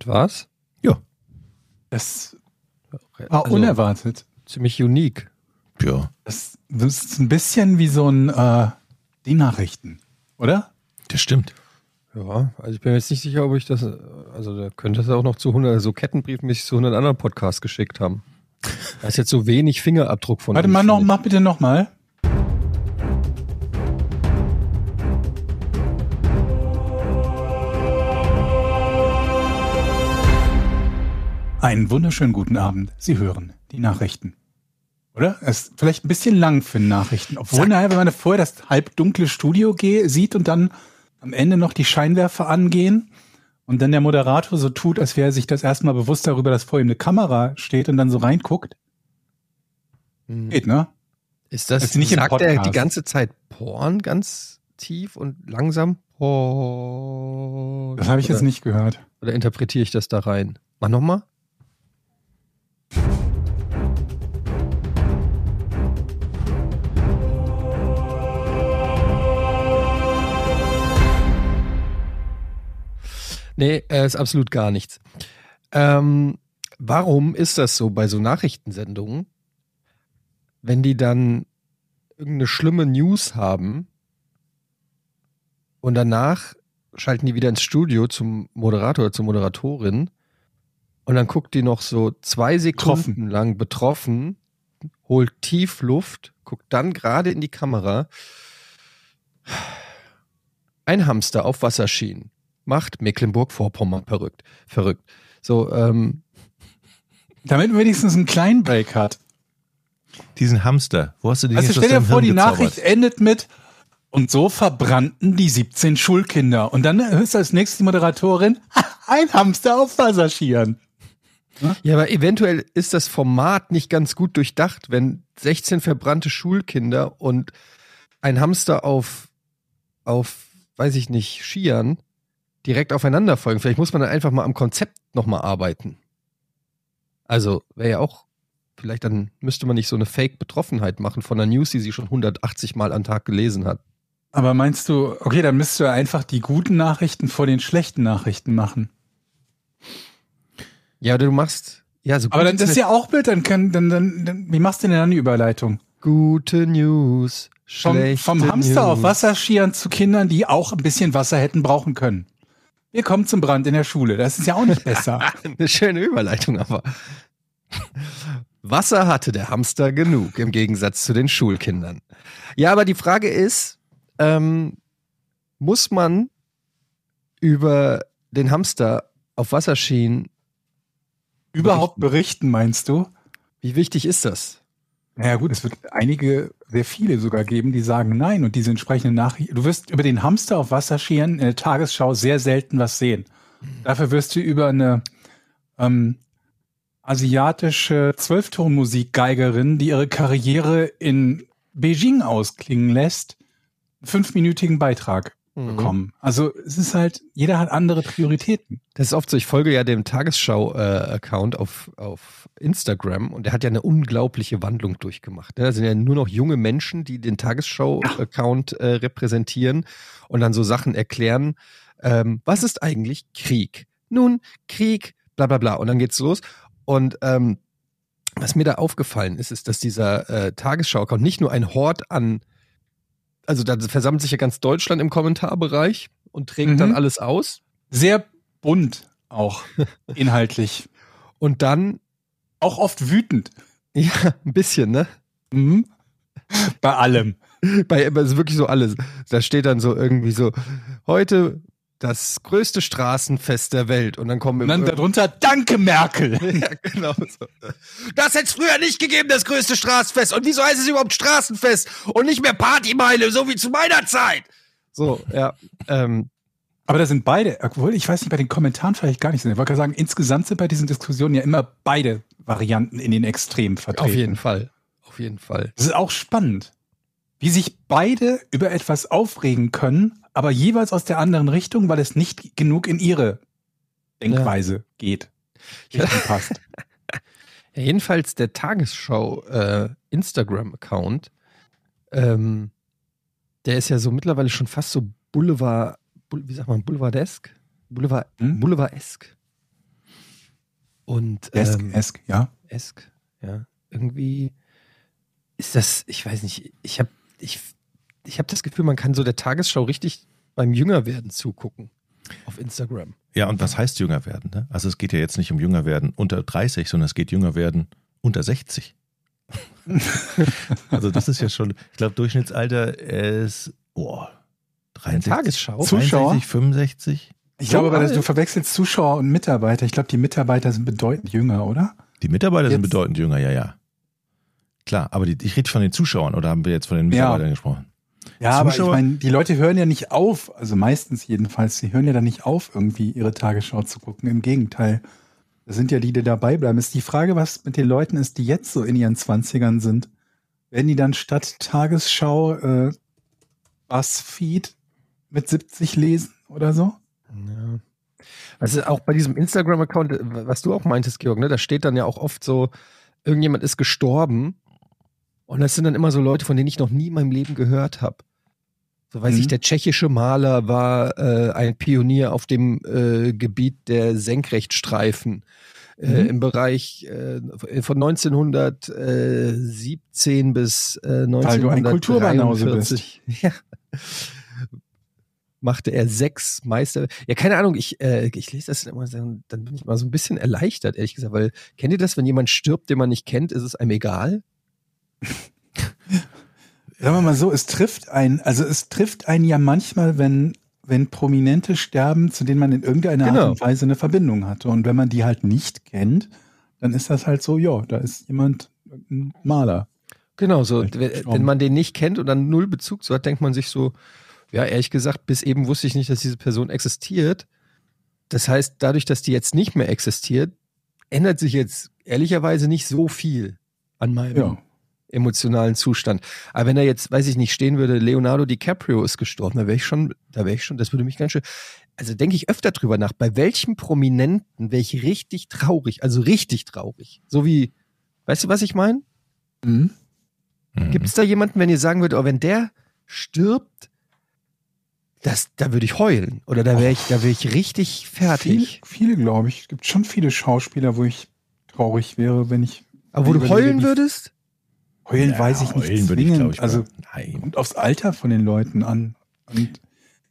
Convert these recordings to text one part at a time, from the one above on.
unerwartet, war's? Ja. Das war also, unerwartet. Ziemlich unique. Ja. Das, das, ist ein bisschen wie so ein äh, die Nachrichten, oder? Das stimmt. Ja, also ich bin mir jetzt nicht sicher, ob ich das, also da könnte es auch noch zu 100, so kettenbriefmäßig zu 100 anderen Podcasts geschickt haben. Da ist jetzt so wenig Fingerabdruck von Warte mal noch, mach bitte noch Einen wunderschönen guten Abend. Sie hören die Nachrichten. Oder? Es ist vielleicht ein bisschen lang für Nachrichten. Obwohl, naja, wenn man vorher das halbdunkle Studio sieht und dann am Ende noch die Scheinwerfer angehen und dann der Moderator so tut, als wäre er sich das erstmal bewusst darüber, dass vor ihm eine Kamera steht und dann so reinguckt. Mhm. Geht, ne? Ist das, das ist nicht sagt er die ganze Zeit Porn ganz tief und langsam? Porn. Das habe ich oder, jetzt nicht gehört. Oder interpretiere ich das da rein? Mach nochmal. Nee, äh, ist absolut gar nichts. Ähm, warum ist das so bei so Nachrichtensendungen, wenn die dann irgendeine schlimme News haben und danach schalten die wieder ins Studio zum Moderator oder zur Moderatorin und dann guckt die noch so zwei Sekunden betroffen. lang betroffen, holt tief Luft, guckt dann gerade in die Kamera. Ein Hamster auf Wasserschienen macht Mecklenburg-Vorpommern verrückt. Verrückt. So, ähm. Damit wenigstens einen kleinen Break hat. Diesen Hamster. Wo hast du den Also stell dir vor, die Nachricht endet mit und so verbrannten die 17 Schulkinder. Und dann hörst du als nächstes die Moderatorin, ein Hamster auf Wasserschieren. Ja, aber eventuell ist das Format nicht ganz gut durchdacht, wenn 16 verbrannte Schulkinder und ein Hamster auf, auf, weiß ich nicht, Skiern direkt aufeinander folgen. Vielleicht muss man dann einfach mal am Konzept nochmal arbeiten. Also wäre ja auch, vielleicht dann müsste man nicht so eine Fake-Betroffenheit machen von einer News, die sie schon 180 Mal am Tag gelesen hat. Aber meinst du, okay, dann müsstest du einfach die guten Nachrichten vor den schlechten Nachrichten machen. Ja, oder du machst, ja, so Aber dann das ist ja auch Bild, dann kann, dann, dann, dann, wie machst du denn dann die Überleitung? Gute News, schlechte Vom, vom Hamster News. auf Wasserschieren zu Kindern, die auch ein bisschen Wasser hätten brauchen können. Wir kommen zum Brand in der Schule. Das ist ja auch nicht besser. Eine schöne Überleitung, aber. Wasser hatte der Hamster genug, im Gegensatz zu den Schulkindern. Ja, aber die Frage ist, ähm, muss man über den Hamster auf Wasserschienen überhaupt berichten, meinst du? Wie wichtig ist das? Naja gut, es wird einige, sehr viele sogar geben, die sagen nein und diese entsprechenden Nachrichten. Du wirst über den Hamster auf Wasserskiern in der Tagesschau sehr selten was sehen. Dafür wirst du über eine ähm, asiatische Zwölftonmusikgeigerin, die ihre Karriere in Beijing ausklingen lässt, einen fünfminütigen Beitrag. Bekommen. Also es ist halt, jeder hat andere Prioritäten. Das ist oft so, ich folge ja dem Tagesschau-Account äh, auf, auf Instagram und der hat ja eine unglaubliche Wandlung durchgemacht. Ne? Da sind ja nur noch junge Menschen, die den Tagesschau-Account äh, repräsentieren und dann so Sachen erklären. Ähm, was ist eigentlich Krieg? Nun, Krieg, bla bla bla. Und dann geht's los. Und ähm, was mir da aufgefallen ist, ist, dass dieser äh, Tagesschau-Account nicht nur ein Hort an also da versammelt sich ja ganz Deutschland im Kommentarbereich und trägt mhm. dann alles aus. Sehr bunt auch inhaltlich. Und dann auch oft wütend. Ja, ein bisschen, ne? Mhm. Bei allem. Bei also wirklich so alles. Da steht dann so irgendwie so, heute das größte Straßenfest der Welt. Und dann kommen Und dann darunter, danke Merkel. ja, genau so. Das hätte es früher nicht gegeben, das größte Straßenfest. Und wieso heißt es überhaupt Straßenfest und nicht mehr Partymeile, so wie zu meiner Zeit? So, ja. Ähm, aber da sind beide, obwohl ich weiß nicht, bei den Kommentaren vielleicht gar nicht sind. Ich wollte sagen, insgesamt sind bei diesen Diskussionen ja immer beide Varianten in den Extremen vertreten. Auf jeden Fall. Auf jeden Fall. Das ist auch spannend, wie sich beide über etwas aufregen können, aber jeweils aus der anderen Richtung, weil es nicht genug in ihre Denkweise ja. geht. Ja. passt. Ja, jedenfalls der Tagesschau äh, Instagram-Account, ähm, der ist ja so mittlerweile schon fast so Boulevard, wie sagt man, Boulevardesk? Boulevard, hm? Boulevardesk. Und Esk, ähm, Esk, ja. Esk, ja. Irgendwie ist das, ich weiß nicht, ich habe ich, ich hab das Gefühl, man kann so der Tagesschau richtig beim Jüngerwerden zugucken auf Instagram. Ja, und was heißt jünger werden? Ne? Also es geht ja jetzt nicht um jünger werden unter 30, sondern es geht jünger werden unter 60. also das ist ja schon, ich glaube, Durchschnittsalter ist oh, 63, Tagesschau? Zuschauer? 63, 65. Ich So glaube alt? du verwechselst Zuschauer und Mitarbeiter. Ich glaube, die Mitarbeiter sind bedeutend jünger, oder? Die Mitarbeiter sind Jetzt- bedeutend jünger, ja, ja. Klar, aber die, ich rede von den Zuschauern oder haben wir jetzt von den Ja. Mitarbeitern gesprochen? Ja, aber ich Zuschauer- meine, die Leute hören ja nicht auf, also meistens jedenfalls, sie hören ja dann nicht auf, irgendwie ihre Tagesschau zu gucken. Im Gegenteil. Das sind ja die, die dabei bleiben. Ist die Frage, was mit den Leuten ist, die jetzt so in ihren Zwanzigern sind. Werden die dann statt Tagesschau äh, Buzzfeed mit 70 lesen oder so? Ja. Also auch bei diesem Instagram-Account, was du auch meintest, Georg, ne, da steht dann ja auch oft so, irgendjemand ist gestorben und das sind dann immer so Leute, von denen ich noch nie in meinem Leben gehört habe. So weiß Mhm. ich, der tschechische Maler war äh, ein Pionier auf dem äh, Gebiet der Senkrechtstreifen. Äh, Mhm. Im Bereich äh, von 1917 bis äh, Weil du ein Kulturbanause bist. 1943. Ja. Machte er sechs Meister. Ja, keine Ahnung, ich, äh, ich lese das immer, so, dann bin ich mal so ein bisschen erleichtert, ehrlich gesagt, weil kennt ihr das, wenn jemand stirbt, den man nicht kennt, ist es einem egal? Sagen wir mal so, es trifft einen, also es trifft einen ja manchmal, wenn, wenn Prominente sterben, zu denen man in irgendeiner Genau. Art und Weise eine Verbindung hatte. Und wenn man die halt nicht kennt, dann ist das halt so, ja, da ist jemand, ein Maler. Genau, so, wenn man den nicht kennt und dann null Bezug zu hat, denkt man sich so, ja, ehrlich gesagt, bis eben wusste ich nicht, dass diese Person existiert. Das heißt, dadurch, dass die jetzt nicht mehr existiert, ändert sich jetzt ehrlicherweise nicht so viel an meinem Ja. Emotionalen Zustand. Aber wenn er jetzt, weiß ich nicht, stehen würde, Leonardo DiCaprio ist gestorben, da wäre ich schon, da wäre ich schon, das würde mich ganz schön, also denke ich öfter drüber nach, bei welchem Prominenten wäre ich richtig traurig, also richtig traurig. So wie, weißt du, was ich meine? Mhm. Mhm. Gibt es da jemanden, wenn ihr sagen würdet, oh, wenn der stirbt, das, da würde ich heulen. Oder da wäre ich, da wäre ich richtig Viele, fertig. viele glaube ich. Es gibt schon viele Schauspieler, wo ich traurig wäre, wenn ich Aber wo du heulen würdest? Heulen Ja, weiß ich nicht heulen würde ich, glaube ich, also nein. kommt aufs Alter von den Leuten an. Und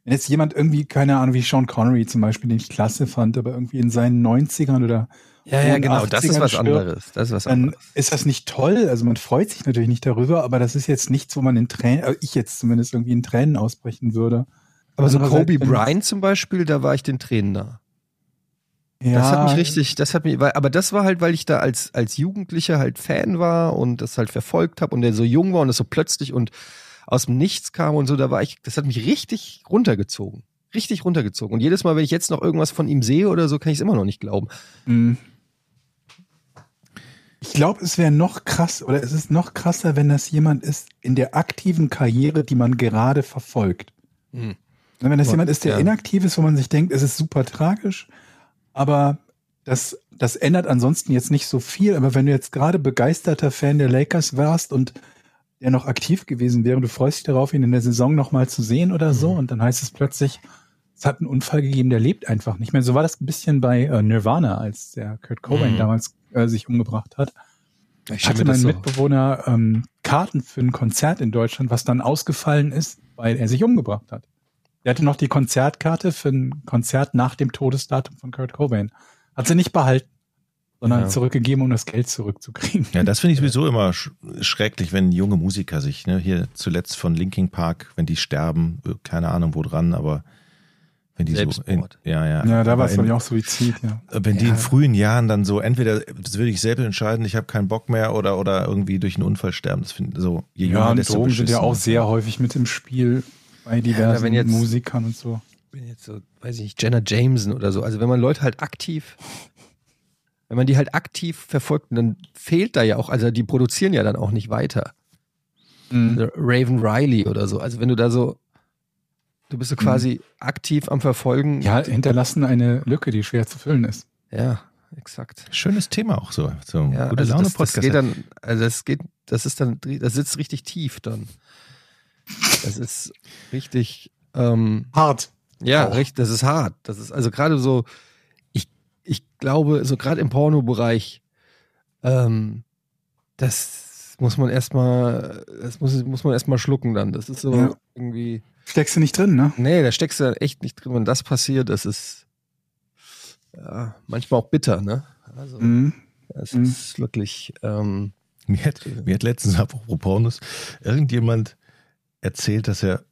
wenn jetzt jemand irgendwie, keine Ahnung, wie Sean Connery zum Beispiel, den ich klasse fand, aber irgendwie in seinen 90ern oder Ja, ja, genau. Das ist 80ern was stirbt, anderes. Das ist was dann anderes. ist das nicht toll. Also man freut sich natürlich nicht darüber, aber das ist jetzt nichts, wo man in Tränen, äh, ich jetzt zumindest irgendwie in Tränen ausbrechen würde. Aber so Kobe Bryant zum Beispiel, da war ich den Tränen nah. Ja, Das hat mich richtig, das hat mich, weil, aber das war halt, weil ich da als, als Jugendlicher halt Fan war und das halt verfolgt habe und der so jung war und das so plötzlich und aus dem Nichts kam und so, da war ich, das hat mich richtig runtergezogen. Richtig runtergezogen. Und jedes Mal, wenn ich jetzt noch irgendwas von ihm sehe oder so, kann ich es immer noch nicht glauben. Mm. Ich glaube, es wäre noch krass oder es ist noch krasser, wenn das jemand ist in der aktiven Karriere, die man gerade verfolgt. Hm. Wenn das jemand ist, der ja. inaktiv ist, wo man sich denkt, es ist super tragisch, aber das, das ändert ansonsten jetzt nicht so viel. Aber wenn du jetzt gerade begeisterter Fan der Lakers warst und der noch aktiv gewesen wäre, du freust dich darauf, ihn in der Saison nochmal zu sehen oder so, Mhm. und dann heißt es plötzlich, es hat einen Unfall gegeben, der lebt einfach nicht mehr. So war das ein bisschen bei äh, Nirvana, als der Kurt Cobain Mhm. damals äh, sich umgebracht hat. Ich hatte mein Mitbewohner ähm, Karten für ein Konzert in Deutschland, was dann ausgefallen ist, weil er sich umgebracht hat. Er hatte noch die Konzertkarte für ein Konzert nach dem Todesdatum von Kurt Cobain. Hat sie nicht behalten, sondern Ja. zurückgegeben, um das Geld zurückzukriegen. Ja, das finde ich sowieso immer sch schrecklich, wenn junge Musiker sich, ne, hier zuletzt von Linkin Park, wenn die sterben, äh, keine Ahnung wo dran, aber wenn die so, in, Selbstmord. ja, ja, Ja, da war es ich in- auch Suizid, ja. Wenn die Ja. in frühen Jahren dann so, entweder, das würde ich selbst entscheiden, ich habe keinen Bock mehr oder, oder irgendwie durch einen Unfall sterben, das finde so, je Ja, jünger, und desto Drogen sind ja auch sehr häufig mit im Spiel bei diversen wenn jetzt- Musikern und so. bin jetzt so, weiß ich nicht, Jenna Jameson oder so. Also wenn man Leute halt aktiv, wenn man die halt aktiv verfolgt, dann fehlt da ja auch, also die produzieren ja dann auch nicht weiter. Also Raven Riley oder so. Also wenn du da so, du bist so quasi aktiv am Verfolgen. Ja, hinterlassen eine Lücke, die schwer zu füllen ist. Ja, exakt. Schönes Thema auch so, so Ja, gute also Laune das, das Podcast. geht dann, also das geht, das ist dann, das sitzt richtig tief dann. Das ist richtig, ähm, Hart. Ja, Auch. richtig, das ist hart. Das ist also gerade so, ich, ich glaube, so gerade im Pornobereich, ähm, das muss man erstmal, das muss, muss man erstmal schlucken dann. Das ist so Ja. irgendwie. Steckst du nicht drin, ne? Nee, da steckst du echt nicht drin. Wenn das passiert, das ist ja, manchmal auch bitter, ne? Also, Mhm. das Mhm. ist wirklich. Ähm, Mir hat, mir hat letztens, apropos Pornos, irgendjemand erzählt, dass er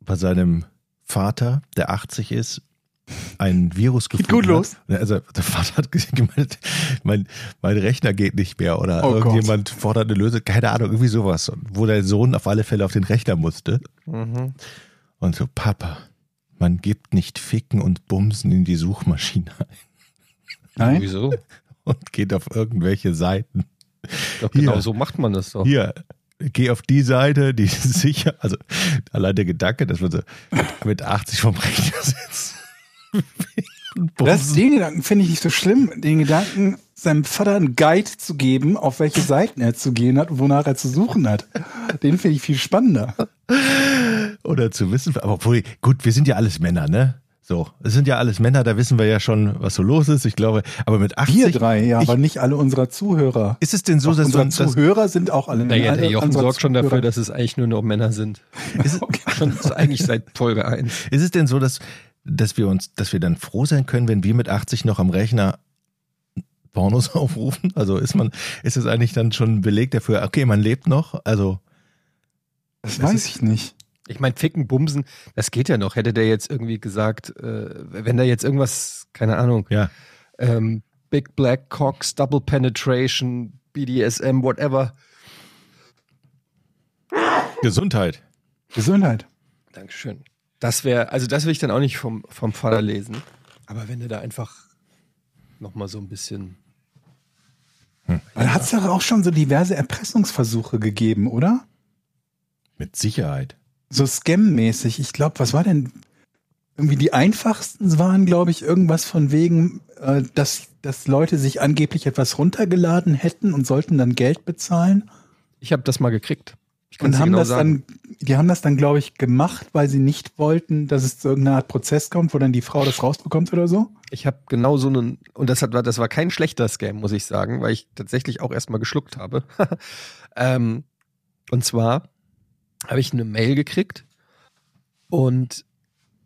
bei seinem Vater, der 80 ist, ein Virus Geht gefunden gut los. hat. Also der Vater hat gemeint, mein, mein Rechner geht nicht mehr oder Oh Gott. irgendjemand fordert eine Lösung, keine Ahnung, irgendwie sowas, wo der Sohn auf alle Fälle auf den Rechner musste. mhm. Und so, Papa, man gibt nicht Ficken und Bumsen in die Suchmaschine ein Nein? Wieso? und geht auf irgendwelche Seiten. Ich glaub, genau Hier. so macht man das doch. Hier, geh auf die Seite, die ist sicher. Also allein der Gedanke, dass man so mit 80 vom Rechner sitzt. Das, den Gedanken finde ich nicht so schlimm. Den Gedanken, seinem Vater einen Guide zu geben, auf welche Seiten er zu gehen hat und wonach er zu suchen hat. Den finde ich viel spannender. Oder zu wissen, aber obwohl, gut, wir sind ja alles Männer, ne? So, es sind ja alles Männer, da wissen wir ja schon, was so los ist. Ich glaube, aber mit 80 Wir drei, ja, ich, aber nicht alle unserer Zuhörer. ist es denn so, Auch dass unsere das, Zuhörer sind auch alle Naja, alle der Jochen sorgt schon dafür, dass es eigentlich nur noch Männer sind. ist, Schon ist eigentlich seit Folge 1. ist es denn so, dass, dass wir uns, dass wir dann froh sein können, wenn wir mit 80 noch am Rechner Pornos aufrufen? Also ist man, ist es eigentlich dann schon ein Beleg dafür, okay, man lebt noch? Also, Das weiß ich nicht. Ich meine, Ficken, Bumsen, das geht ja noch. Hätte der jetzt irgendwie gesagt, äh, wenn da jetzt irgendwas, keine Ahnung, ja. ähm, Big Black Cocks, Double Penetration, BDSM, whatever. Gesundheit. Gesundheit. Dankeschön. Das wäre, also das will ich dann auch nicht vom, vom Vater lesen. Aber wenn du da einfach nochmal so ein bisschen. Da hat es doch auch schon so diverse Erpressungsversuche gegeben, oder? Mit Sicherheit. So Scam-mäßig. Ich glaube, was war denn? Irgendwie die einfachsten waren, glaube ich, irgendwas von wegen, äh, dass, dass Leute sich angeblich etwas runtergeladen hätten und sollten dann Geld bezahlen. Ich habe das mal gekriegt. Ich Und haben genau das sagen. dann, die haben das dann, glaube ich, gemacht, weil sie nicht wollten, dass es zu irgendeiner Art Prozess kommt, wo dann die Frau das rausbekommt oder so. Ich habe genau so einen, und das, hat, das war kein schlechter Scam, muss ich sagen, weil ich tatsächlich auch erstmal geschluckt habe. ähm, und zwar habe ich eine Mail gekriegt und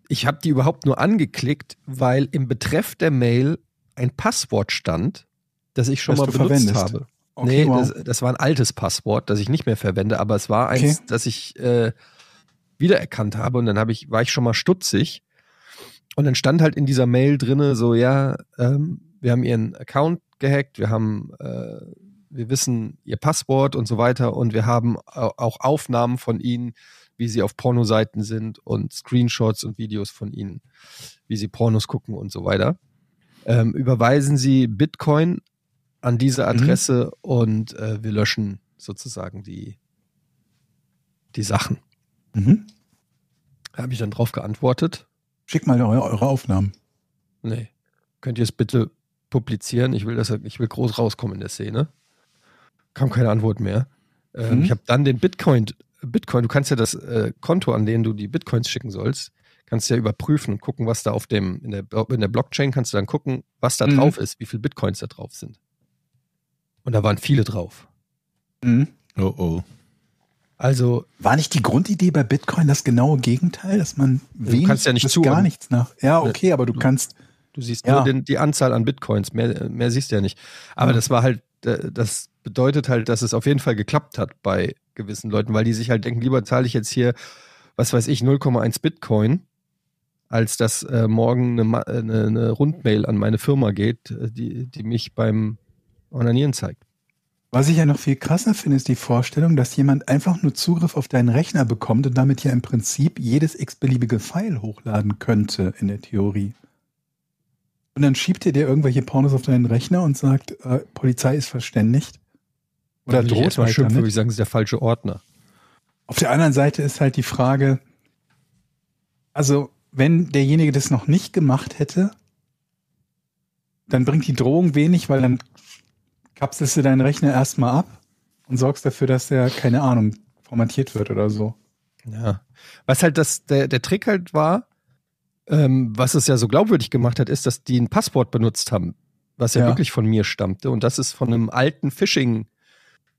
ich habe die überhaupt nur angeklickt, weil im Betreff der Mail ein Passwort stand, das ich schon Das mal benutzt verwendest. habe. Okay, nee, wow. das, das war ein altes Passwort, das ich nicht mehr verwende, aber es war eins, Okay. das ich äh, wiedererkannt habe und dann habe ich, war ich schon mal stutzig. Und dann stand halt in dieser Mail drinne so, ja, ähm, wir haben ihren Account gehackt, wir haben, äh, wir wissen ihr Passwort und so weiter und wir haben au- auch Aufnahmen von ihnen, wie sie auf Pornoseiten sind und Screenshots und Videos von ihnen, wie sie Pornos gucken und so weiter. Ähm, überweisen Sie Bitcoin an diese Adresse und äh, wir löschen sozusagen die, die Sachen. Mhm. Da habe ich dann drauf geantwortet. Schickt mal eure, eure Aufnahmen. Nee. Könnt ihr es bitte publizieren? Ich will, dass er- ich will groß rauskommen in der Szene. Kam keine Antwort mehr. Ähm, Mhm. Ich habe dann den Bitcoin, Bitcoin, du kannst ja das äh, Konto, an den du die Bitcoins schicken sollst, kannst du ja überprüfen und gucken, was da auf dem, in der, in der Blockchain kannst du dann gucken, was da Mhm. drauf ist, wie viele Bitcoins da drauf sind. Und da waren viele drauf. Mhm. Oh oh. Also, War nicht die Grundidee bei Bitcoin das genaue Gegenteil, dass man wenig kannst ja nicht zuordnen. gar nichts nach. Ja, okay, aber du Du- kannst. Du siehst Ja. nur den, die Anzahl an Bitcoins, mehr, mehr siehst du ja nicht. Aber Ja. das war halt, äh, das bedeutet halt, dass es auf jeden Fall geklappt hat bei gewissen Leuten, weil die sich halt denken, lieber zahle ich jetzt hier, was weiß ich, 0,1 Bitcoin, als dass äh, morgen eine, äh, eine, eine Rundmail an meine Firma geht, äh, die, die mich beim Onanieren zeigt. Was ich ja noch viel krasser finde, ist die Vorstellung, dass jemand einfach nur Zugriff auf deinen Rechner bekommt und damit ja im Prinzip jedes x-beliebige File hochladen könnte in der Theorie. Und dann schiebt er dir irgendwelche Pornos auf deinen Rechner und sagt, äh, Polizei ist verständigt. Oder droht erstmal halt schimpfen, würde ich sagen, ist der falsche Ordner. Auf der anderen Seite ist halt die Frage, also wenn derjenige das noch nicht gemacht hätte, dann bringt die Drohung wenig, weil dann kapselst du deinen Rechner erstmal ab und sorgst dafür, dass der, keine Ahnung, formatiert wird oder so. Ja. Was halt das, der, der Trick halt war, ähm, was es ja so glaubwürdig gemacht hat, ist, dass die ein Passwort benutzt haben was ja, Ja. wirklich von mir stammte. Und das ist von einem alten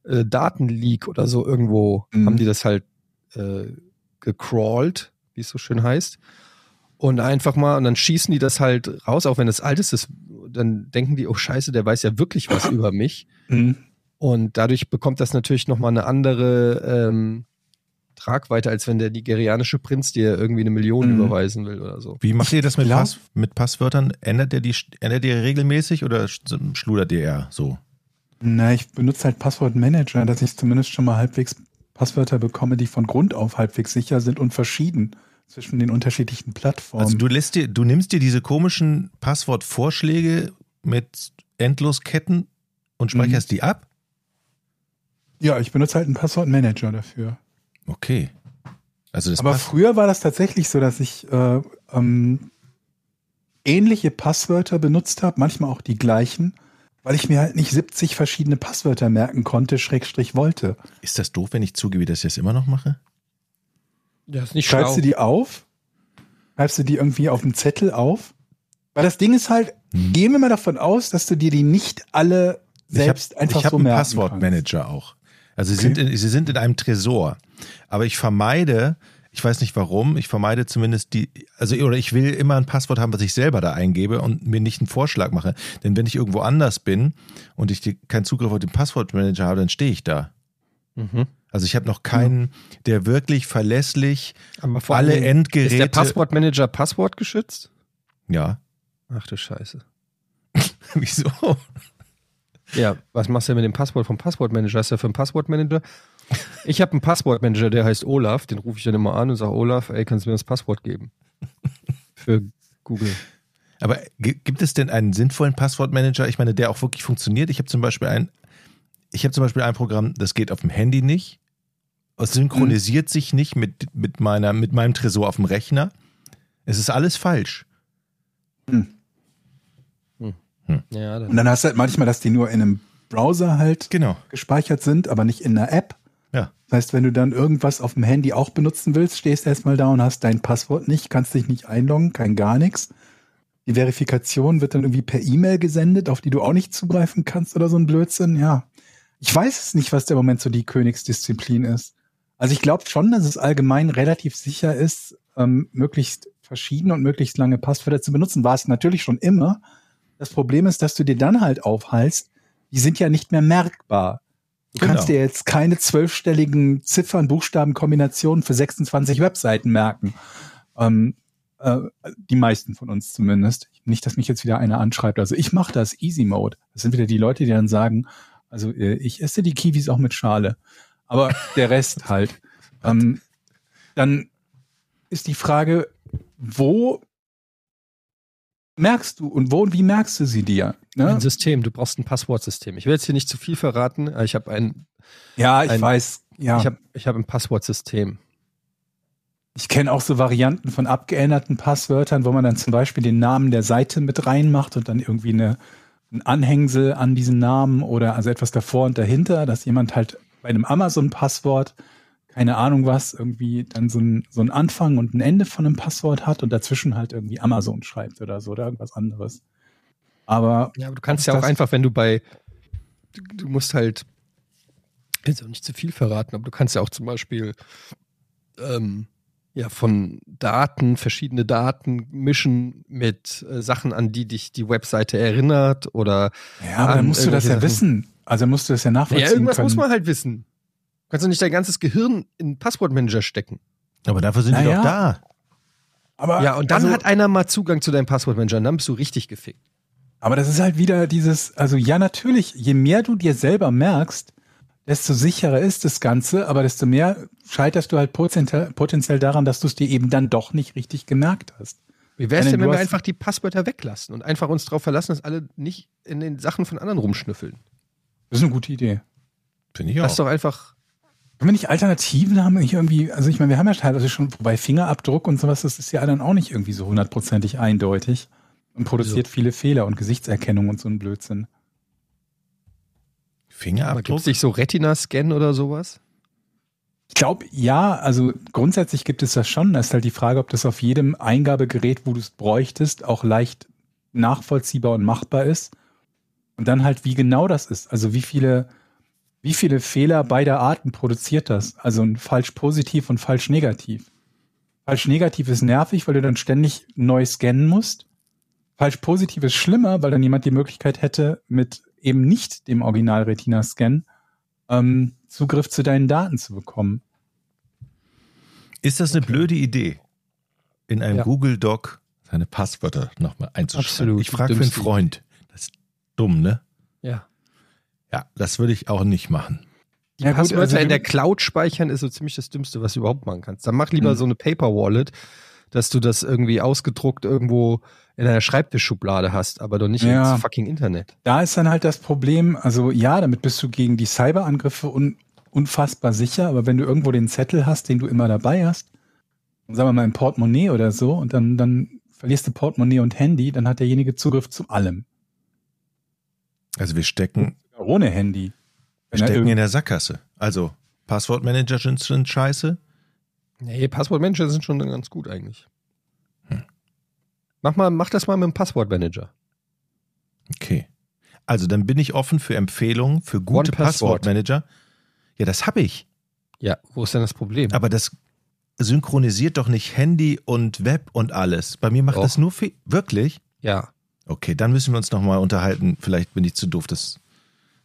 Phishing-Datenleak oder so irgendwo Mhm. haben die das halt äh, gecrawlt, wie es so schön heißt. Und einfach mal, und dann schießen die das halt raus, auch wenn es alt ist, das, dann denken die, oh scheiße, der weiß ja wirklich was über mich. Mhm. Und dadurch bekommt das natürlich nochmal eine andere ähm, Tragweite, als wenn der nigerianische Prinz dir irgendwie eine Million Mhm. überweisen will oder so. Wie macht ihr das mit, Pass, mit Passwörtern? Ändert ihr die ändert ihr regelmäßig oder sch- schludert ihr eher so? Na, ich benutze halt Passwortmanager, dass ich zumindest schon mal halbwegs Passwörter bekomme, die von Grund auf halbwegs sicher sind und verschieden zwischen den unterschiedlichen Plattformen. Also du lässt dir, du nimmst dir diese komischen Passwortvorschläge mit Endlosketten und speicherst die ab? ja, ich benutze halt einen Passwortmanager dafür. Okay. Also das Aber Pass- früher war das tatsächlich so, dass ich äh, ähm, ähnliche Passwörter benutzt habe, manchmal auch die gleichen, weil ich mir halt nicht 70 verschiedene Passwörter merken konnte, Schrägstrich wollte. ist das doof, wenn ich zugebe, dass ich das immer noch mache? Ja, ist nicht Schreibst schlau. du die auf? Schreibst du die irgendwie auf dem Zettel auf? Weil das Ding ist halt, Hm. gehen wir mal davon aus, dass du dir die nicht alle selbst ich hab, einfach ich hab so einen merken Passwortmanager auch. Also sie, Okay. sind in, sie sind in einem Tresor. Aber ich vermeide, ich weiß nicht warum, ich vermeide zumindest die, also oder ich will immer ein Passwort haben, was ich selber da eingebe und mir nicht einen Vorschlag mache. Denn wenn ich irgendwo anders bin und ich keinen Zugriff auf den Passwortmanager habe, dann stehe ich da. Mhm. Also ich habe noch keinen, der wirklich verlässlich alle Endgeräte. Ist der Passwortmanager passwortgeschützt? ja. Ach du Scheiße. Wieso? Ja, was machst du denn mit dem Passwort vom Passwortmanager? Hast du für einen Passwortmanager? Ich habe einen Passwortmanager, der heißt Olaf. Den rufe ich dann immer an und sage, Olaf, ey, kannst du mir das Passwort geben? Für Google. Aber gi- gibt es denn einen sinnvollen Passwortmanager? Ich meine, der auch wirklich funktioniert. Ich habe zum Beispiel ein, ich habe zum Beispiel ein Programm, das geht auf dem Handy nicht. Es synchronisiert sich nicht mit, mit meiner, mit meinem Tresor auf dem Rechner. Es ist alles falsch. Ja, Und dann, dann hast du halt manchmal, dass die nur in einem Browser halt Genau. gespeichert sind, aber nicht in einer App. Ja. Das heißt, wenn du dann irgendwas auf dem Handy auch benutzen willst, stehst erstmal da und hast dein Passwort nicht, kannst dich nicht einloggen, kein gar nichts. Die Verifikation wird dann irgendwie per E-Mail gesendet, auf die du auch nicht zugreifen kannst oder so ein Blödsinn. Ja. Ich weiß es nicht, was der Moment so die Königsdisziplin ist. Also ich glaube schon, dass es allgemein relativ sicher ist, ähm, möglichst verschiedene und möglichst lange Passwörter zu benutzen. War es natürlich schon immer. Das Problem ist, dass du dir dann halt aufhalst, die sind ja nicht mehr merkbar. Du Genau. kannst dir jetzt keine zwölfstelligen Ziffern, Buchstaben, Kombinationen für 26 Webseiten merken. Ähm, äh, die meisten von uns zumindest. Nicht, dass mich jetzt wieder einer anschreibt. Also ich mache das Easy Mode. Das sind wieder die Leute, die dann sagen, also äh, ich esse die Kiwis auch mit Schale. Aber der Rest halt. Ähm, dann ist die Frage, wo merkst du und wo und wie merkst du sie dir? Ne? ein System, du brauchst ein Passwortsystem. Ich will jetzt hier nicht zu viel verraten. aber Ich habe ein, Ja, ich ein- weiß. Ja, ich habe, ich habe ein Passwortsystem. ich kenne auch so Varianten von abgeänderten Passwörtern, wo man dann zum Beispiel den Namen der Seite mit reinmacht und dann irgendwie eine, ein Anhängsel an diesen Namen oder also etwas davor und dahinter, dass jemand halt bei einem Amazon-Passwort, keine Ahnung was, irgendwie dann so ein, so ein Anfang und ein Ende von einem Passwort hat und dazwischen halt irgendwie Amazon schreibt oder so oder irgendwas anderes. Aber Ja, aber du kannst ja auch einfach, wenn du bei, du, musst halt, jetzt auch nicht zu viel verraten, aber du kannst ja auch zum Beispiel ähm, ja von Daten, verschiedene Daten mischen mit äh, Sachen, an die dich die Webseite erinnert oder ja, aber dann an musst du das ja irgendwelche wissen. Also musst du das ja nachvollziehen ja, irgendwas können. muss man halt wissen. Du kannst doch nicht dein ganzes Gehirn in Passwortmanager stecken. Aber dafür sind die Naja. doch da. aber, Ja, und dann also- hat einer mal Zugang zu deinem Passwortmanager und dann bist du richtig gefickt. Aber das ist halt wieder dieses, also ja, natürlich, je mehr du dir selber merkst, desto sicherer ist das Ganze, aber desto mehr scheiterst du halt potenziell, daran, dass du es dir eben dann doch nicht richtig gemerkt hast. Wie wär's Denn denn, du wenn wir einfach die Passwörter weglassen und einfach uns darauf verlassen, dass alle nicht in den Sachen von anderen rumschnüffeln? Das ist eine gute Idee. Finde ich Lass auch. doch einfach. Können wir nicht Alternativen haben? Nicht irgendwie, also ich meine, wir haben ja teilweise schon, wobei Fingerabdruck und sowas, das ist ja dann auch nicht irgendwie so hundertprozentig eindeutig und produziert viele Fehler und Gesichtserkennung und so ein Blödsinn. Fingerabdruck? gibt es nicht so Retina-Scan oder sowas? Ich glaube, ja, also grundsätzlich gibt es das schon. Das ist halt die Frage, ob das auf jedem Eingabegerät, wo du es bräuchtest, auch leicht nachvollziehbar und machbar ist. Und dann halt, wie genau das ist. Also wie viele, wie viele Fehler beider Arten produziert das? Also ein falsch positiv und falsch negativ. Falsch negativ ist nervig, weil du dann ständig neu scannen musst. Falsch positiv ist schlimmer, weil dann jemand die Möglichkeit hätte, mit eben nicht dem Original Retina-Scan ähm, Zugriff zu deinen Daten zu bekommen. Ist das eine blöde Idee, in einem Ja. Google Doc seine Passwörter nochmal einzuschreiben? Absolut, Ich frage für einen Freund. Das ist dumm, ne? Ja. Ja, das würde ich auch nicht machen. Die Ja, gut, Passwörter also in der Cloud speichern ist so ziemlich das Dümmste, was du überhaupt machen kannst. Dann mach lieber Mhm. so eine Paper Wallet, dass du das irgendwie ausgedruckt irgendwo in einer Schreibtischschublade hast, aber doch nicht Ja. ins fucking Internet. Da ist dann halt das Problem, also ja, damit bist du gegen die Cyberangriffe un unfassbar sicher, aber wenn du irgendwo den Zettel hast, den du immer dabei hast, sagen wir mal im Portemonnaie oder so, und dann, dann verlierst du Portemonnaie und Handy, dann hat derjenige Zugriff zu allem. Also wir stecken, Ohne Handy. wir Wenn stecken irgend- in der Sackgasse. Also Passwortmanager sind, sind scheiße. Nee, Passwortmanager sind schon ganz gut eigentlich. Hm. Mach mal, mach das mal mit dem Passwortmanager. Okay. Also dann bin ich offen für Empfehlungen für gute. Passwortmanager. Ja, das habe ich. Ja, wo ist denn das Problem? Aber das synchronisiert doch nicht Handy und Web und alles. Bei mir macht Doch. das nur Fe Wirklich? ja, Okay, dann müssen wir uns nochmal unterhalten. Vielleicht bin ich zu doof, das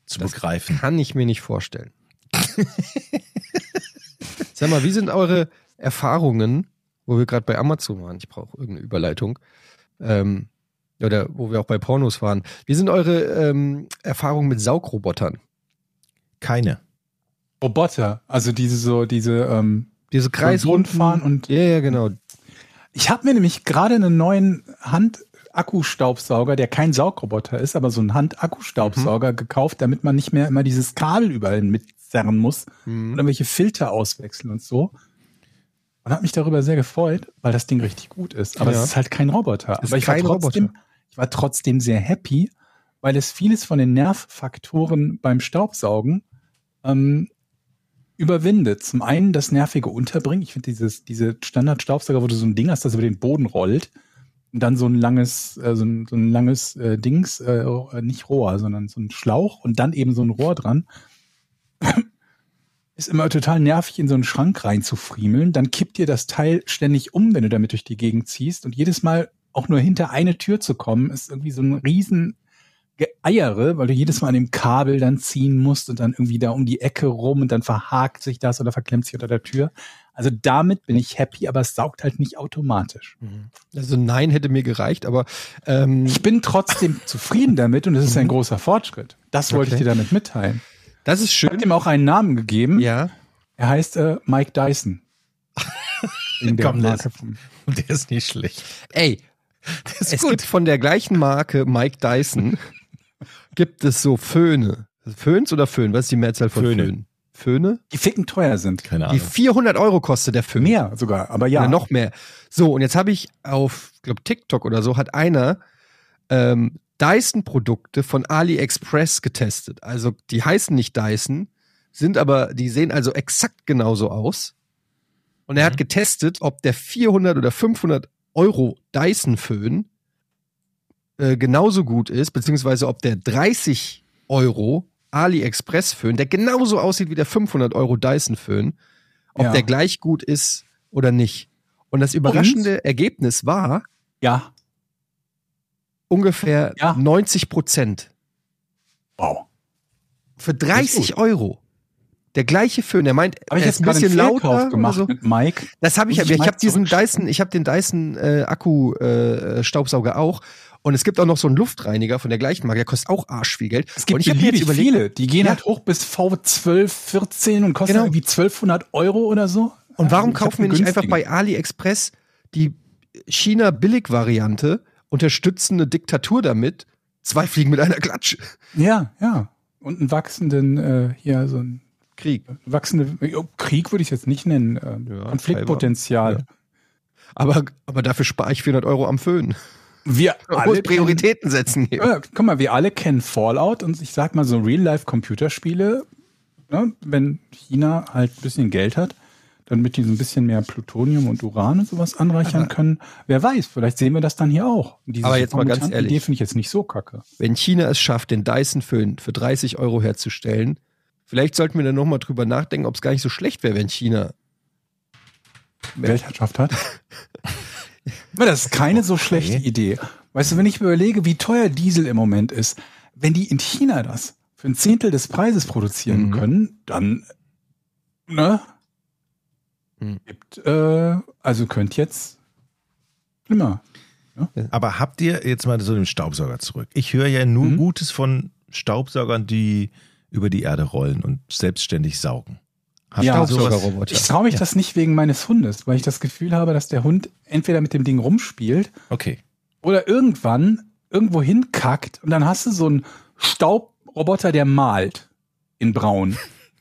zu Das begreifen. kann ich mir nicht vorstellen. Sag mal, wie sind eure Erfahrungen, wo wir gerade bei Amazon waren? Ich brauche irgendeine Überleitung. Ähm, oder wo wir auch bei Pornos waren. Wie sind eure ähm, Erfahrungen mit Saugrobotern? Keine. Roboter, also diese so, diese, ähm, Diese Kreisrunden fahren und Ja, ja, genau. Ich habe mir nämlich gerade einen neuen Hand-Akkustaubsauger, der kein Saugroboter ist, aber so ein Hand-Akkustaubsauger gekauft, damit man nicht mehr immer dieses Kabel überall mitzerren muss Mhm. und irgendwelche Filter auswechseln und so. Und habe mich darüber sehr gefreut, weil das Ding richtig gut ist. Aber Ja. es ist halt kein Roboter. Ist aber ich war trotzdem, Roboter. ich war trotzdem sehr happy, weil es vieles von den Nervfaktoren beim Staubsaugen ähm, überwindet. Zum einen das nervige Unterbringen. Ich finde dieses, diese Standard-Staubsauger, wo du so ein Ding hast, das über den Boden rollt und dann so ein langes, äh, so ein, so ein langes äh, Dings, äh, nicht Rohr, sondern so ein Schlauch und dann eben so ein Rohr dran. Ist immer total nervig, in so einen Schrank reinzufriemeln. Dann kippt dir das Teil ständig um, wenn du damit durch die Gegend ziehst. Und jedes Mal auch nur hinter eine Tür zu kommen, ist irgendwie so ein riesen Geeiere, weil du jedes Mal an dem Kabel dann ziehen musst und dann irgendwie da um die Ecke rum und dann verhakt sich das oder verklemmt sich unter der Tür. Also damit bin ich happy, aber es saugt halt nicht automatisch. Also nein hätte mir gereicht, aber ähm, Ich bin trotzdem zufrieden damit und es ist ein Mhm. großer Fortschritt. Das wollte Okay. ich dir damit mitteilen. das ist Ich habe schön. ihm auch einen Namen gegeben. Ja. Er heißt äh, Mike Dyson. Wegen der Komm, das- Marke Und der ist nicht schlecht. Ey, ist es gut. gibt von der gleichen Marke Mike Dyson gibt es so Föhne. Föhns oder Föhn? Was ist die Mehrzahl von Föhne. Föhn? Föhne? Die ficken teuer sind. Keine Die Ahnung. 400 Euro kostet der Föhn. Mehr sogar, aber ja. Oder noch mehr. So, und jetzt habe ich auf, glaube TikTok oder so, hat einer ähm, Dyson-Produkte von AliExpress getestet. Also die heißen nicht Dyson, sind aber, die sehen also exakt genauso aus. Und er hat Mhm. getestet, ob der 400 oder 500 Euro Dyson-Föhn äh, genauso gut ist, beziehungsweise ob der 30 Euro AliExpress-Föhn, der genauso aussieht wie der 500 Euro Dyson-Föhn, ob Ja. der gleich gut ist oder nicht. Und das überraschende Ergebnis war Ja. ungefähr Ja. 90 Prozent. Wow. Für Das ist 30 Euro. Der gleiche Föhn. Er meint, Habe ich jetzt ein bisschen lauter gemacht so. mit Mike. Das habe ich, aber ich ich habe diesen? Dyson, ich habe den Dyson äh, Akku äh, Staubsauger auch. Und es gibt auch noch so einen Luftreiniger von der gleichen Marke, der kostet auch arsch viel Geld. Es gibt und ich beliebig überlegt, viele. Die gehen Ja. halt hoch bis V12, 14 und kosten Genau. irgendwie 1200 Euro oder so. Und warum hab kaufen wir nicht einfach bei AliExpress die China-Billig-Variante, unterstützen eine Diktatur damit, zwei Fliegen mit einer Klatsche. Ja, ja. Und einen wachsenden, äh, hier so ein Krieg. wachsende, oh, Krieg würde ich jetzt nicht nennen, äh, Ja, Konfliktpotenzial. Ja. Aber, aber dafür spare ich 400 Euro am Föhn. Wir alle Prioritäten setzen hier. Ja, guck mal, wir alle kennen Fallout und ich sag mal so Real-Life-Computerspiele, ne, wenn China halt ein bisschen Geld hat, damit die so ein bisschen mehr Plutonium und Uran und sowas anreichern können. Wer weiß, vielleicht sehen wir das dann hier auch. Diese Aber jetzt mal ganz ehrlich. Idee finde ich jetzt nicht so kacke. Wenn China es schafft, den Dyson-Föhn für 30 Euro herzustellen, vielleicht sollten wir dann nochmal drüber nachdenken, ob es gar nicht so schlecht wäre, wenn China. Weltherrschaft hat. Das ist keine so schlechte Idee. Weißt du, wenn ich mir überlege, wie teuer Diesel im Moment ist, wenn die in China das für ein Zehntel des Preises produzieren Mhm. können, dann, ne? Mhm. Gibt, äh, also könnt jetzt schlimmer. Aber habt ihr jetzt mal so den Staubsauger zurück? Ich höre ja nur Mhm. Gutes von Staubsaugern, die über die Erde rollen und selbstständig saugen. Ja? Staubsaugerroboter. Ich traue mich Ja. das nicht wegen meines Hundes, weil ich das Gefühl habe, dass der Hund entweder mit dem Ding rumspielt Okay. oder irgendwann irgendwo hinkackt und dann hast du so einen Staubroboter, der malt in braun.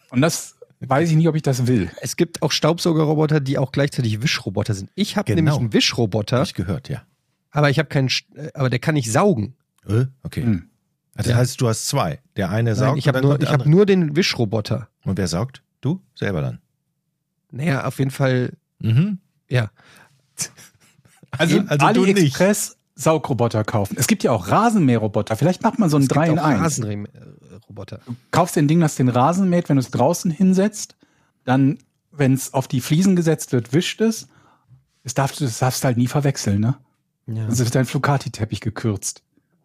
Und das weiß ich nicht, ob ich das will. Es gibt auch Staubsaugerroboter, die auch gleichzeitig Wischroboter sind. Ich habe Genau. nämlich einen Wischroboter, Hab ich gehört, ja. aber ich habe keinen, aber der kann nicht saugen. Äh, Okay. Hm. Also das heißt, du hast zwei. Der eine saugt Nein, ich habe nur, ich hab nur den Wischroboter. Und wer saugt? Du? Selber dann. Naja, auf jeden Fall, Mhm. ja. Also, also du nicht. AliExpress Saugroboter kaufen. Es gibt ja auch Rasenmäherroboter. Vielleicht macht man so einen Es gibt 3 in auch 1. Rasenroboter. Du kaufst den Ding, das den Rasen mäht, wenn du es draußen hinsetzt. Dann, wenn es auf die Fliesen gesetzt wird, wischt es. Das darfst du das darfst du halt nie verwechseln, ne? Ja. Also wird dein Flocati-Teppich gekürzt.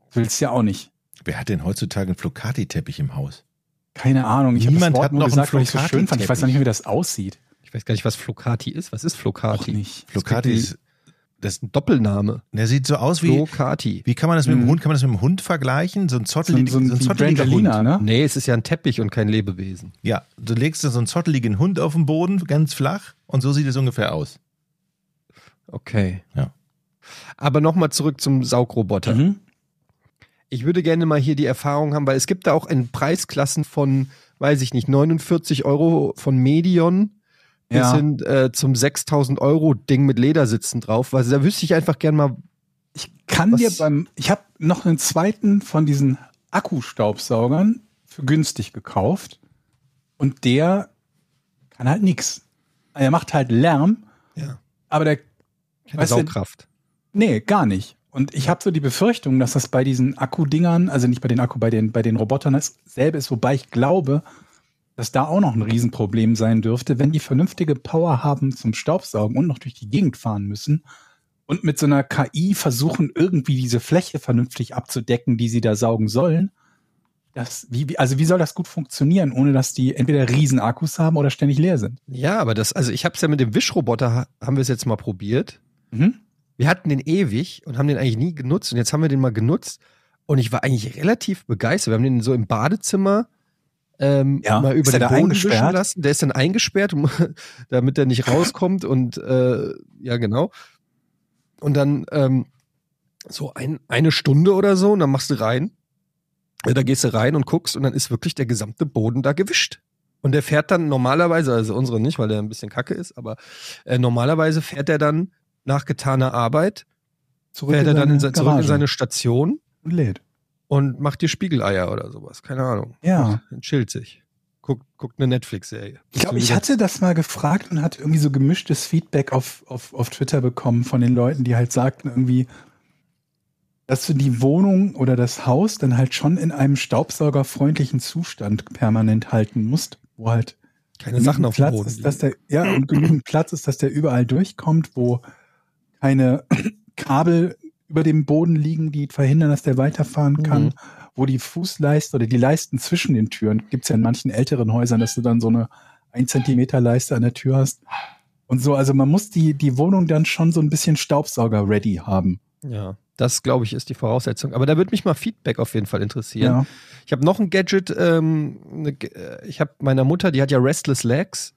Das willst du ja auch nicht. Wer hat denn heutzutage einen Flocati-Teppich im Haus? Keine Ahnung. Ich Niemand Wort hat nur noch gesagt, weil ich so schön fand. Ich weiß noch nicht, wie das aussieht. Ich weiß gar nicht, was Flocati ist. Was ist Auch Flocati? nicht. Flocati ist, das, Ein Doppelname. der sieht so aus wie, Flocati. wie kann man das mit dem Mhm. Hund, kann man das mit dem Hund vergleichen? So ein So ein, zotteliger, so ein, so ein zotteliger Hund. ne? Nee, es ist ja ein Teppich und kein Lebewesen. Ja, du legst so einen zotteligen Hund auf den Boden, ganz flach, und so sieht es ungefähr aus. Okay. Ja. Aber nochmal zurück zum Saugroboter. Mhm. Ich würde gerne mal hier die Erfahrung haben, weil es gibt da auch in Preisklassen von, weiß ich nicht, 49 Euro von Medion bis Ja. hin äh, zum 6000 Euro Ding mit Ledersitzen drauf. Also da wüsste ich einfach gern mal, Ich kann dir beim, ich habe noch einen zweiten von diesen Akkustaubsaugern für günstig gekauft und der kann halt nix. Er macht halt Lärm, ja, aber der, keine Weißt du- Saugkraft. nee, gar nicht. Und ich habe so die Befürchtung, dass das bei diesen Akkudingern, also nicht bei den Akku, bei den, bei den Robotern dasselbe ist, wobei ich glaube, dass da auch noch ein Riesenproblem sein dürfte, wenn die vernünftige Power haben zum Staubsaugen und noch durch die Gegend fahren müssen und mit so einer KI versuchen, irgendwie diese Fläche vernünftig abzudecken, die sie da saugen sollen. Das, wie, also wie soll das gut funktionieren, ohne dass die entweder Riesenakkus haben oder ständig leer sind? Ja, aber das, also ich habe es ja mit dem Wischroboter, ha- haben wir es jetzt mal probiert. Mhm. Wir hatten den ewig und haben den eigentlich nie genutzt und jetzt haben wir den mal genutzt und ich war eigentlich relativ begeistert. Wir haben den so im Badezimmer ähm, Ja, mal über den Boden wischen lassen. Der ist dann eingesperrt, damit er nicht rauskommt und äh, ja genau. Und dann ähm, so ein, eine Stunde oder so und dann machst du rein. Ja, da gehst du rein und guckst und dann ist wirklich der gesamte Boden da gewischt. Und der fährt dann normalerweise, also unsere nicht, weil der ein bisschen kacke ist, aber äh, normalerweise fährt er dann nach getaner Arbeit, Zurück fährt er dann in, zurück in seine Station und lädt. und macht dir Spiegeleier oder sowas. Keine Ahnung. Ja. Dann chillt sich. Guckt, guckt eine Netflix-Serie. Ich glaube, ich hatte das mal gefragt und hatte irgendwie so gemischtes Feedback auf, auf, auf Twitter bekommen von den Leuten, die halt sagten irgendwie, dass du die Wohnung oder das Haus dann halt schon in einem staubsaugerfreundlichen Zustand permanent halten musst, wo halt keine Sachen auf dem Platz Boden. ist, dass der, ja, und genügend Platz ist, dass der überall durchkommt, wo keine Kabel über dem Boden liegen, die verhindern, dass der weiterfahren kann, Mhm. wo die Fußleiste oder die Leisten zwischen den Türen, gibt's ja in manchen älteren Häusern, dass du dann so eine ein Zentimeter Leiste an der Tür hast. Und so, also man muss die, die Wohnung dann schon so ein bisschen Staubsauger-ready haben. ja, das glaube ich ist die Voraussetzung. Aber da würde mich mal Feedback auf jeden Fall interessieren. Ja. Ich habe noch ein Gadget. Ähm, ne, äh, ich habe meiner Mutter, die hat ja Restless Legs.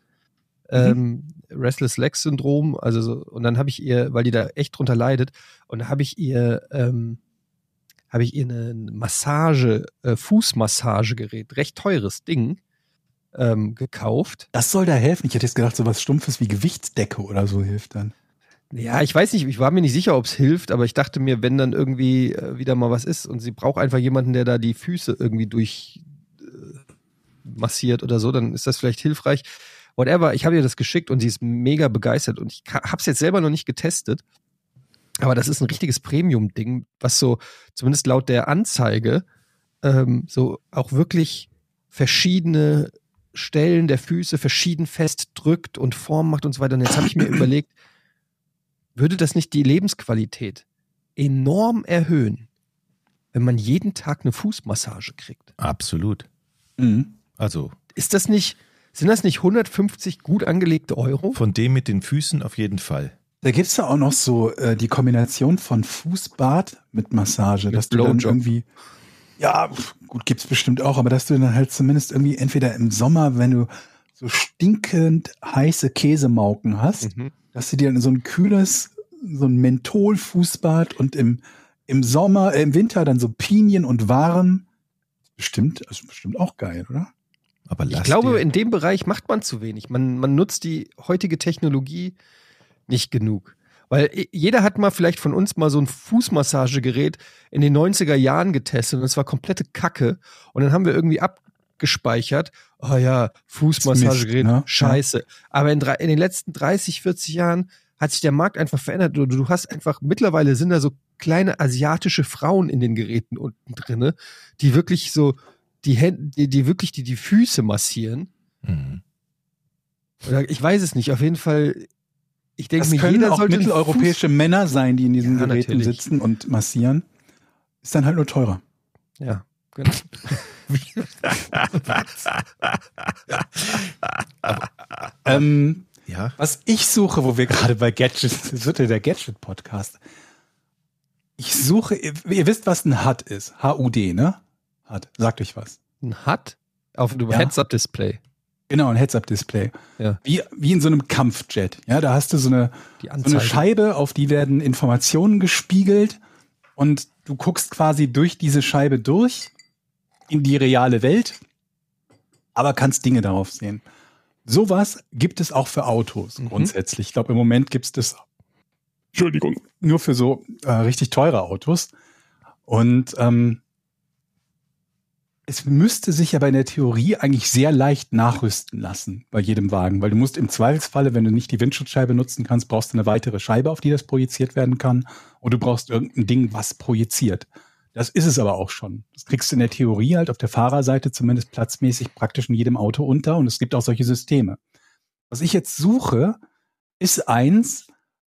Ähm, Restless Legs Syndrom. Also so, und dann habe ich ihr, weil die da echt drunter leidet, und da habe ich ihr, ähm, habe ich ihr eine Massage, äh, Fußmassagegerät, recht teures Ding, ähm, gekauft. Das soll da helfen. Ich hätte jetzt gedacht, so was Stumpfes wie Gewichtsdecke oder so hilft dann. Ja, ich weiß nicht, ich war mir nicht sicher, ob es hilft, aber ich dachte mir, wenn dann irgendwie äh, wieder mal was ist und sie braucht einfach jemanden, der da die Füße irgendwie durch äh, massiert oder so, dann ist das vielleicht hilfreich. Whatever. Ich habe ihr das geschickt und sie ist mega begeistert und ich habe es jetzt selber noch nicht getestet. Aber das ist ein richtiges Premium-Ding, was so, zumindest laut der Anzeige, ähm, so auch wirklich verschiedene Stellen der Füße verschieden fest drückt und Form macht und so weiter. Und jetzt habe ich mir überlegt, würde das nicht die Lebensqualität enorm erhöhen, wenn man jeden Tag eine Fußmassage kriegt? Absolut. Mhm. Also Ist das nicht, sind das nicht 150 gut angelegte Euro? von dem mit den Füßen auf jeden Fall. Da gibt's ja auch noch so äh, die Kombination von Fußbad mit Massage, Mit dass du dann irgendwie, ja, gut, gibt's bestimmt auch, aber dass du dann halt zumindest irgendwie entweder im Sommer, wenn du so stinkend heiße Käsemauken hast, Mhm. dass du dir dann so ein kühles, so ein Menthol-Fußbad und im, im Sommer, äh, im Winter dann so Pinien und warm. Bestimmt, also bestimmt auch geil, oder? Aber Ich glaube, dir, in dem Bereich macht man zu wenig. Man, man nutzt die heutige Technologie nicht genug. Weil jeder hat mal vielleicht von uns mal so ein Fußmassagegerät in den 90er Jahren getestet und es war komplette Kacke. Und dann haben wir irgendwie abgespeichert, oh ja, Fußmassagegerät, ne? scheiße. Aber in, in den letzten 30, 40 Jahren hat sich der Markt einfach verändert. Du, du hast einfach, mittlerweile sind da so kleine asiatische Frauen in den Geräten unten drinne, die wirklich so die Hände, die, die wirklich die, die Füße massieren. Mhm. Oder ich weiß es nicht. Auf jeden Fall, ich denke mir, können jeder auch sollte mitteleuropäische Männer sein, die in diesen Ja, Geräten natürlich. sitzen und massieren. Ist dann halt nur teurer. Fuß, ja, genau. Ähm, Ja. was ich suche, wo wir gerade bei Gadgets, das wird ja der Gadget-Podcast. Ich suche, ihr, ihr wisst, was ein HUD ist. H-U-D, ne? HUD, sagt euch was. Ein HUD auf dem Ja. Heads-Up-Display. Genau, ein Heads-Up-Display. Ja. Wie, wie in so einem Kampfjet. Ja, da hast du so eine, Die so eine Scheibe, auf die werden Informationen gespiegelt und du guckst quasi durch diese Scheibe durch in die reale Welt, aber kannst Dinge darauf sehen. Sowas gibt es auch für Autos Mhm. grundsätzlich. Ich glaube, im Moment gibt es das, Entschuldigung, nur für so äh, richtig teure Autos. Und ähm, es müsste sich aber in der Theorie eigentlich sehr leicht nachrüsten lassen bei jedem Wagen, weil du musst im Zweifelsfalle, wenn du nicht die Windschutzscheibe nutzen kannst, brauchst du eine weitere Scheibe, auf die das projiziert werden kann. Und du brauchst irgendein Ding, was projiziert. Das ist es aber auch schon. Das kriegst du in der Theorie halt auf der Fahrerseite zumindest platzmäßig praktisch in jedem Auto unter und es gibt auch solche Systeme. Was ich jetzt suche, ist eins,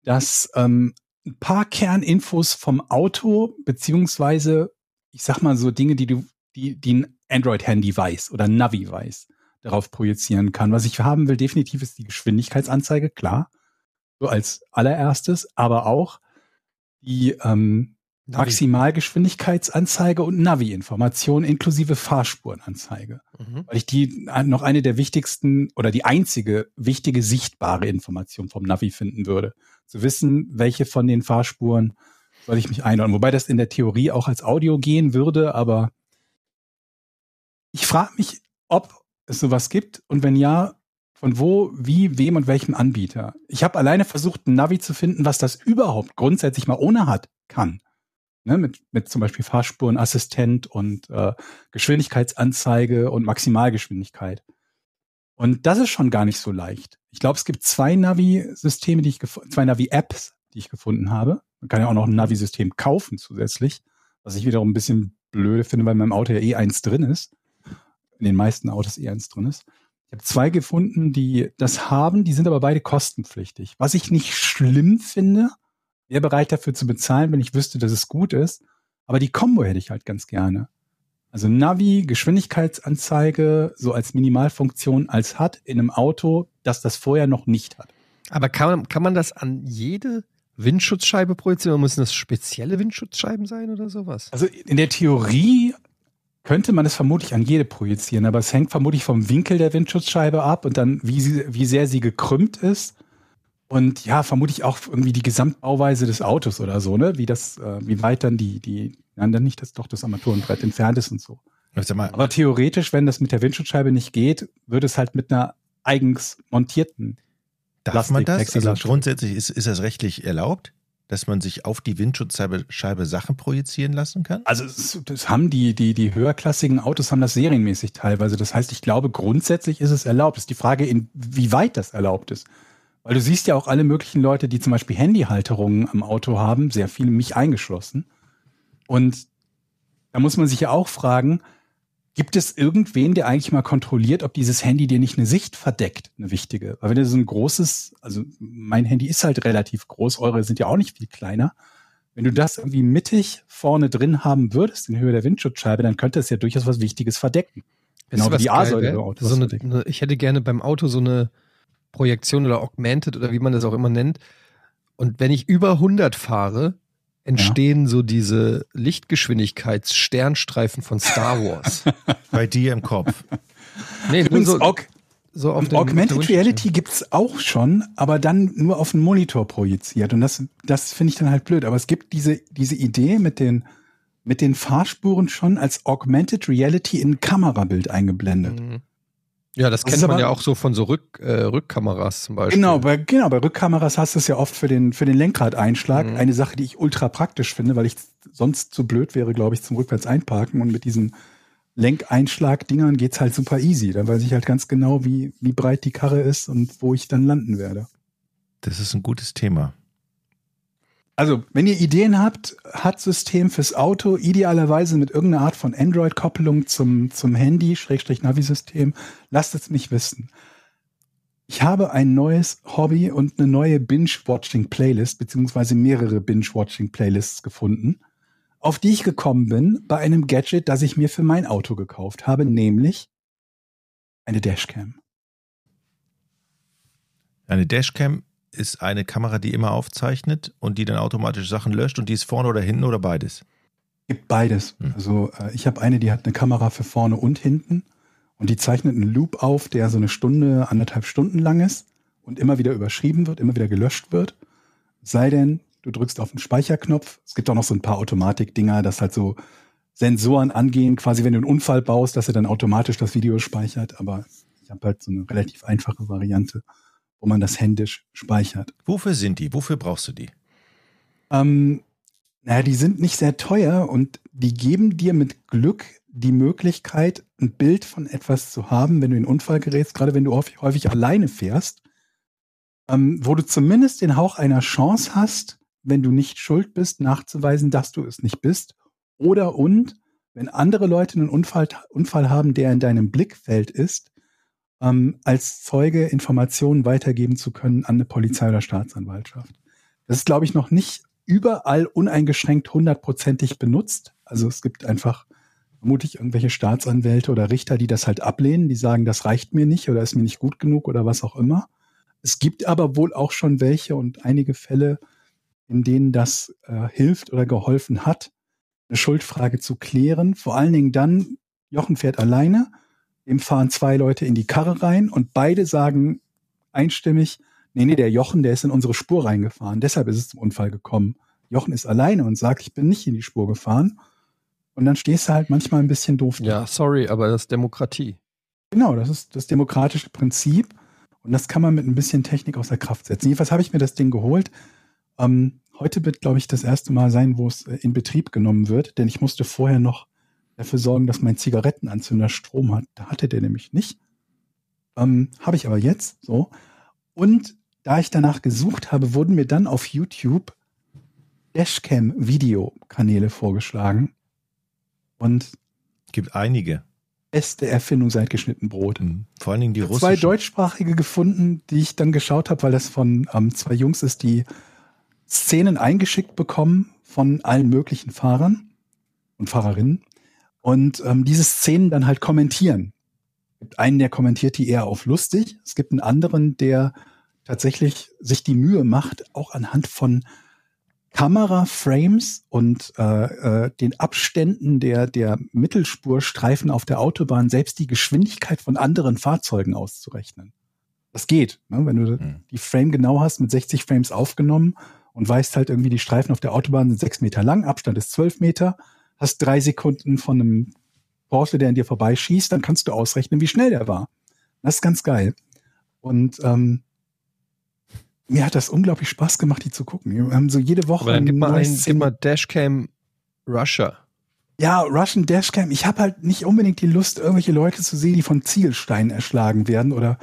das ähm, ein paar Kerninfos vom Auto, beziehungsweise, ich sag mal so Dinge, die du, die, die ein Android-Handy weiß oder Navi weiß, darauf projizieren kann. Was ich haben will, definitiv ist die Geschwindigkeitsanzeige, klar. So als allererstes, aber auch die ähm, Navi. Maximalgeschwindigkeitsanzeige und Navi-Information inklusive Fahrspurenanzeige Mhm. weil ich die noch eine der wichtigsten oder die einzige wichtige sichtbare Information vom Navi finden würde. Zu wissen, welche von den Fahrspuren soll ich mich einordnen. Wobei das in der Theorie auch als Audio gehen würde, aber ich frage mich, ob es sowas gibt und wenn ja, von wo, wie, wem und welchem Anbieter. Ich habe alleine versucht, ein Navi zu finden, was das überhaupt grundsätzlich mal ohne hat, kann. Ne, mit, mit zum Beispiel Fahrspurenassistent und äh, Geschwindigkeitsanzeige und Maximalgeschwindigkeit. Und das ist schon gar nicht so leicht. Ich glaube, es gibt zwei Navi-Systeme, die ich zwei Navi-Apps, die ich gefunden habe. Man kann ja auch noch ein Navi-System kaufen zusätzlich, was ich wiederum ein bisschen blöde finde, weil in meinem Auto ja eh eins drin ist. In den meisten Autos eh eins drin ist. Ich habe zwei gefunden, die das haben, die sind aber beide kostenpflichtig. Was ich nicht schlimm finde, wäre bereit dafür zu bezahlen, wenn ich wüsste, dass es gut ist. Aber die Combo hätte ich halt ganz gerne. Also Navi, Geschwindigkeitsanzeige, so als Minimalfunktion als hat in einem Auto, das das vorher noch nicht hat. Aber kann man, kann man das an jede Windschutzscheibe projizieren? Oder müssen das spezielle Windschutzscheiben sein oder sowas? Also in der Theorie könnte man es vermutlich an jede projizieren, aber es hängt vermutlich vom Winkel der Windschutzscheibe ab und dann, wie, sie, wie sehr sie gekrümmt ist. Und ja, vermutlich auch irgendwie die Gesamtbauweise des Autos oder so, ne? Wie das, äh, wie weit dann die, die, nein, dann nicht, dass doch das Armaturenbrett entfernt ist und so. Mal, Aber theoretisch, wenn das mit der Windschutzscheibe nicht geht, würde es halt mit einer eigens montierten. darf man Plastik, das? Also grundsätzlich ist, ist das rechtlich erlaubt? Dass man sich auf die Windschutzscheibe Scheibe Sachen projizieren lassen kann? Also das, das haben die, die, die höherklassigen Autos haben das serienmäßig teilweise. Das heißt, ich glaube, grundsätzlich ist es erlaubt. Es ist die Frage, inwieweit das erlaubt ist. Weil du siehst ja auch alle möglichen Leute, die zum Beispiel Handyhalterungen am Auto haben, sehr viele, mich eingeschlossen. Und da muss man sich ja auch fragen, Gibt es irgendwen, der eigentlich mal kontrolliert, ob dieses Handy dir nicht eine Sicht verdeckt, eine wichtige? Weil wenn du so ein großes, also mein Handy ist halt relativ groß, eure sind ja auch nicht viel kleiner. Wenn du das irgendwie mittig vorne drin haben würdest, in Höhe der Windschutzscheibe, dann könnte es ja durchaus was Wichtiges verdecken. Genau wie die A-Säule im Auto. So eine, eine, ich hätte gerne beim Auto so eine Projektion oder Augmented oder wie man das auch immer nennt. Und wenn ich über 100 fahre, entstehen ja. so diese Lichtgeschwindigkeitssternstreifen von Star Wars. Bei dir im Kopf. Nee, Übrigens, so, Aug so auf Augmented Reality gibt's auch schon, aber dann nur auf den Monitor projiziert. Und das, das finde ich dann halt blöd. Aber es gibt diese, diese Idee mit den, mit den Fahrspuren schon als Augmented Reality in Kamerabild eingeblendet. Mhm. Ja, das, das kennt man aber, ja auch so von so Rück, äh, Rückkameras zum Beispiel. Genau, bei, genau, bei Rückkameras hast du es ja oft für den, für den Lenkradeinschlag. Mhm. Eine Sache, die ich ultra praktisch finde, weil ich sonst zu blöd wäre, glaube ich, zum rückwärts einparken. Und mit diesen Lenkeinschlag-Dingern geht's halt super easy. Da weiß ich halt ganz genau, wie, wie breit die Karre ist und wo ich dann landen werde. Das ist ein gutes Thema. Also, wenn ihr Ideen habt, HUD-System fürs Auto, idealerweise mit irgendeiner Art von Android-Kopplung zum, zum Handy, Schrägstrich Navi-System, lasst es mich wissen. Ich habe ein neues Hobby und eine neue Binge-Watching-Playlist, beziehungsweise mehrere Binge-Watching-Playlists gefunden, auf die ich gekommen bin bei einem Gadget, das ich mir für mein Auto gekauft habe, nämlich eine Dashcam. Eine Dashcam ist eine Kamera, die immer aufzeichnet und die dann automatisch Sachen löscht und die ist vorne oder hinten oder beides? Gibt beides. Hm. Also äh, ich habe eine, die hat eine Kamera für vorne und hinten und die zeichnet einen Loop auf, der so eine Stunde, anderthalb Stunden lang ist und immer wieder überschrieben wird, immer wieder gelöscht wird. Sei denn, du drückst auf den Speicherknopf. Es gibt auch noch so ein paar Automatik-Dinger, dass halt so Sensoren angehen, quasi wenn du einen Unfall baust, dass er dann automatisch das Video speichert. Aber ich habe halt so eine relativ einfache Variante wo man das händisch speichert. Wofür sind die? Wofür brauchst du die? Ähm, naja, die sind nicht sehr teuer und die geben dir mit Glück die Möglichkeit, ein Bild von etwas zu haben, wenn du in einen Unfall gerätst, gerade wenn du häufig, häufig alleine fährst, ähm, wo du zumindest den Hauch einer Chance hast, wenn du nicht schuld bist, nachzuweisen, dass du es nicht bist. Oder und, wenn andere Leute einen Unfall, Unfall haben, der in deinem Blickfeld ist, ähm, als Zeuge Informationen weitergeben zu können an eine Polizei oder Staatsanwaltschaft. Das ist, glaube ich, noch nicht überall uneingeschränkt hundertprozentig benutzt. Also es gibt einfach vermutlich irgendwelche Staatsanwälte oder Richter, die das halt ablehnen, die sagen, das reicht mir nicht oder ist mir nicht gut genug oder was auch immer. Es gibt aber wohl auch schon welche und einige Fälle, in denen das äh, hilft oder geholfen hat, eine Schuldfrage zu klären. Vor allen Dingen dann, Jochen fährt alleine dem fahren zwei Leute in die Karre rein und beide sagen einstimmig, nee, nee, der Jochen, der ist in unsere Spur reingefahren. Deshalb ist es zum Unfall gekommen. Jochen ist alleine und sagt, ich bin nicht in die Spur gefahren. Und dann stehst du halt manchmal ein bisschen doof. Ja, sorry, aber das ist Demokratie. Genau, das ist das demokratische Prinzip. Und das kann man mit ein bisschen Technik außer Kraft setzen. Jedenfalls habe ich mir das Ding geholt. Ähm, heute wird, glaube ich, das erste Mal sein, wo es äh, in Betrieb genommen wird, denn ich musste vorher noch dafür sorgen, dass mein Zigarettenanzünder Strom hat. Da hatte der nämlich nicht. Ähm, habe ich aber jetzt so. Und da ich danach gesucht habe, wurden mir dann auf YouTube Dashcam-Videokanäle vorgeschlagen. Und gibt einige. Beste Erfindung seit geschnitten Brot. Mhm. Vor allen Dingen die russischen. Zwei deutschsprachige gefunden, die ich dann geschaut habe, weil das von ähm, zwei Jungs ist, die Szenen eingeschickt bekommen von allen möglichen Fahrern und Fahrerinnen und ähm, diese Szenen dann halt kommentieren. Es gibt einen, der kommentiert die eher auf lustig. Es gibt einen anderen, der tatsächlich sich die Mühe macht, auch anhand von Kameraframes und äh, äh, den Abständen der, der Mittelspurstreifen auf der Autobahn selbst die Geschwindigkeit von anderen Fahrzeugen auszurechnen. Das geht, ne? wenn du mhm. die Frame genau hast, mit 60 Frames aufgenommen und weißt halt irgendwie, die Streifen auf der Autobahn sind sechs Meter lang, Abstand ist zwölf Meter hast drei Sekunden von einem Porsche, der an dir vorbeischießt, dann kannst du ausrechnen, wie schnell der war. Das ist ganz geil. Und ähm, mir hat das unglaublich Spaß gemacht, die zu gucken. Wir haben so jede Woche Aber dann gib mal, neues ein, gib Szenen- mal Dashcam Russia. Ja, Russian Dashcam. Ich habe halt nicht unbedingt die Lust, irgendwelche Leute zu sehen, die von Ziegelsteinen erschlagen werden oder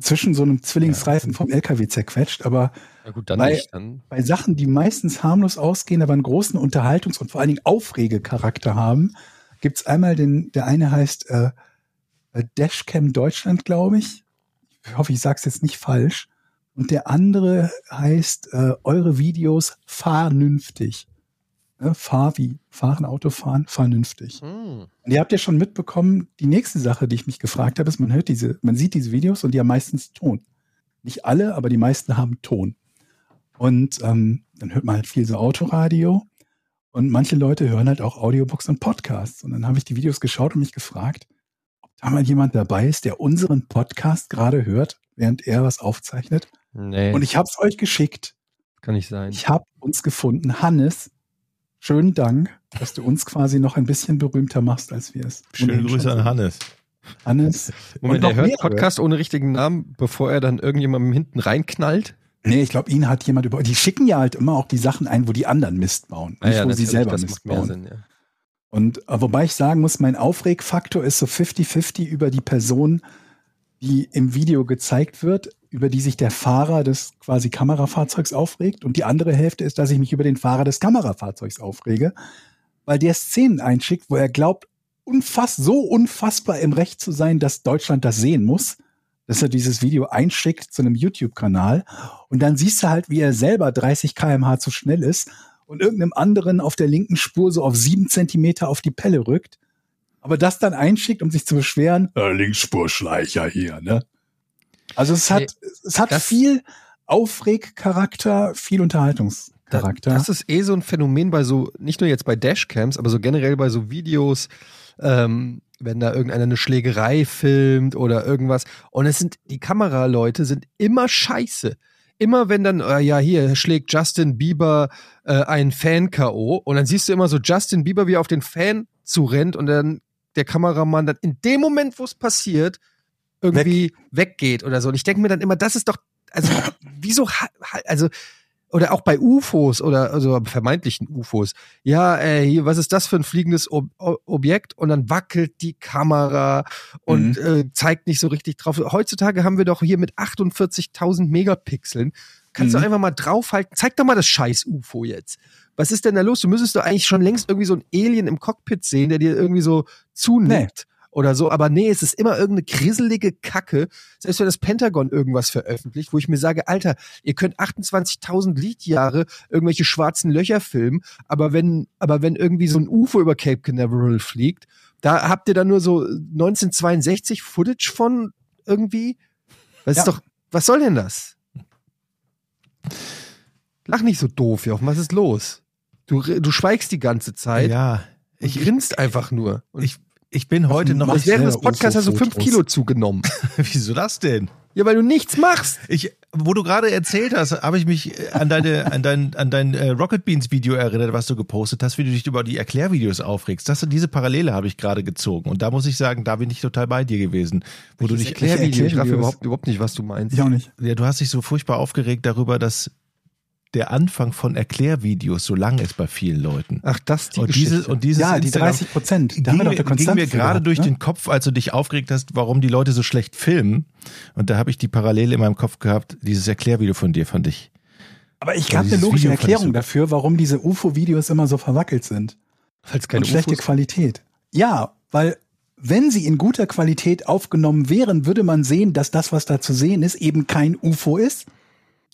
zwischen so einem Zwillingsreifen vom LKW zerquetscht. Aber Na gut, dann Weil- nicht. Dann. bei Sachen, die meistens harmlos ausgehen, aber einen großen Unterhaltungs- und vor allen Dingen Aufregecharakter haben, gibt's einmal den, der eine heißt äh, äh, Dashcam Deutschland, glaube ich. Ich hoffe, ich sage es jetzt nicht falsch. Und der andere heißt äh, Eure Videos fahrnünftig. Ne, fahr wie fahren, Auto fahren, vernünftig. Hm. Und ihr habt ja schon mitbekommen, die nächste Sache, die ich mich gefragt habe, ist, man hört diese, man sieht diese Videos und die haben meistens Ton. Nicht alle, aber die meisten haben Ton. Und ähm, dann hört man halt viel so Autoradio. Und manche Leute hören halt auch Audiobooks und Podcasts. Und dann habe ich die Videos geschaut und mich gefragt, ob da mal jemand dabei ist, der unseren Podcast gerade hört, während er was aufzeichnet. Nee, Und ich habe es euch geschickt. kann nicht sein. Ich habe uns gefunden. Hannes, schönen Dank, dass du uns quasi noch ein bisschen berühmter machst, als wir es. Schöne Grüße schon an sind. Hannes. Hannes. Moment, noch hört. Podcast ohne richtigen Namen, bevor er dann irgendjemandem hinten reinknallt? Nee, ich glaube, ihn hat jemand über. Die schicken ja halt immer auch die Sachen ein, wo die anderen Mist bauen. Ah Nicht, ja, wo sie selber Mist bauen. Sinn, ja. Und äh, wobei ich sagen muss, mein Aufregfaktor ist so 50-50 über die Person, die im Video gezeigt wird, über die sich der Fahrer des quasi Kamerafahrzeugs aufregt. Und die andere Hälfte ist, dass ich mich über den Fahrer des Kamerafahrzeugs aufrege, weil der Szenen einschickt, wo er glaubt, unfass, so unfassbar im Recht zu sein, dass Deutschland das sehen muss, dass er dieses Video einschickt zu einem YouTube-Kanal. Und dann siehst du halt, wie er selber 30 kmh zu schnell ist und irgendeinem anderen auf der linken Spur so auf sieben Zentimeter auf die Pelle rückt. Aber das dann einschickt, um sich zu beschweren, äh, Linksspurschleicher hier, ne? Also es hat, es hat viel Aufregcharakter, viel Unterhaltungscharakter. das ist eh so ein Phänomen bei so, nicht nur jetzt bei Dashcams, aber so generell bei so Videos, ähm, wenn da irgendeiner eine Schlägerei filmt oder irgendwas. Und es sind, die Kameraleute sind immer scheiße. Immer wenn dann, äh, ja, hier schlägt Justin Bieber äh, einen Fan K.O. und dann siehst du immer so Justin Bieber, wie er auf den Fan zurennt und dann der Kameramann dann in dem Moment, wo es passiert, irgendwie weggeht oder so. Und ich denke mir dann immer, das ist doch, also, wieso, also, oder auch bei UFOs oder also vermeintlichen UFOs. Ja, äh, hier, was ist das für ein fliegendes Ob Objekt? Und dann wackelt die Kamera und äh, zeigt nicht so richtig drauf. Heutzutage haben wir doch hier mit 48.000 Megapixeln. Kannst Mhm. du einfach mal draufhalten. Zeig doch mal das scheiß UFO jetzt. Was ist denn da los? Du müsstest doch eigentlich schon längst irgendwie so ein Alien im Cockpit sehen, der dir irgendwie so zunickt. Oder so, aber nee, es ist immer irgendeine grisselige Kacke. Selbst wenn das Pentagon irgendwas veröffentlicht, wo ich mir sage, Alter, ihr könnt 28.000 Lichtjahre irgendwelche schwarzen Löcher filmen, aber wenn, aber wenn irgendwie so ein UFO über Cape Canaveral fliegt, da habt ihr dann nur so 1962 Footage von irgendwie? Das Ja. ist doch, was soll denn das? Lach nicht so doof, Jochen, was ist los? Du, du schweigst die ganze Zeit Ja, ich, grinst einfach nur. Und ich, ich bin heute noch. mach das während des Podcasts hast du fünf. Kilo zugenommen. Wieso das denn? Ja, weil du nichts machst. Ich, wo du gerade erzählt hast, habe ich mich äh, an deine, an dein, an dein äh, Rocket Beans Video erinnert, was du gepostet hast, wie du dich über die Erklärvideos aufregst. Das, diese Parallele habe ich gerade gezogen. Und da muss ich sagen, da bin ich total bei dir gewesen. Wo du Das dich, Erklärvideo, ich überhaupt, überhaupt nicht, was du meinst. ich auch nicht. ja, du hast dich so furchtbar aufgeregt darüber, dass der Anfang von Erklärvideos so lang ist bei vielen Leuten. Ach, das die Und Geschichte. dieses, und dieses Ja, die Instagram- 30 Prozent. Da ging haben wir doch mir, ging mir gerade gehabt, durch ne? den Kopf, als du dich aufgeregt hast, warum die Leute so schlecht filmen. Und da habe ich die Parallele in meinem Kopf gehabt. Dieses Erklärvideo von dir fand ich. Aber ich Ja, habe eine logische Video Erklärung dafür, warum diese UFO-Videos immer so verwackelt sind. Weil es keine und schlechte UFOs Qualität. Ja, weil wenn sie in guter Qualität aufgenommen wären, würde man sehen, dass das, was da zu sehen ist, eben kein UFO ist.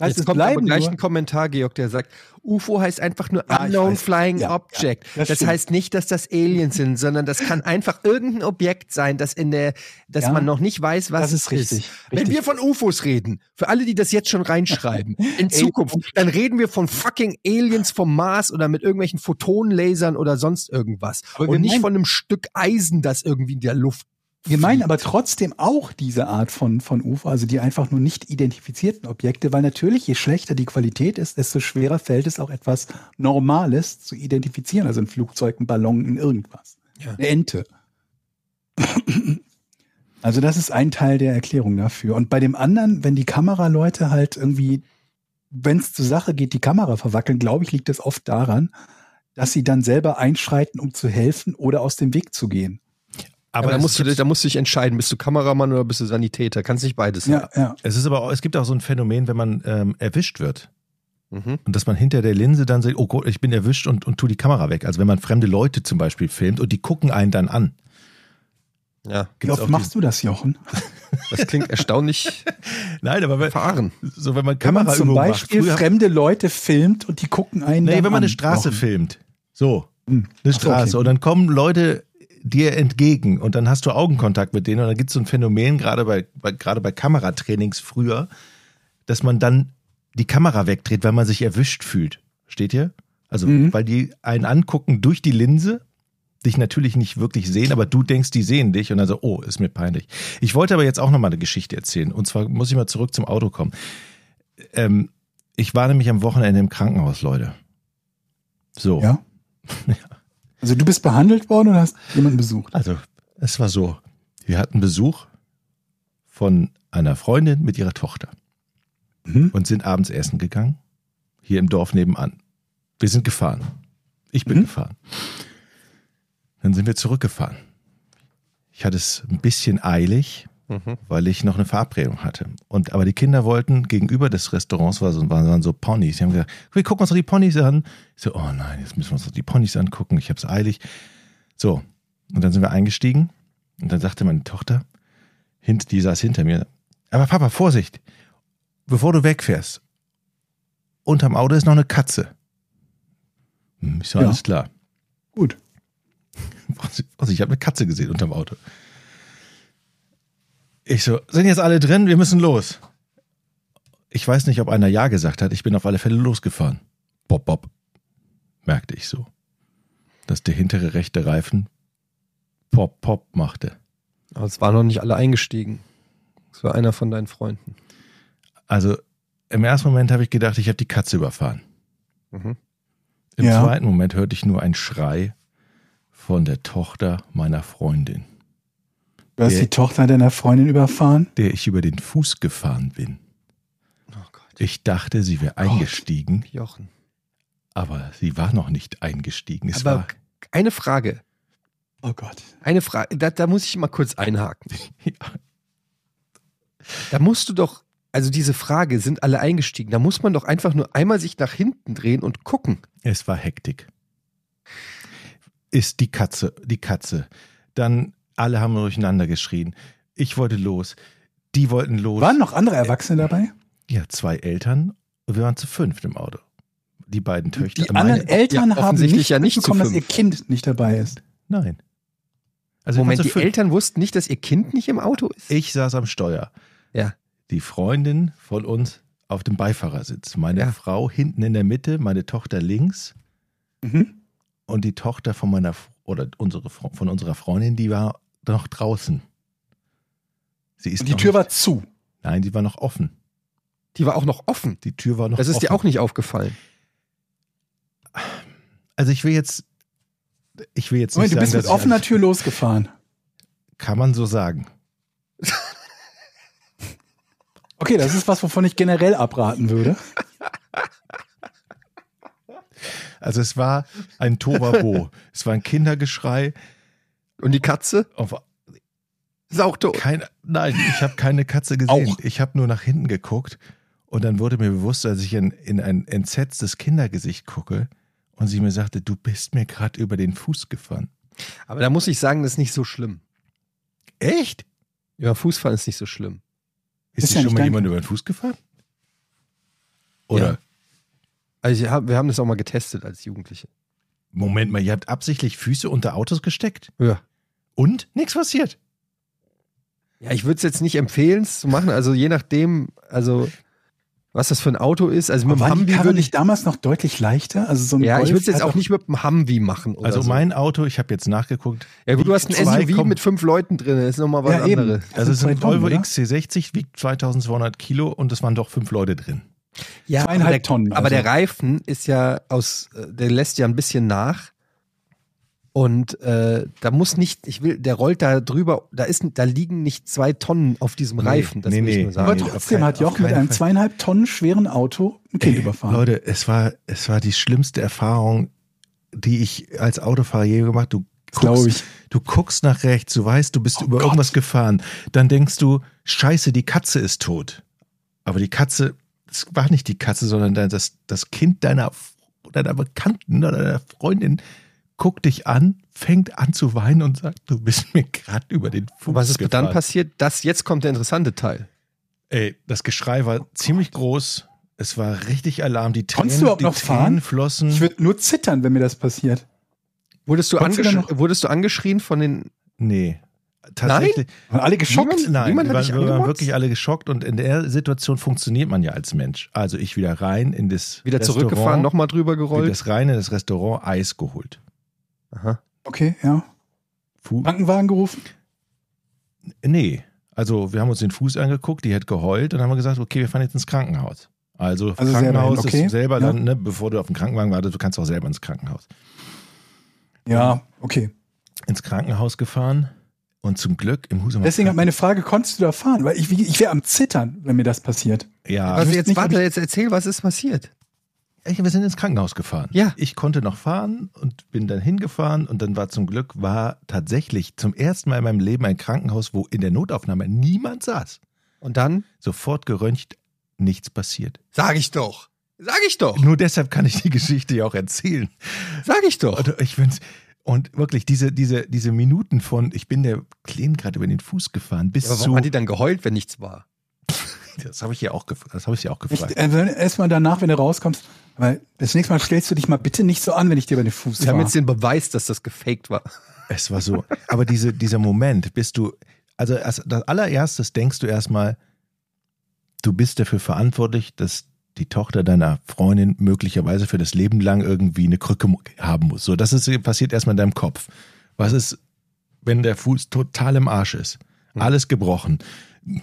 Heißt, Jetzt es kommt aber gleich nur, ein Kommentar, Georg, der sagt, UFO heißt einfach nur Ja, Unknown. Flying Ja, Object. ja, das das heißt nicht, dass das Aliens sind, sondern das kann einfach irgendein Objekt sein, das in der, dass man noch nicht weiß, was das es ist richtig, Wenn richtig. wir von UFOs reden, für alle, die das jetzt schon reinschreiben, in Zukunft, dann reden wir von fucking Aliens vom Mars oder mit irgendwelchen Photonlasern oder sonst irgendwas. Aber Und nicht meinen- von einem Stück Eisen, das irgendwie in der Luft wir meinen aber trotzdem auch diese Art von, von UFO, also die einfach nur nicht identifizierten Objekte, weil natürlich, je schlechter die Qualität ist, desto schwerer fällt es auch etwas Normales zu identifizieren, also ein Flugzeug, ein Ballon, ein irgendwas. Ja. Eine Ente. Also das ist ein Teil der Erklärung dafür. Und bei dem anderen, wenn die Kameraleute halt irgendwie wenn es zur Sache geht, die Kamera verwackeln, glaube ich, liegt es oft daran, dass sie dann selber einschreiten, um zu helfen oder aus dem Weg zu gehen. Aber ja, da, musst du, da musst du dich entscheiden, bist du Kameramann oder bist du Sanitäter? Kannst nicht beides sein. Ja, ja. Es ist aber auch, es gibt auch so ein Phänomen, wenn man ähm, erwischt wird. Mhm. Und dass man hinter der Linse dann sagt, oh Gott, ich bin erwischt und, und tu die Kamera weg. Also wenn man fremde Leute zum Beispiel filmt und die gucken einen dann an. Ja. Wie oft machst du das, Jochen? Das klingt erstaunlich. Nein, aber wenn, fahren. So, wenn man Kamera wenn man zum Beispiel macht, fremde Leute filmt und die gucken einen. Nee, wenn man eine Straße Jochen. filmt. So. Hm. Eine Straße. Okay. Und dann kommen Leute dir entgegen und dann hast du Augenkontakt mit denen und dann gibt es so ein Phänomen, gerade bei, bei, gerade bei Kameratrainings früher, dass man dann die Kamera wegdreht, weil man sich erwischt fühlt. Steht ihr? Also, mhm. weil die einen angucken durch die Linse, dich natürlich nicht wirklich sehen, aber du denkst, die sehen dich und dann so, oh, ist mir peinlich. Ich wollte aber jetzt auch nochmal eine Geschichte erzählen und zwar muss ich mal zurück zum Auto kommen. Ähm, ich war nämlich am Wochenende im Krankenhaus, Leute. So. Ja? Also du bist behandelt worden oder hast jemanden besucht? Also es war so, wir hatten Besuch von einer Freundin mit ihrer Tochter mhm. und sind abends essen gegangen, hier im Dorf nebenan. Wir sind gefahren. Ich bin mhm. gefahren. Dann sind wir zurückgefahren. Ich hatte es ein bisschen eilig, mhm. weil ich noch eine Verabredung hatte. Und aber die Kinder wollten gegenüber des Restaurants war so, waren so Ponys. Sie haben gesagt, wir gucken uns doch die Ponys an. Ich so, oh nein, jetzt müssen wir uns doch die Ponys angucken. Ich habe es eilig. So und dann sind wir eingestiegen und dann sagte meine Tochter, die saß hinter mir, aber Papa, Vorsicht, bevor du wegfährst, unterm Auto ist noch eine Katze. Hm, ich so, ja. alles klar. Gut. Ich habe eine Katze gesehen unterm Auto. Ich so, sind jetzt alle drin? Wir müssen los. Ich weiß nicht, ob einer Ja gesagt hat. Ich bin auf alle Fälle losgefahren. Bob, Bob. Merkte ich so. Dass der hintere rechte Reifen Pop, Pop machte. Aber es waren noch nicht alle eingestiegen. Es war einer von deinen Freunden. Also im ersten Moment habe ich gedacht, ich habe die Katze überfahren. Mhm. Im ja. zweiten Moment hörte ich nur einen Schrei von der Tochter meiner Freundin. Du hast der, die Tochter deiner Freundin überfahren? Der ich über den Fuß gefahren bin. Oh Gott. Ich dachte, sie wäre eingestiegen. Jochen. Aber sie war noch nicht eingestiegen. Es aber war eine Frage. Oh Gott. Eine Frage, da, da muss ich mal kurz einhaken. ja. Da musst du doch, also diese Frage, sind alle eingestiegen? Da muss man doch einfach nur einmal sich nach hinten drehen und gucken. Es war Hektik. Ist die Katze, die Katze. Dann alle haben durcheinander geschrien. Ich wollte los. Die wollten los. Waren noch andere Erwachsene dabei? Ja, zwei Eltern. Wir waren zu fünft im Auto. Die beiden Töchter. Die anderen Eltern ja, haben nicht ja nicht bekommen, dass ihr Kind nicht dabei ist. Nein. Also Moment, die fünf. Eltern wussten nicht, dass ihr Kind nicht im Auto ist? Ich saß am Steuer. Ja. Die Freundin von uns auf dem Beifahrersitz. Meine ja. Frau hinten in der Mitte, meine Tochter links. Mhm. Und die Tochter von meiner oder unsere von unserer Freundin, die war noch draußen. Sie ist Und die Tür nicht, war zu. Nein, die war noch offen. Die war auch noch offen. Die Tür war noch Das ist offen. dir auch nicht aufgefallen. Also ich will jetzt ich will jetzt nicht Moment, sagen, du bist mit offener Tür losgefahren. Kann man so sagen. okay, das ist was, wovon ich generell abraten würde. Also es war ein Tovabo. es war ein Kindergeschrei. Und die Katze? Auf, ist auch tot. Kein, nein, ich habe keine Katze gesehen. Auch. Ich habe nur nach hinten geguckt und dann wurde mir bewusst, als ich in, in ein entsetztes Kindergesicht gucke und sie mir sagte, du bist mir gerade über den Fuß gefahren. Aber da muss ich sagen, das ist nicht so schlimm. Echt? Ja, Fußfahren ist nicht so schlimm. Ist, ist ja schon mal jemand über den Fuß gefahren? Oder? Ja. Also wir haben das auch mal getestet als Jugendliche. Moment mal, ihr habt absichtlich Füße unter Autos gesteckt? Ja. Und? Nichts passiert. Ja, ich würde es jetzt nicht empfehlen, es zu machen. Also je nachdem, also was das für ein Auto ist. Also mit dem Humvee würde ich damals noch deutlich leichter. Also so ein ja, Golf ich würde es jetzt auch nicht mit dem Humvee machen. also so. mein Auto, ich habe jetzt nachgeguckt. Ja gut, du hast ein SUV mit fünf Leuten drin. Das ist nochmal was ja, anderes. Also es ist ein Volvo XC60, wiegt 2200 Kilo und es waren doch fünf Leute drin. Ja, aber der, Tonnen. Also. Aber der Reifen ist ja aus, äh, der lässt ja ein bisschen nach. Und äh, da muss nicht, ich will, der rollt da drüber, da ist, da liegen nicht zwei Tonnen auf diesem Reifen. Das nee, will ich nur sagen. Aber trotzdem keinen- hat Joch auf mit einem Fall. zweieinhalb Tonnen schweren Auto ein Kind Ey, überfahren. Leute, es war, es war die schlimmste Erfahrung, die ich als Autofahrer je gemacht habe. Du guckst, ich. du guckst nach rechts, du weißt, du bist Oh über Gott. irgendwas gefahren. Dann denkst du, scheiße, die Katze ist tot. Aber die Katze, es war nicht die Katze, sondern dein- das, das Kind deiner, deiner Bekannten oder deiner Freundin guckt dich an, fängt an zu weinen und sagt, du bist mir gerade über den Fuß was ist gefahren. dann passiert? Das, jetzt kommt der interessante Teil. Ey, das Geschrei war ziemlich groß. Es war richtig Alarm. Die Tränen, Konntest du überhaupt die noch Tränen fahren? flossen. Ich würde nur zittern, wenn mir das passiert. Wurdest du, du wurdest du angeschrien von den. nee. Tatsächlich. Waren alle geschockt? Niemand- Nein, Niemand wir, wir waren wirklich alle geschockt und in der Situation funktioniert man ja als Mensch. Also ich wieder rein in das Wieder Restaurant, zurückgefahren, nochmal drüber wieder gerollt. das rein in das Restaurant Eis geholt. Aha. Okay, ja. Fu Krankenwagen gerufen? nee, also wir haben uns den Fuß angeguckt, die hat geheult und dann haben wir gesagt, okay, wir fahren jetzt ins Krankenhaus. Also, Also Krankenhaus selber okay. ist selber Ja. dann, ne, bevor du auf den Krankenwagen wartest, du kannst auch selber ins Krankenhaus. Ja, okay. Ins Krankenhaus gefahren und zum Glück im Husumer Deswegen hat meine Frage, konntest du da fahren? Weil ich, ich wäre am Zittern, wenn mir das passiert. Ja, Also jetzt warte, jetzt erzähl, was ist passiert. Wir sind ins Krankenhaus gefahren. Ja. Ich konnte noch fahren und bin dann hingefahren und dann war zum Glück war tatsächlich zum ersten Mal in meinem Leben ein Krankenhaus, wo in der Notaufnahme niemand saß. Und dann? Sofort geröntgt, nichts passiert. Sag ich doch. Sag ich doch. Nur deshalb kann ich die Geschichte ja auch erzählen. Sag ich doch. Und ich find's, und wirklich diese, diese, diese Minuten von, ich bin der Kleinen gerade über den Fuß gefahren, bis Aber warum zu, hat die dann geheult, wenn nichts war? das habe ich ja auch, gef- das habe ich ja auch Ich, gefragt. äh, Erstmal danach, wenn du rauskommst, weil das nächste Mal stellst du dich mal bitte nicht so an, wenn ich dir über den Fuß Wir haben jetzt den Beweis, dass das gefaked war. Es war so. Aber diese, dieser Moment, bist du, also als, das allererstes denkst du erstmal, du bist dafür verantwortlich, dass die Tochter deiner Freundin möglicherweise für das Leben lang irgendwie eine Krücke haben muss. So, das ist, passiert erstmal in deinem Kopf. Was ist, wenn der Fuß total im Arsch ist? Alles gebrochen.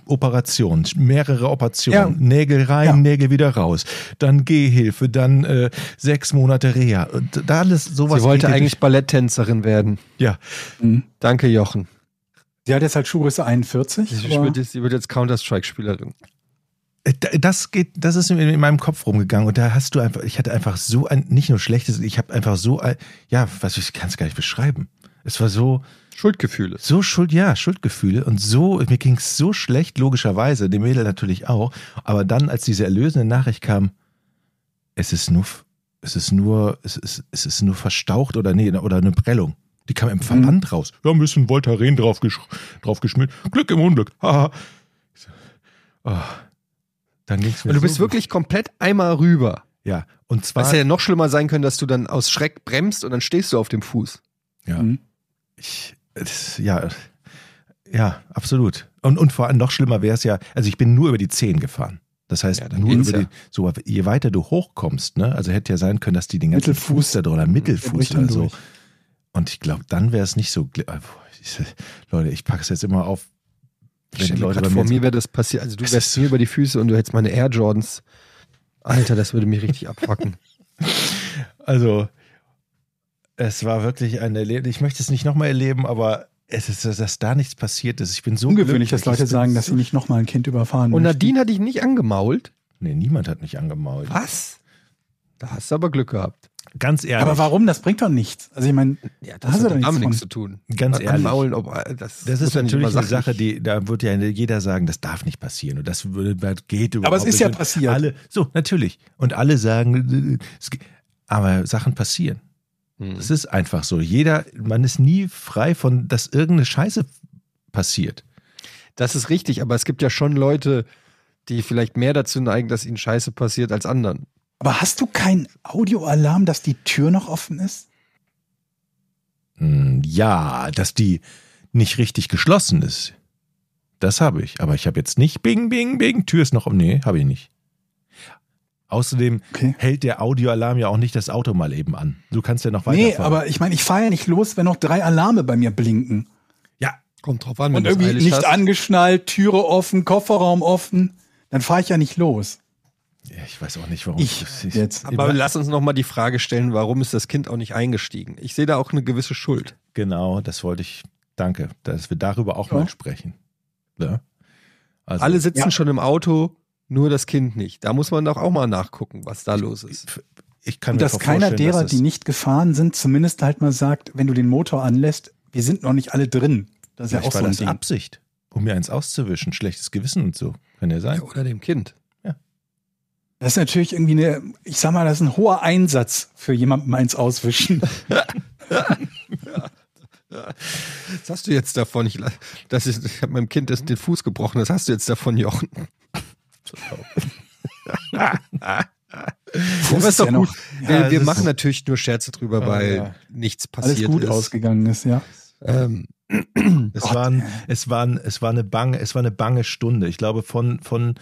Operation, mehrere Operationen, Ja. Nägel rein, Ja. Nägel wieder raus, dann Gehhilfe, dann äh, sechs Monate Reha. Und da alles sowas. Sie wollte eigentlich Balletttänzerin werden. Ja, Mhm. Danke, Jochen. Die hat jetzt halt Schuhgröße 41. Sie wird jetzt, sie wird jetzt Counter-Strike-Spielerin. Äh, Da- Das geht, das ist in, in meinem Kopf rumgegangen und da hast du einfach, ich hatte einfach so ein, nicht nur schlechtes, ich habe einfach so ein, ja, was ich kann es gar nicht beschreiben. Es war so, Schuldgefühle. so Schuld, ja, Schuldgefühle und so, mir ging es so schlecht, logischerweise, dem Mädel natürlich auch, aber dann, als diese erlösende Nachricht kam, es ist nur, es ist nur, es ist, es ist nur verstaucht oder nee, oder eine Prellung. Die kam im Verband raus. Wir haben ein bisschen Voltaren drauf, gesch drauf geschmiert. Glück im Unglück. Haha. Oh. Dann ging's mir Und du so bist gut. wirklich komplett einmal rüber. Ja, und zwar. Was ja noch schlimmer sein können, dass du dann aus Schreck bremst und dann stehst du auf dem Fuß. ja, Mhm. ich, ja, ja, absolut. Und, und vor allem noch schlimmer wäre es ja, also ich bin nur über die Zehen gefahren. Das heißt, Ja, nur über die, so, je weiter du hochkommst, ne, also hätte ja sein können, dass die den ganzen Mittelfuß. Fuß da drin oder Der Mittelfuß oder so. durch. Und ich glaube, dann wäre es nicht so, äh, Leute, ich packe es jetzt immer auf, wenn mir Leute bei vor mir mir wäre das passiert. Also du wärst mir über die Füße und du hättest meine Air Jordans. Alter, das würde mich richtig abfacken. Also, es war wirklich ein Erlebnis. Ich möchte es nicht nochmal erleben, aber es ist, dass da nichts passiert ist. Ich bin so Ungewöhnlich, dass. Leute sagen, dass sie nicht nochmal ein Kind überfahren Und möchten. Nadine hat dich nicht angemault? Nee, niemand hat mich angemault. Was? Da hast du aber Glück gehabt. Ganz ehrlich. Aber warum? Das bringt doch nichts. Also ich meine, Ja, Da hast du hat doch nichts damit nichts von. zu tun. Ganz An- ehrlich. Anmaulen, ob, das, Das muss ist natürlich immer eine Sache, die, da wird ja jeder sagen, das darf nicht passieren und das würde, das geht überhaupt Aber es ist ja passiert. Alle, so, natürlich. Und alle sagen, äh, aber Sachen passieren. Hm. Das ist einfach so. Jeder, man ist nie frei von, dass irgendeine Scheiße passiert. Das ist richtig, aber es gibt ja schon Leute, die vielleicht mehr dazu neigen, dass ihnen Scheiße passiert als anderen. aber hast du keinen Audioalarm, dass die Tür noch offen ist? Hm, Ja, dass die nicht richtig geschlossen ist. Das habe ich. Aber ich habe jetzt nicht Bing, Bing, Bing, Tür ist noch. Nee, habe ich nicht. Außerdem Okay. hält der Audioalarm ja auch nicht das Auto mal eben an. Du kannst ja noch weiterfahren. Nee, aber ich meine, ich fahre ja nicht los, wenn noch drei Alarme bei mir blinken. Ja, Kommt drauf an, Und irgendwie nicht angeschnallt, Türe offen, Kofferraum offen. Dann fahre ich ja nicht los. Ja, ich weiß auch nicht, warum. Ich jetzt. Aber lass uns noch mal die Frage stellen, warum ist das Kind auch nicht eingestiegen? Ich sehe da auch eine gewisse Schuld. Genau, das wollte ich. Danke, dass wir darüber auch Ja. mal sprechen. Ja? Also, Alle sitzen Ja. schon im Auto, nur das Kind nicht. Da muss man doch auch mal nachgucken, was da los ist. ich kann Und dass vorstellen, keiner derer, dass die nicht gefahren sind, zumindest halt mal sagt, wenn du den Motor anlässt, wir sind noch nicht alle drin. Das ist ja Vielleicht auch war so ein das Ding. Absicht, um mir eins auszuwischen, schlechtes Gewissen und so. Kann ja sein. Ja, oder dem Kind. Das ist natürlich irgendwie eine, ich sag mal, das ist ein hoher Einsatz für jemandem eins auswischen. Was hast du jetzt davon? Ich, das ist, ich habe meinem Kind das, den Fuß gebrochen. Was hast du jetzt davon, Jochen? Fuß ist doch gut. wir Ja, wir das machen ist- natürlich nur Scherze drüber, weil ja. nichts alles passiert gut ist. ausgegangen ist, ja. Ähm, Es, waren, es, waren, es, war eine bange, es war eine bange Stunde. Ich glaube, von, von,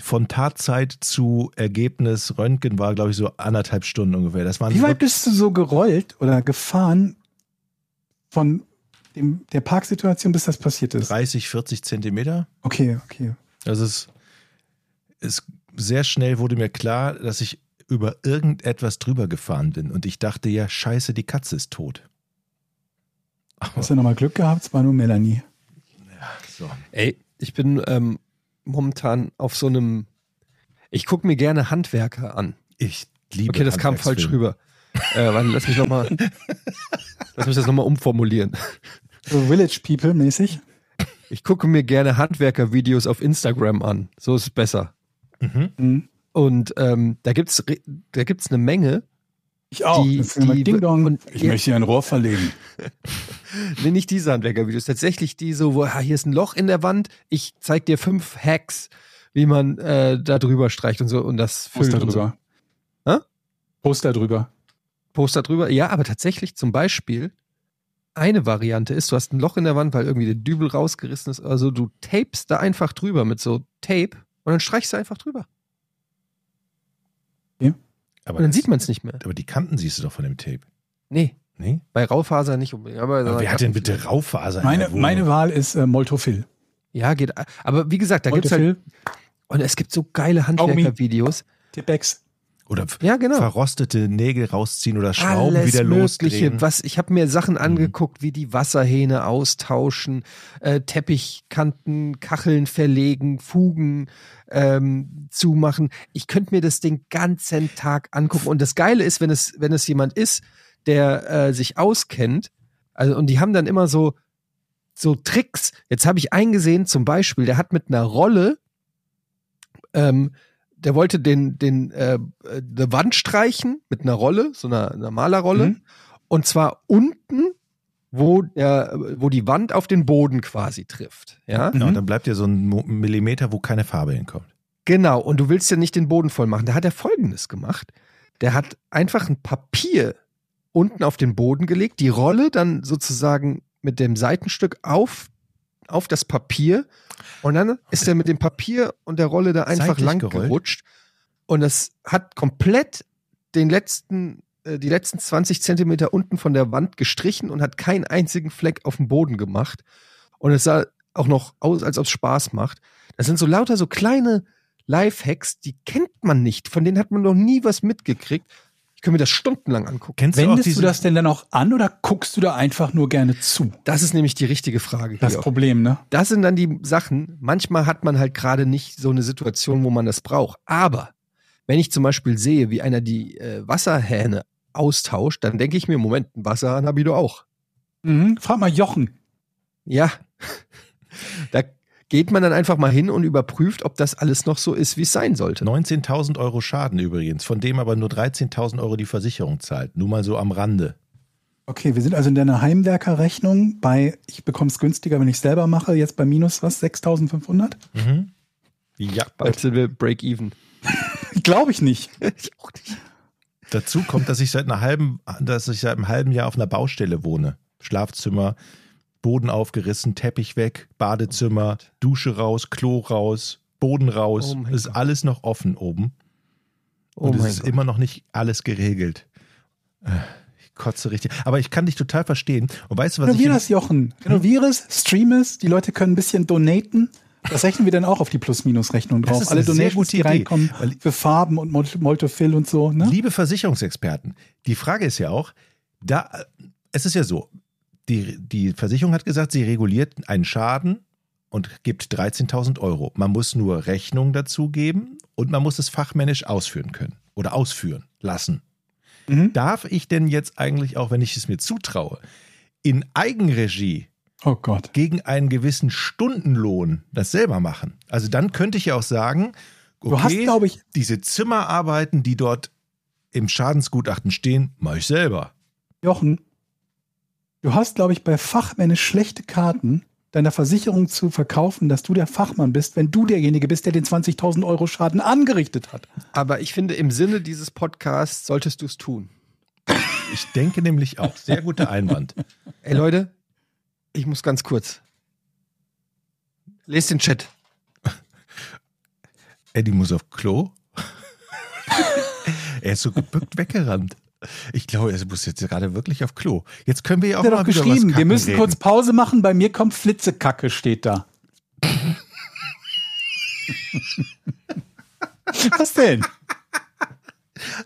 von Tatzeit zu Ergebnis Röntgen war, glaube ich, so anderthalb Stunden ungefähr. Das waren Wie weit bist du so gerollt oder gefahren von dem, der Parksituation, bis das passiert ist? 30, 40 Zentimeter. Okay, okay. Das ist, ist sehr schnell wurde mir klar, dass ich über irgendetwas drüber gefahren bin. Und ich dachte ja, scheiße, die Katze ist tot. Hast du nochmal Glück gehabt? Es war nur Melanie. So. ey, ich bin ähm, momentan auf so einem. Ich gucke mir gerne Handwerker an. Ich liebe Okay, das kam falsch rüber. Äh, warte, lass mich nochmal. lass mich das nochmal umformulieren. So Village People mäßig. Ich gucke mir gerne Handwerker-Videos auf Instagram an. So ist es besser. Mhm. Mhm. Und ähm, da gibt's re- da gibt's eine Menge. Ich auch. Die- die- Ding Dong. und- ich ja. möchte hier ein Rohr verlegen. Nee, nicht diese Handwerker-Videos. Tatsächlich die so, wo ah, hier ist ein Loch in der Wand. Ich zeig dir fünf Hacks, wie man äh, da drüber streicht und so und das füllt Poster und so. drüber. Hä? Poster drüber. Poster drüber. Ja, aber tatsächlich zum Beispiel eine Variante ist, du hast ein Loch in der Wand, weil irgendwie der Dübel rausgerissen ist. Also du tapest da einfach drüber mit so Tape und dann streichst du einfach drüber. Aber, Und dann sieht man es nicht mehr. aber die Kanten siehst du doch von dem Tape. Nee, Nee? bei Raufaser nicht unbedingt. Aber, Aber wer hat denn bitte Raufaser? in Meine, meine Wahl ist äh, Moltofil. Ja, geht. Aber wie gesagt, da gibt's halt. Und es gibt so geile Handwerker-Videos. Tippex. Oder Ja, genau. verrostete Nägel rausziehen oder Schrauben Alles wieder Mögliche. losdrehen. Was, ich habe mir Sachen angeguckt, wie die Wasserhähne austauschen, äh, Teppichkanten, Kacheln verlegen, Fugen ähm, zumachen. Ich könnte mir das den ganzen Tag angucken. Und das Geile ist, wenn es, wenn es jemand ist, der äh, sich auskennt, also und die haben dann immer so so Tricks. Jetzt habe ich eingesehen, zum Beispiel, der hat mit einer Rolle ähm, der wollte den, den, äh, eine Wand streichen mit einer Rolle, so einer, einer Malerrolle. Mhm. Und zwar unten, wo, der, wo die Wand auf den Boden quasi trifft. Ja, Genau, Mhm. dann bleibt dir so ein Millimeter, wo keine Farbe hinkommt. genau. Und du willst ja nicht den Boden voll machen. Da hat er Folgendes gemacht. Der hat einfach ein Papier unten auf den Boden gelegt, die Rolle dann sozusagen mit dem Seitenstück auf, auf das Papier. Und dann ist er mit dem Papier und der Rolle da einfach Seitlich lang gerollt? gerutscht. Und es hat komplett den letzten, äh, die letzten 20 Zentimeter unten von der Wand gestrichen und hat keinen einzigen Fleck auf dem Boden gemacht. Und es sah auch noch aus, als ob es Spaß macht. Das sind so lauter so kleine Lifehacks, die kennt man nicht. Von denen hat man noch nie was mitgekriegt. Kann mir das stundenlang angucken. Kennst du auch Wendest diese, du das denn dann auch an oder guckst du da einfach nur gerne zu? Das ist nämlich die richtige Frage. Das. Problem, ne? Das sind dann die Sachen. Manchmal hat man halt gerade nicht so eine Situation, wo man das braucht. Aber wenn ich zum Beispiel sehe, wie einer die äh, Wasserhähne austauscht, dann denke ich mir, Moment, einen Wasserhahn habe ich doch auch. Mhm. Frag mal Jochen. Ja. da geht man dann einfach mal hin und überprüft, ob das alles noch so ist, wie es sein sollte. 19.000 Euro Schaden übrigens, von dem aber nur 13.000 Euro die Versicherung zahlt. Nur mal so am Rande. Okay, wir sind also in deiner Heimwerkerrechnung bei, ich bekomme es günstiger, wenn ich selber mache, jetzt bei minus was, 6.500? Mhm. Ja. Bald sind wir Break-Even. Glaube ich nicht. ich auch nicht. Dazu kommt, dass ich seit einer halben, dass ich seit einem halben Jahr auf einer Baustelle wohne. Schlafzimmer, Boden aufgerissen, Teppich weg, Badezimmer, Dusche raus, Klo raus, Boden raus. Oh ist Gott. alles noch offen oben. Oh und es ist Gott. immer noch nicht alles geregelt. Ich kotze richtig. Aber ich kann dich total verstehen. Und weißt du, was ich. Renovier in- das, Jochen. Renovier es, stream es, die Leute können ein bisschen donaten. Das rechnen wir dann auch auf die Plus-Minus-Rechnung Das drauf. ist Alle eine sehr Donations, gute die Idee, reinkommen für Farben und Mol- Moltofill und so. Ne? Liebe Versicherungsexperten, die Frage ist ja auch, da, es ist ja so, die, die Versicherung hat gesagt, sie reguliert einen Schaden und gibt 13.000 Euro. Man muss nur Rechnung dazu geben und man muss es fachmännisch ausführen können oder ausführen lassen. Mhm. Darf ich denn jetzt eigentlich auch, wenn ich es mir zutraue, in Eigenregie Oh Gott. gegen einen gewissen Stundenlohn das selber machen? Also dann könnte ich ja auch sagen, okay, Du hast, glaube ich, diese Zimmerarbeiten, die dort im Schadensgutachten stehen, mache ich selber. Jochen, du hast, glaube ich, bei Fachmännisch schlechte Karten, deiner Versicherung zu verkaufen, dass du der Fachmann bist, wenn du derjenige bist, der den 20.000 Euro Schaden angerichtet hat. Aber ich finde, im Sinne dieses Podcasts solltest du es tun. Ich denke nämlich auch. Sehr guter Einwand. Ey Leute, ich muss ganz kurz. Lest den Chat. Eddie muss auf Klo. er ist so gebückt weggerannt. Ich glaube, er muss jetzt gerade wirklich auf Klo. Jetzt können wir ja auch mal wieder was geschrieben, wir Kacken müssen reden. kurz Pause machen, bei mir kommt Flitzekacke, steht da. Was denn?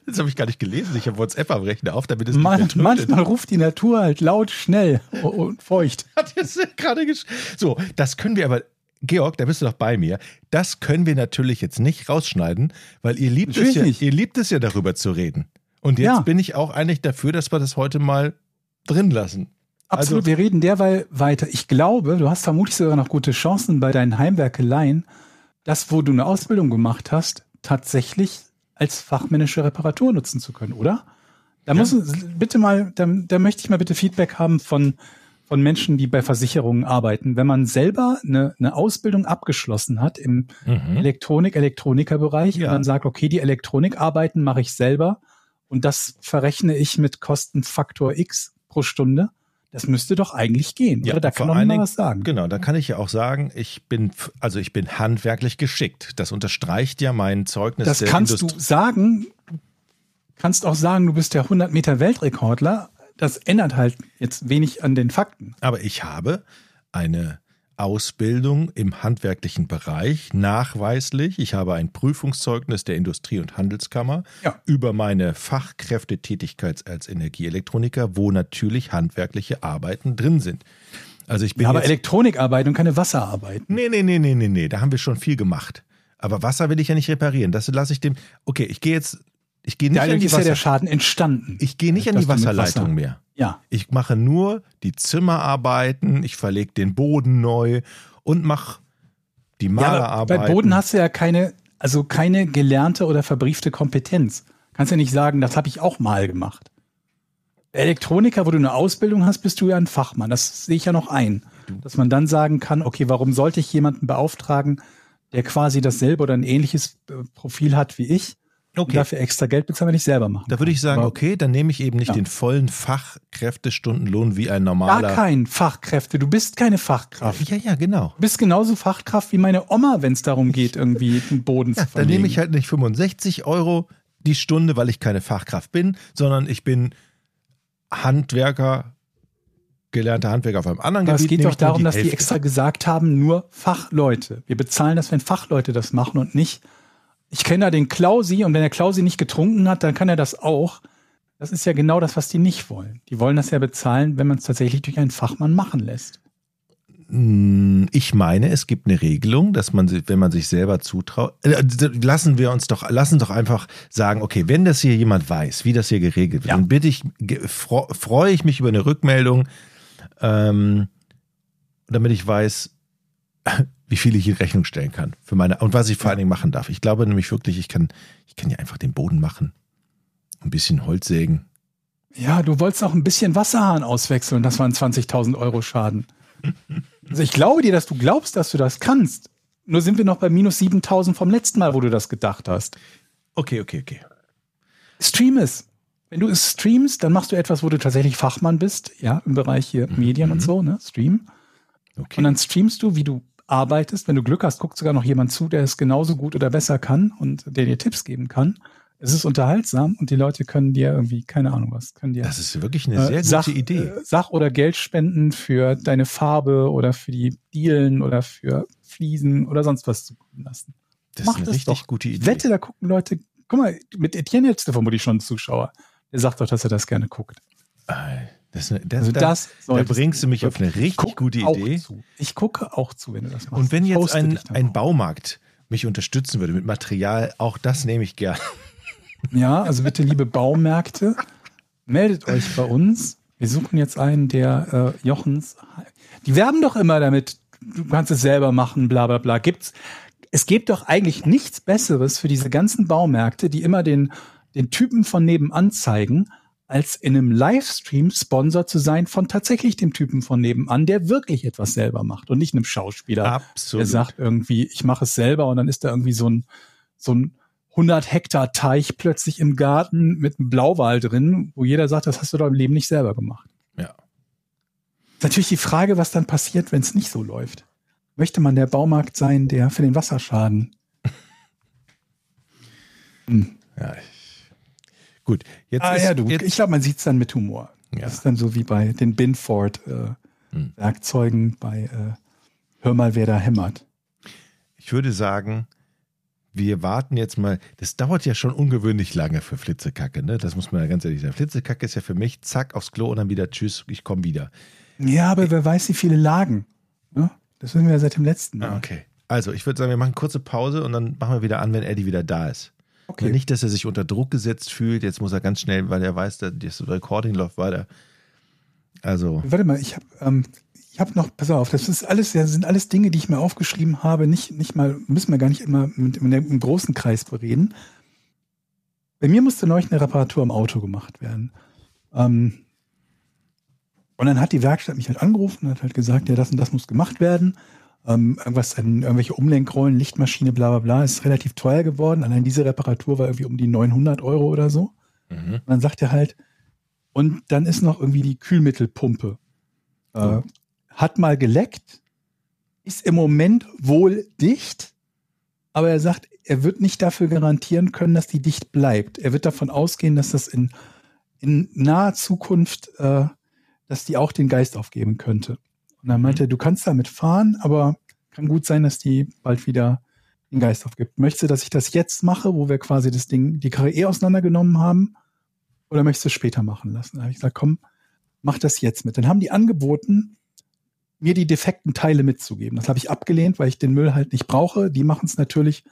Das habe ich gar nicht gelesen. Ich habe WhatsApp am Rechner auf, damit es nicht Man, manchmal ruft die Natur halt laut, schnell und feucht. hat jetzt gerade gesch So, das können wir aber, Georg, da bist du doch bei mir. Das können wir natürlich jetzt nicht rausschneiden, weil ihr liebt es ja, nicht. ihr liebt es ja darüber zu reden. Und jetzt Ja. bin ich auch eigentlich dafür, dass wir das heute mal drin lassen. Absolut, Also- wir reden derweil weiter. Ich glaube, du hast vermutlich sogar noch gute Chancen bei deinen Heimwerkeleien, das, wo du eine Ausbildung gemacht hast, tatsächlich als fachmännische Reparatur nutzen zu können, oder? Da Ja. muss bitte mal, da, da möchte ich mal bitte Feedback haben von, von Menschen, die bei Versicherungen arbeiten. Wenn man selber eine, eine Ausbildung abgeschlossen hat im Elektronik, Elektronikerbereich Ja. und dann sagt, okay, die Elektronikarbeiten mache ich selber und das verrechne ich mit Kostenfaktor X pro Stunde. Das müsste doch eigentlich gehen. Ja, oder? Da kann allen mal was sagen. Genau, da kann ich ja auch sagen, ich bin, also ich bin handwerklich geschickt. Das unterstreicht ja mein Zeugnis Das kannst Industrie. du sagen. Kannst auch sagen, du bist der 100 Meter Weltrekordler. Das ändert halt jetzt wenig an den Fakten. Aber ich habe eine Ausbildung im handwerklichen Bereich, nachweislich. Ich habe ein Prüfungszeugnis der Industrie- und Handelskammer Ja. über meine Fachkräftetätigkeit als Energieelektroniker, wo natürlich handwerkliche Arbeiten drin sind. Also ich bin Ja, aber Elektronikarbeit und keine Wasserarbeit. Nee, nee, nee, nee, nee, nee, da haben wir schon viel gemacht. Aber Wasser will ich ja nicht reparieren. Das lasse ich dem. Okay, ich gehe jetzt. Ich gehe nicht Dadurch an die ist ja der Wasser. Schaden entstanden. Ich gehe nicht an Dass die Wasserleitung Wasser- mehr. Ja. Ich mache nur die Zimmerarbeiten, ich verlege den Boden neu und mache die Ja, Malerarbeiten. bei Boden hast du ja keine, also keine gelernte oder verbriefte Kompetenz. Kannst ja nicht sagen, das habe ich auch mal gemacht. Elektroniker, wo du eine Ausbildung hast, bist du ja ein Fachmann. Das sehe ich ja noch ein. Dass man dann sagen kann, okay, warum sollte ich jemanden beauftragen, der quasi dasselbe oder ein ähnliches äh, Profil hat wie ich Okay. dafür extra Geld bezahlen, wenn ich selber machen Da würde ich sagen, Aber okay, dann nehme ich eben nicht Ja. den vollen Fachkräftestundenlohn wie ein Gar normaler. kein Fachkräfte. Du bist keine Fachkraft. Ja, ja, genau. Du bist genauso Fachkraft wie meine Oma, wenn es darum geht, irgendwie den Boden Ja, zu dann verlegen. nehme ich halt nicht 65 Euro die Stunde, weil ich keine Fachkraft bin, sondern ich bin Handwerker, gelernter Handwerker auf einem anderen Aber es Gebiet. geht nehme doch darum, dass die Hälfte. extra gesagt haben, nur Fachleute. Wir bezahlen das, wenn Fachleute das machen und nicht. Ich kenne da den Klausi und wenn der Klausi nicht getrunken hat, dann kann er das auch. Das ist ja genau das, was die nicht wollen. Die wollen das ja bezahlen, wenn man es tatsächlich durch einen Fachmann machen lässt. Mm, Ich meine, es gibt eine Regelung, dass man, sich- wenn man sich selber zutraut, äh, lassen wir uns doch, lassen doch einfach sagen, okay, wenn das hier jemand weiß, wie das hier geregelt wird, Ja. dann bitte ich, freue ich mich über eine Rückmeldung, ähm, damit ich weiß, wie viel ich in Rechnung stellen kann für meine und was ich vor allen Dingen machen darf. Ich glaube nämlich wirklich, ich kann, ich kann ja einfach den Boden machen, ein bisschen Holz sägen. Ja, du wolltest auch ein bisschen Wasserhahn auswechseln. Das waren 20.000 Euro Schaden. Also ich glaube dir, dass du glaubst, dass du das kannst. Nur sind wir noch bei minus 7.000 vom letzten Mal, wo du das gedacht hast. Okay, okay, okay. Stream es. Wenn du es streamst, dann machst du etwas, wo du tatsächlich Fachmann bist, ja, im Bereich hier Medien und so, ne, Stream. okay. Und dann streamst du, wie du arbeitest. Wenn du Glück hast, guckt sogar noch jemand zu, der es genauso gut oder besser kann und der dir Tipps geben kann. Es ist unterhaltsam und die Leute können dir irgendwie, keine Ahnung was, können dir das ist wirklich eine äh, sehr gute Sach, Idee. äh, Sach- oder Geld spenden für deine Farbe oder für die Dielen oder für Fliesen oder sonst was zukommen lassen. Das Mach ist eine das richtig doch. gute Idee. Wette, da gucken Leute. Guck mal, mit Etienne jetzt vermutlich schon einen Zuschauer. Der sagt doch, dass er das gerne guckt. Ah, Das, das, Also da, das da solltest bringst du mich auf eine richtig gute Idee. Zu. Ich gucke auch zu, wenn du das machst. Und wenn jetzt ein, ein. Baumarkt mich unterstützen würde mit Material, auch das nehme ich gern. Ja, also bitte, liebe Baumärkte, meldet euch bei uns. Wir suchen jetzt einen, der äh, Jochens. Die werben doch immer damit, du kannst es selber machen, bla bla bla. Gibt's, es gibt doch eigentlich nichts Besseres für diese ganzen Baumärkte, die immer den, den Typen von nebenan zeigen, als in einem Livestream Sponsor zu sein von tatsächlich dem Typen von nebenan, der wirklich etwas selber macht und nicht einem Schauspieler, der Absolut. sagt irgendwie, ich mache es selber und dann ist da irgendwie so ein, so ein 100 Hektar Teich plötzlich im Garten mit einem Blauwal drin, wo jeder sagt, das hast du doch im Leben nicht selber gemacht. Ja. Ist natürlich die Frage, was dann passiert, wenn es nicht so läuft. Möchte man der Baumarkt sein, der für den Wasserschaden? Hm. Ja, ich, gut, jetzt Ah ist, ja, du. Jetzt, Ich glaube, man sieht es dann mit Humor. Ja. Das ist dann so wie bei den Binford äh, Hm. Bei äh, Hör mal, wer da hämmert. ich würde sagen, wir warten jetzt mal. Das dauert ja schon ungewöhnlich lange für Flitzekacke, ne? Das muss man ja ganz ehrlich sagen. Flitzekacke ist ja für mich, zack, aufs Klo und dann wieder Tschüss, ich komme wieder. Ja, aber wer weiß, wie viele Lagen. Ne? Das wissen wir ja seit dem letzten Mal. Ah, okay. Also, ich würde sagen, wir machen kurze Pause und dann machen wir wieder an, wenn Eddie wieder da ist. Okay. Nicht, dass er sich unter Druck gesetzt fühlt. Jetzt muss er ganz schnell, weil er weiß, dass das Recording läuft weiter. Also, Warte mal, ich habe ähm, ich hab noch, pass auf, das ist alles, das sind alles Dinge, die ich mir aufgeschrieben habe. Nicht, nicht mal, müssen wir gar nicht immer mit, mit einem großen Kreis bereden. Bei mir musste neulich eine Reparatur im Auto gemacht werden. Ähm, und dann hat die Werkstatt mich halt angerufen und hat halt gesagt, ja, das und das muss gemacht werden. Ähm, irgendwas, an irgendwelche Umlenkrollen, Lichtmaschine, bla bla bla, ist relativ teuer geworden. Allein diese Reparatur war irgendwie um die 900 Euro oder so. mhm. Und dann sagt er halt, und dann ist noch irgendwie die Kühlmittelpumpe. Äh, Oh. hat mal geleckt, ist im Moment wohl dicht, aber er sagt, er wird nicht dafür garantieren können, dass die dicht bleibt. Er wird davon ausgehen, dass das in, in naher Zukunft, äh, dass die auch den Geist aufgeben könnte. Und dann meinte er, du kannst damit fahren, aber kann gut sein, dass die bald wieder den Geist aufgibt. Möchtest du, dass ich das jetzt mache, wo wir quasi das Ding, die Karre eh auseinandergenommen haben? Oder möchtest du es später machen lassen? Da habe ich gesagt, komm, mach das jetzt mit. Dann haben die angeboten, mir die defekten Teile mitzugeben. Das habe ich abgelehnt, weil ich den Müll halt nicht brauche. Die machen es natürlich,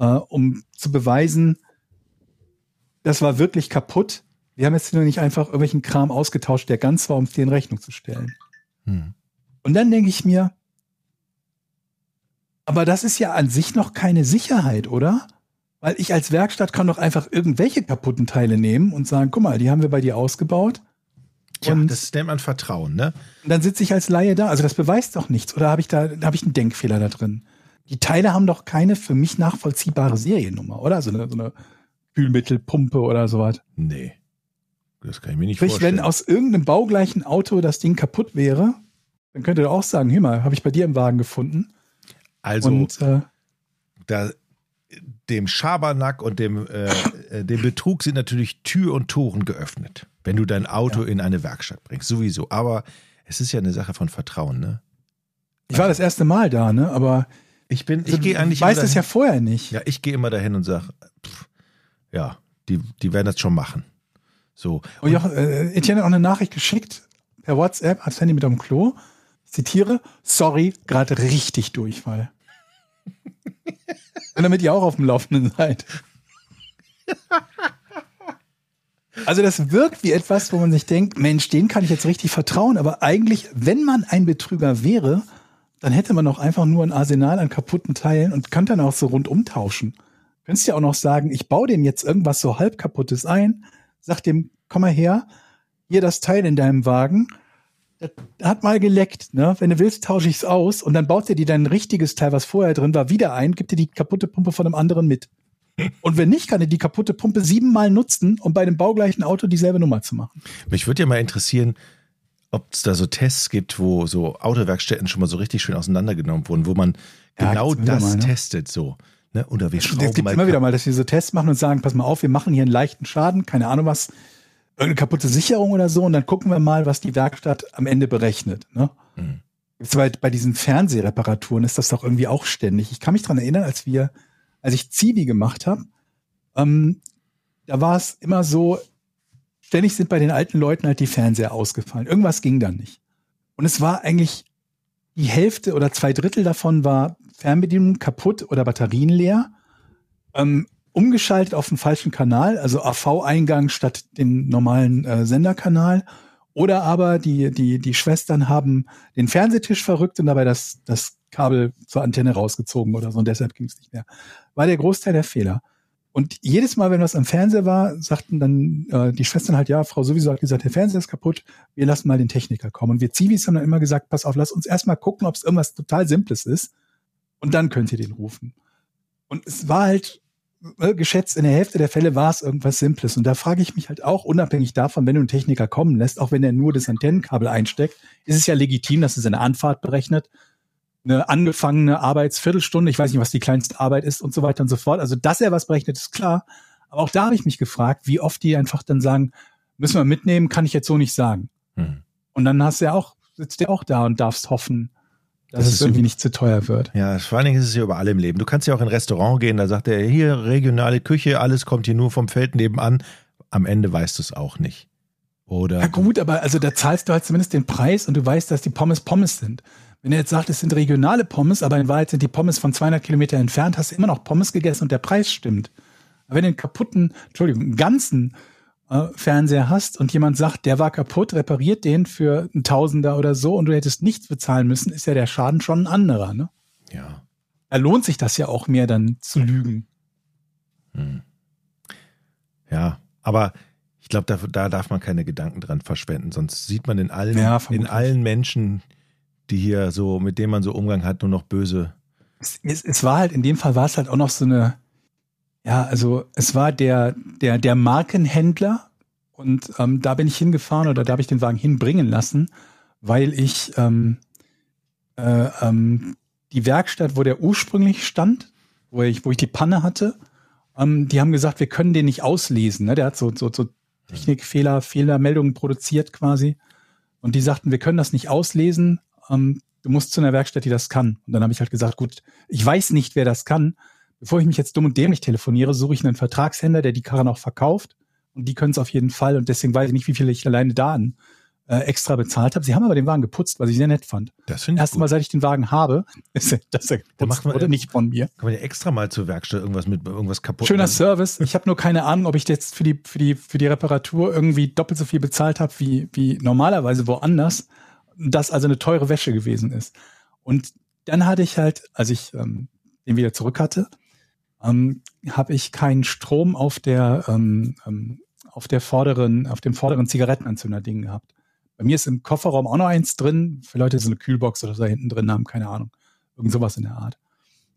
äh, um zu beweisen, das war wirklich kaputt. Wir haben jetzt nur nicht einfach irgendwelchen Kram ausgetauscht, der ganz war, um es dir in Rechnung zu stellen. Hm. Und dann denke ich mir, aber das ist ja an sich noch keine Sicherheit, oder? Weil ich als Werkstatt kann doch einfach irgendwelche kaputten Teile nehmen und sagen, guck mal, die haben wir bei dir ausgebaut. Und- das nennt man Vertrauen, ne? Und dann sitze ich als Laie da. Also das beweist doch nichts. Oder habe ich da, habe ich einen Denkfehler da drin? Die Teile haben doch keine für mich nachvollziehbare Seriennummer, oder? So eine, so eine Kühlmittelpumpe oder sowas. Nee. Das kann ich mir nicht Sprich, vorstellen. wenn aus irgendeinem baugleichen Auto das Ding kaputt wäre, dann könnte er auch sagen, hör mal, habe ich bei dir im Wagen gefunden. also, und äh, da, dem Schabernack und dem, äh, äh, dem Betrug sind natürlich Tür und Toren geöffnet, wenn du dein Auto in eine Werkstatt bringst. Sowieso. Aber es ist ja eine Sache von Vertrauen, ne? ich war das erste Mal da, ne? Aber Ich bin, also, ich gehe eigentlich du weißt immer es ja vorher nicht. Ja, ich gehe immer dahin und sage, ja, die, die werden das schon machen. So. Und Joch, äh, Etienne hat auch eine Nachricht geschickt per WhatsApp, hat das Handy mit am Klo. Zitiere, sorry, gerade richtig Durchfall. Und damit ihr auch auf dem Laufenden seid. Also das wirkt wie etwas, wo man sich denkt, Mensch, den kann ich jetzt richtig vertrauen, aber eigentlich, wenn man ein Betrüger wäre, dann hätte man auch einfach nur ein Arsenal an kaputten Teilen und könnte dann auch so rundum tauschen. Könntest ja auch noch sagen, ich baue dem jetzt irgendwas so halb kaputtes ein, sag dem, komm mal her, hier das Teil in deinem Wagen, hat mal geleckt, ne? Wenn du willst, tausche ich's aus und dann baut er dir dein richtiges Teil, was vorher drin war, wieder ein, gibt dir die kaputte Pumpe von einem anderen mit. Und wenn nicht, kann er die kaputte Pumpe siebenmal nutzen, um bei dem baugleichen Auto dieselbe Nummer zu machen. Mich würde ja mal interessieren, ob es da so Tests gibt, wo so Autowerkstätten schon mal so richtig schön auseinandergenommen wurden, wo man Ja, genau das mal, ne? testet, so. Ne? Oder wir Es schrauben gibt mal immer wieder mal, dass wir so Tests machen und sagen, pass mal auf, wir machen hier einen leichten Schaden, keine Ahnung was, irgendeine kaputte Sicherung oder so, und dann gucken wir mal, was die Werkstatt am Ende berechnet. Ne? Mhm. bei, bei diesen Fernsehreparaturen ist das doch irgendwie auch ständig. Ich kann mich dran erinnern, als wir, als ich Zivi gemacht habe, ähm, da war es immer so, ständig sind bei den alten Leuten halt die Fernseher ausgefallen. Irgendwas ging da nicht. Und es war eigentlich die Hälfte oder zwei Drittel davon war Fernbedienung kaputt oder Batterien leer. Ähm, umgeschaltet auf den falschen Kanal, also AV-Eingang statt den normalen äh, Senderkanal. Oder aber die, die, die Schwestern haben den Fernsehtisch verrückt und dabei das, das Kabel zur Antenne rausgezogen oder so und deshalb ging es nicht mehr. War der Großteil der Fehler. Und jedes Mal, wenn was am Fernseher war, sagten dann äh, die Schwestern halt, ja, Frau sowieso hat gesagt, der Fernseher ist kaputt, wir lassen mal den Techniker kommen. Und wir Zivis haben dann immer gesagt, pass auf, lass uns erstmal gucken, ob es irgendwas total Simples ist. Und dann könnt ihr den rufen. Und es war halt geschätzt, in der Hälfte der Fälle war es irgendwas Simples. Und da frage ich mich halt auch, unabhängig davon, wenn du einen Techniker kommen lässt, auch wenn er nur das Antennenkabel einsteckt, ist es ja legitim, dass er seine Anfahrt berechnet, eine angefangene Arbeitsviertelstunde, ich weiß nicht, was die kleinste Arbeit ist und so weiter und so fort. Also, dass er was berechnet, ist klar. Aber auch da habe ich mich gefragt, wie oft die einfach dann sagen, müssen wir mitnehmen, kann ich jetzt so nicht sagen. Hm. Und dann hast du ja auch, sitzt du auch da und darfst hoffen, dass das es irgendwie nicht zu teuer wird. Ja, vor allen Dingen ist es ja über allem im Leben. Du kannst ja auch in ein Restaurant gehen, da sagt er, hier regionale Küche, alles kommt hier nur vom Feld nebenan. Am Ende weißt du es auch nicht. Oder? Ja gut, aber also da zahlst du halt zumindest den Preis und du weißt, dass die Pommes Pommes sind. Wenn er jetzt sagt, es sind regionale Pommes, aber in Wahrheit sind die Pommes von 200 Kilometer entfernt, hast du immer noch Pommes gegessen und der Preis stimmt. Aber wenn du einen kaputten, Entschuldigung, einen ganzen äh, Fernseher hast und jemand sagt, der war kaputt, repariert den für ein Tausender oder so und du hättest nichts bezahlen müssen, ist ja der Schaden schon ein anderer, ne? Ja. Da lohnt sich das ja auch mehr dann zu lügen. Hm. Ja, aber ich glaube, da, da, darf man keine Gedanken dran verschwenden, sonst sieht man in allen, ja, in allen Menschen, die hier so, mit denen man so Umgang hat, nur noch böse. Es, es, es war halt, in dem Fall war es halt auch noch so eine, ja, also es war der, der, der Markenhändler und ähm, da bin ich hingefahren oder da habe ich den Wagen hinbringen lassen, weil ich ähm, äh, ähm, die Werkstatt, wo der ursprünglich stand, wo ich, wo ich die Panne hatte, ähm, die haben gesagt, wir können den nicht auslesen. Ne? Der hat so, so, so Technikfehler, Fehlermeldungen produziert quasi. Und die sagten, wir können das nicht auslesen. Ähm, du musst zu einer Werkstatt, die das kann. Und dann habe ich halt gesagt, gut, ich weiß nicht, wer das kann bevor ich mich jetzt dumm und dämlich telefoniere, suche ich einen Vertragshändler, der die Karren auch verkauft. Und die können es auf jeden Fall. Und deswegen weiß ich nicht, wie viel ich alleine da an äh, extra bezahlt habe. Sie haben aber den Wagen geputzt, was ich sehr nett fand. Das finde ich Erstmal, seit ich den Wagen habe, ist das er geputzt macht man, wurde, nicht von mir. Kann man ja extra mal zur Werkstatt irgendwas mit irgendwas kaputt Schöner machen. Service. Ich habe nur keine Ahnung, ob ich jetzt für die, für die, für die Reparatur irgendwie doppelt so viel bezahlt habe wie, wie normalerweise woanders. Das also eine teure Wäsche gewesen ist. Und dann hatte ich halt, als ich ähm, den wieder zurück hatte, ähm, habe ich keinen Strom auf der ähm, ähm, auf der vorderen, auf dem vorderen Zigarettenanzünder-Ding gehabt. Bei mir ist im Kofferraum auch noch eins drin. Für Leute, die so eine Kühlbox oder so da hinten drin haben, keine Ahnung. Irgend sowas in der Art.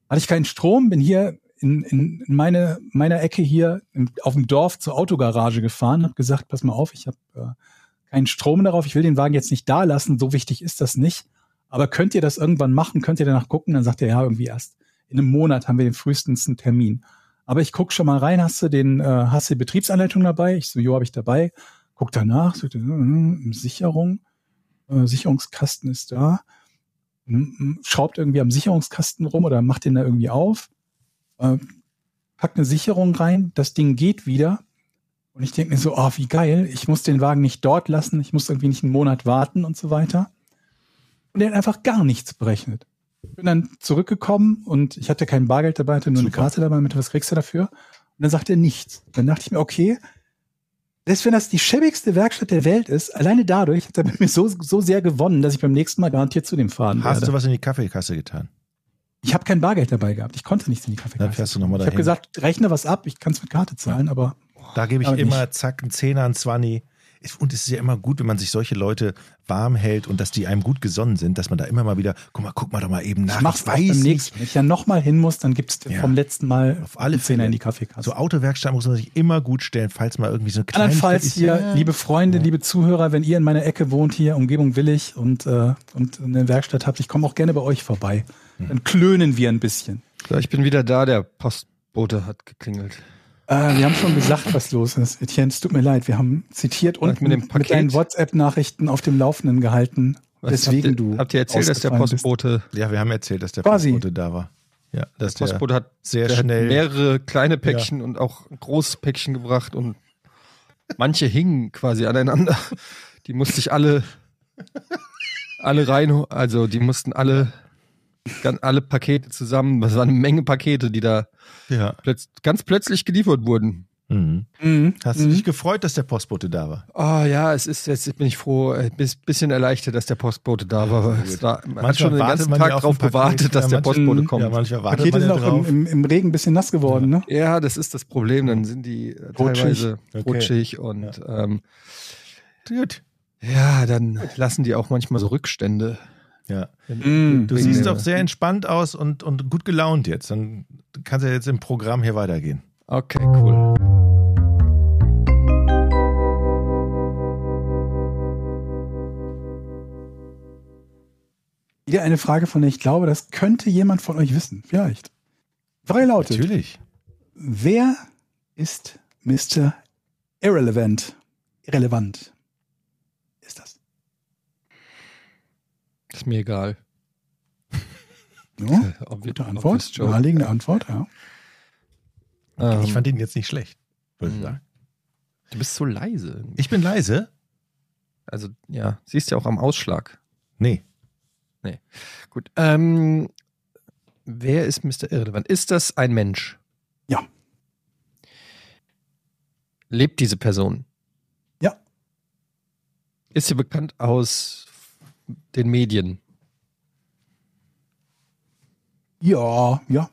Hatte ich keinen Strom, bin hier in, in, in meine, meiner Ecke hier auf dem Dorf zur Autogarage gefahren, habe gesagt, pass mal auf, ich habe äh, keinen Strom darauf, ich will den Wagen jetzt nicht da lassen, so wichtig ist das nicht. Aber könnt ihr das irgendwann machen? Könnt ihr danach gucken? Dann sagt er, ja, irgendwie erst in einem Monat haben wir den frühestens Termin. Aber ich guck schon mal rein, hast du den, äh, hast du die Betriebsanleitung dabei? Ich so, jo, habe ich dabei. Guck danach, so, äh, Sicherung, äh, Sicherungskasten ist da. Hm, hm, schraubt irgendwie am Sicherungskasten rum oder macht den da irgendwie auf. Äh, packt eine Sicherung rein, das Ding geht wieder. Und ich denke mir so, oh, wie geil, ich muss den Wagen nicht dort lassen, ich muss irgendwie nicht einen Monat warten und so weiter. Und der hat einfach gar nichts berechnet bin dann zurückgekommen und ich hatte kein Bargeld dabei, hatte nur Super. eine Karte dabei, mit was kriegst du dafür? Und dann sagte er nichts. Dann dachte ich mir, okay, selbst wenn das die schäbigste Werkstatt der Welt ist, alleine dadurch hat er mit mir so, so sehr gewonnen, dass ich beim nächsten Mal garantiert zu dem fahren Hast werde. du was in die Kaffeekasse getan? Ich habe kein Bargeld dabei gehabt. Ich konnte nichts in die Kaffeekasse. Dann fährst du nochmal Ich habe gesagt, rechne was ab. Ich kann es mit Karte zahlen, aber da gebe ich immer nicht. zack einen Zehner, einen Zwanni und es ist ja immer gut, wenn man sich solche Leute warm hält und dass die einem gut gesonnen sind, dass man da immer mal wieder, guck mal, guck mal doch mal eben nach. Ich mach's ich weiß nächsten. Wenn ich ja nochmal hin muss, dann gibt's ja. vom letzten Mal auf alle Zähne in die Kaffeekasse. So Autowerkstatt muss man sich immer gut stellen, falls mal irgendwie so eine kleine. Andernfalls hier, ja. liebe Freunde, ja. liebe Zuhörer, wenn ihr in meiner Ecke wohnt, hier Umgebung Willig und, äh, und eine Werkstatt habt, ich komme auch gerne bei euch vorbei. Hm. Dann klönen wir ein bisschen. So, ich bin wieder da, der Postbote hat geklingelt. Äh, wir haben schon gesagt, was los ist. Etienne, es tut mir leid. Wir haben zitiert und mit, mit kleinen WhatsApp-Nachrichten auf dem Laufenden gehalten. Was, Weswegen habt ihr, du Habt ihr erzählt, dass der ausgefallen bist? Postbote, Ja, wir haben erzählt, dass der Quasi. Postbote da war. Ja, dass der Postbote hat, sehr schnell. hat mehrere kleine Päckchen und auch großes Päckchen gebracht und manche hingen quasi aneinander. Die musste ich alle, alle rein, also die mussten alle, ganz, alle Pakete zusammen, das waren eine Menge Pakete, die da ja. plötz, ganz plötzlich geliefert wurden. Mhm. Mhm. Hast du Mhm. dich gefreut, dass der Postbote da war? Ah ja, es ist jetzt bin ich froh, ein bisschen erleichtert, dass der Postbote da war. Es war man hat schon den wartet ganzen man Tag ja auf drauf ein Paket. gewartet, dass Ja, der Postbote kommt. Ja, manchmal wartet Pakete man sind ja auch im, drauf. im, im Regen ein bisschen nass geworden, ne? Ja, das ist das Problem. Dann sind die äh, Rutschig. teilweise Okay. rutschig und ähm, Gut. ja, dann lassen die auch manchmal so Rückstände. Ja. Mhm. Du siehst doch sehr entspannt aus und, und gut gelaunt jetzt. Dann kannst du ja jetzt im Programm hier weitergehen. Okay, cool. Wieder eine Frage, von der ich glaube, das könnte jemand von euch wissen. Vielleicht. Frage lautet, Natürlich. wer ist Mr. Irrelevant? Irrelevant. Ist das? Ist mir egal. Ja, Ob gute Antwort. Naheliegende Antwort, ja. Ähm, ich fand ihn jetzt nicht schlecht, würde ich Mhm. sagen. du bist so leise. Ich bin leise? Also ja, siehst ja auch am Ausschlag. Nee. Gut. Ähm, wer ist Mr. Irrelevant? Ist das ein Mensch? Ja. Lebt diese Person? Ja. Ist sie bekannt aus den Medien? Ja, ja.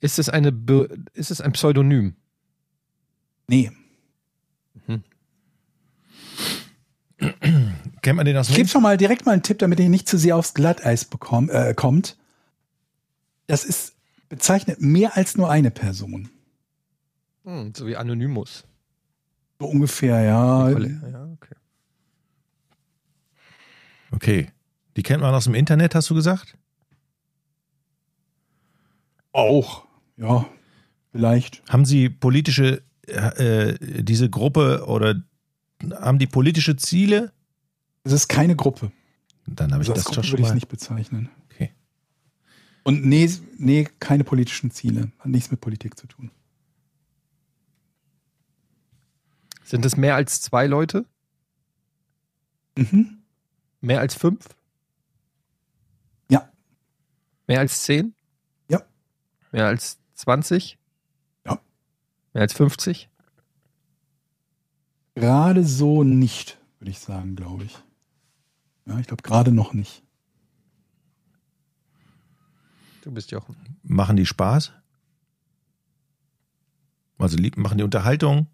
Ist es eine Be ist es ein Pseudonym? Nee. Kennt man den aus Ich gebe schon mal direkt mal einen Tipp, damit ihr nicht zu sehr aufs Glatteis bekomm, äh, kommt. Das ist bezeichnet mehr als nur eine Person. Hm, so wie Anonymous. So ungefähr, ja. Ja, okay. Okay. Die kennt man aus dem Internet, hast du gesagt? Auch. Ja, vielleicht. Haben sie politische, äh, diese Gruppe oder haben die politische Ziele? Es ist keine Gruppe. Dann habe ich Also als das Gruppe schon würde ich nicht bezeichnen. Okay. Und nee, nee, keine politischen Ziele. Hat nichts mit Politik zu tun. Sind es mehr als zwei Leute? Mhm. Mehr als fünf? Ja. Mehr als zehn? Ja. Mehr als 20? Ja. Mehr als 50? Gerade so nicht, würde ich sagen, glaube ich. Ja, ich glaube gerade noch nicht. Du bist Jochen. Machen die Spaß? Also lieb, machen die Unterhaltung?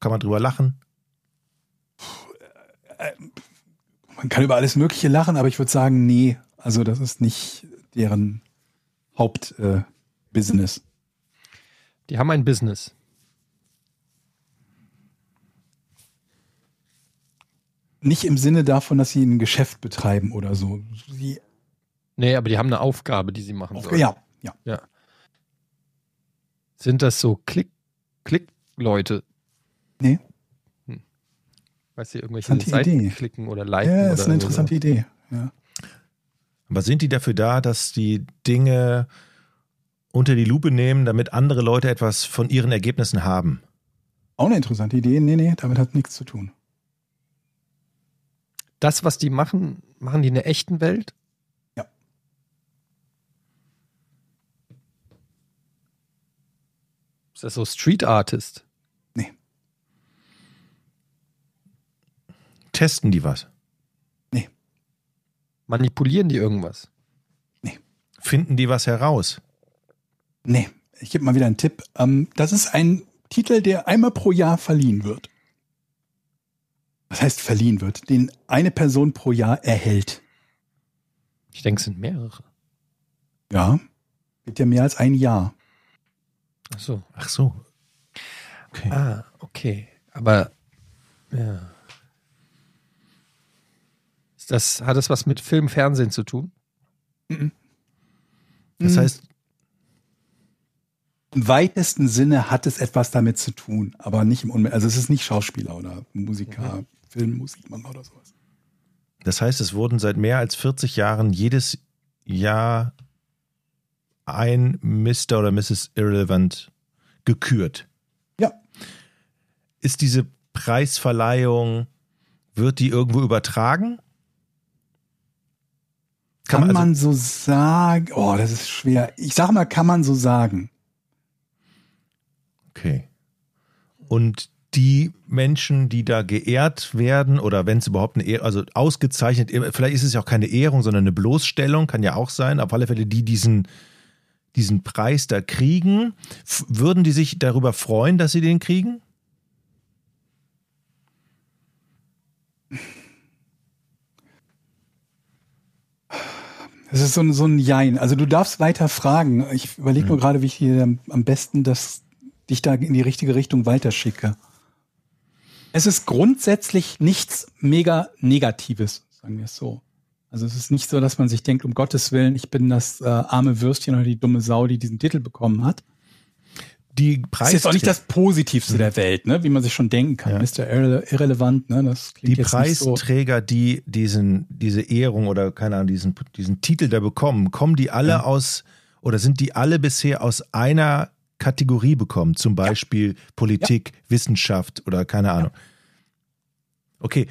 Kann man drüber lachen? Man kann über alles Mögliche lachen, aber ich würde sagen, nee. Also das ist nicht deren Hauptbusiness. Äh. Die haben ein Business. nicht im Sinne davon, dass sie ein Geschäft betreiben oder so. Sie, Nee, aber die haben eine Aufgabe, die sie machen auf, sollen. ja, ja. Sind das so Klick, Klick-Leute? Nee. Weißt du, irgendwelche Interessante Seiten Idee. klicken oder liken? Ja, oder ist eine interessante so. Idee. Ja. Aber sind die dafür da, dass die Dinge unter die Lupe nehmen, damit andere Leute etwas von ihren Ergebnissen haben? Auch eine interessante Idee. Nee, nee, damit hat nichts zu tun. Das, was die machen, machen die in der echten Welt? Ja. Ist das so Street Artist? Testen die was? Manipulieren die irgendwas? Finden die was heraus? Nee, ich gebe mal wieder einen Tipp. Ähm, das ist ein Titel, der einmal pro Jahr verliehen wird. Was heißt verliehen wird? Den eine Person pro Jahr erhält. Ich denke, es sind mehrere. Ja. Gibt ja mehr als ein Jahr. Ach so. Ach so. Okay. Ah, okay. Aber ja. Ist das, hat das was mit Film, Fernsehen zu tun? Das heißt, Im weitesten Sinne hat es etwas damit zu tun, aber nicht im Unme Also es ist nicht Schauspieler oder Musiker, Filmmusikmacher oder sowas. Das heißt, es wurden seit mehr als 40 Jahren jedes Jahr ein Mr. oder Mrs. Irrelevant gekürt. Ja. Ist diese Preisverleihung, wird die irgendwo übertragen? Kann, kann man, also, man, so sagen? Oh, das ist schwer. Ich sag mal, kann man so sagen. Okay. Und die Menschen, die da geehrt werden oder wenn es überhaupt eine Ehrung, also ausgezeichnet, vielleicht ist es ja auch keine Ehrung, sondern eine Bloßstellung, kann ja auch sein. Auf alle Fälle, die diesen, diesen Preis da kriegen, würden die sich darüber freuen, dass sie den kriegen? Das ist so ein, so ein Jein. Also du darfst weiter fragen. Ich überlege nur mhm. gerade, wie ich hier am besten das, dich da in die richtige Richtung weiterschicke. Es ist grundsätzlich nichts mega Negatives, sagen wir es so. Also es ist nicht so, dass man sich denkt, um Gottes Willen, ich bin das äh, arme Würstchen oder die dumme Sau, die diesen Titel bekommen hat. Die Preis ist jetzt auch nicht das Positivste mhm. der Welt, ne? wie man sich schon denken kann. Ja. Mr. Irre Irrelevant, ne? Das klingt die jetzt Preisträger, so. die diesen, diese Ehrung oder keine Ahnung, diesen, diesen Titel da bekommen, kommen die alle ja. aus oder sind die alle bisher aus einer Kategorie bekommen? Zum Beispiel ja. Politik, Wissenschaft oder keine Ahnung. Okay,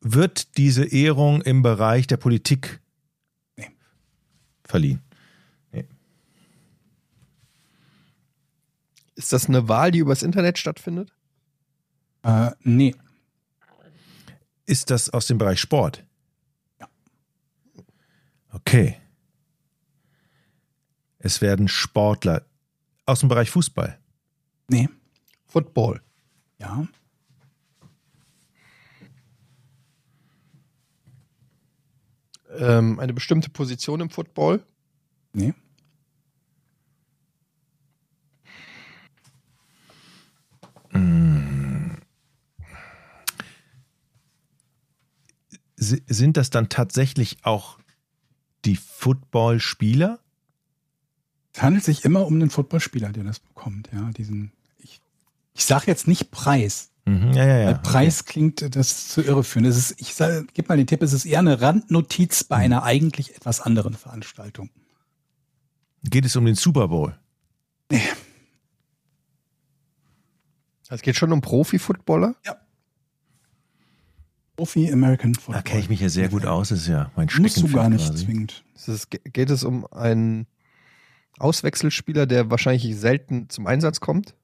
wird diese Ehrung im Bereich der Politik nee. verliehen? Ist das eine Wahl, die übers Internet stattfindet? Äh, nee. Ist das aus dem Bereich Sport? Ja. Okay. Es werden Sportler aus dem Bereich Fußball? Nee. Football? Ja. ähm, eine bestimmte Position im Football? Nee. Sind das dann tatsächlich auch die Footballspieler? Es handelt sich immer um den Footballspieler, der das bekommt, ja. Diesen, ich, ich sage jetzt nicht Preis, Mhm, ja, ja, ja. Preis okay. klingt das zu irreführend. Das ist, ich gib mal den Tipp, es ist eher eine Randnotiz bei mhm. einer eigentlich etwas anderen Veranstaltung. Geht es um den Super Bowl? Nee. Es geht schon um Profi-Footballer? Ja. Profi-American Football. Da kenne ich mich ja sehr gut aus, das ist ja mein Musst du gar nicht quasi. zwingend. Ist, geht es um einen Auswechselspieler, der wahrscheinlich selten zum Einsatz kommt?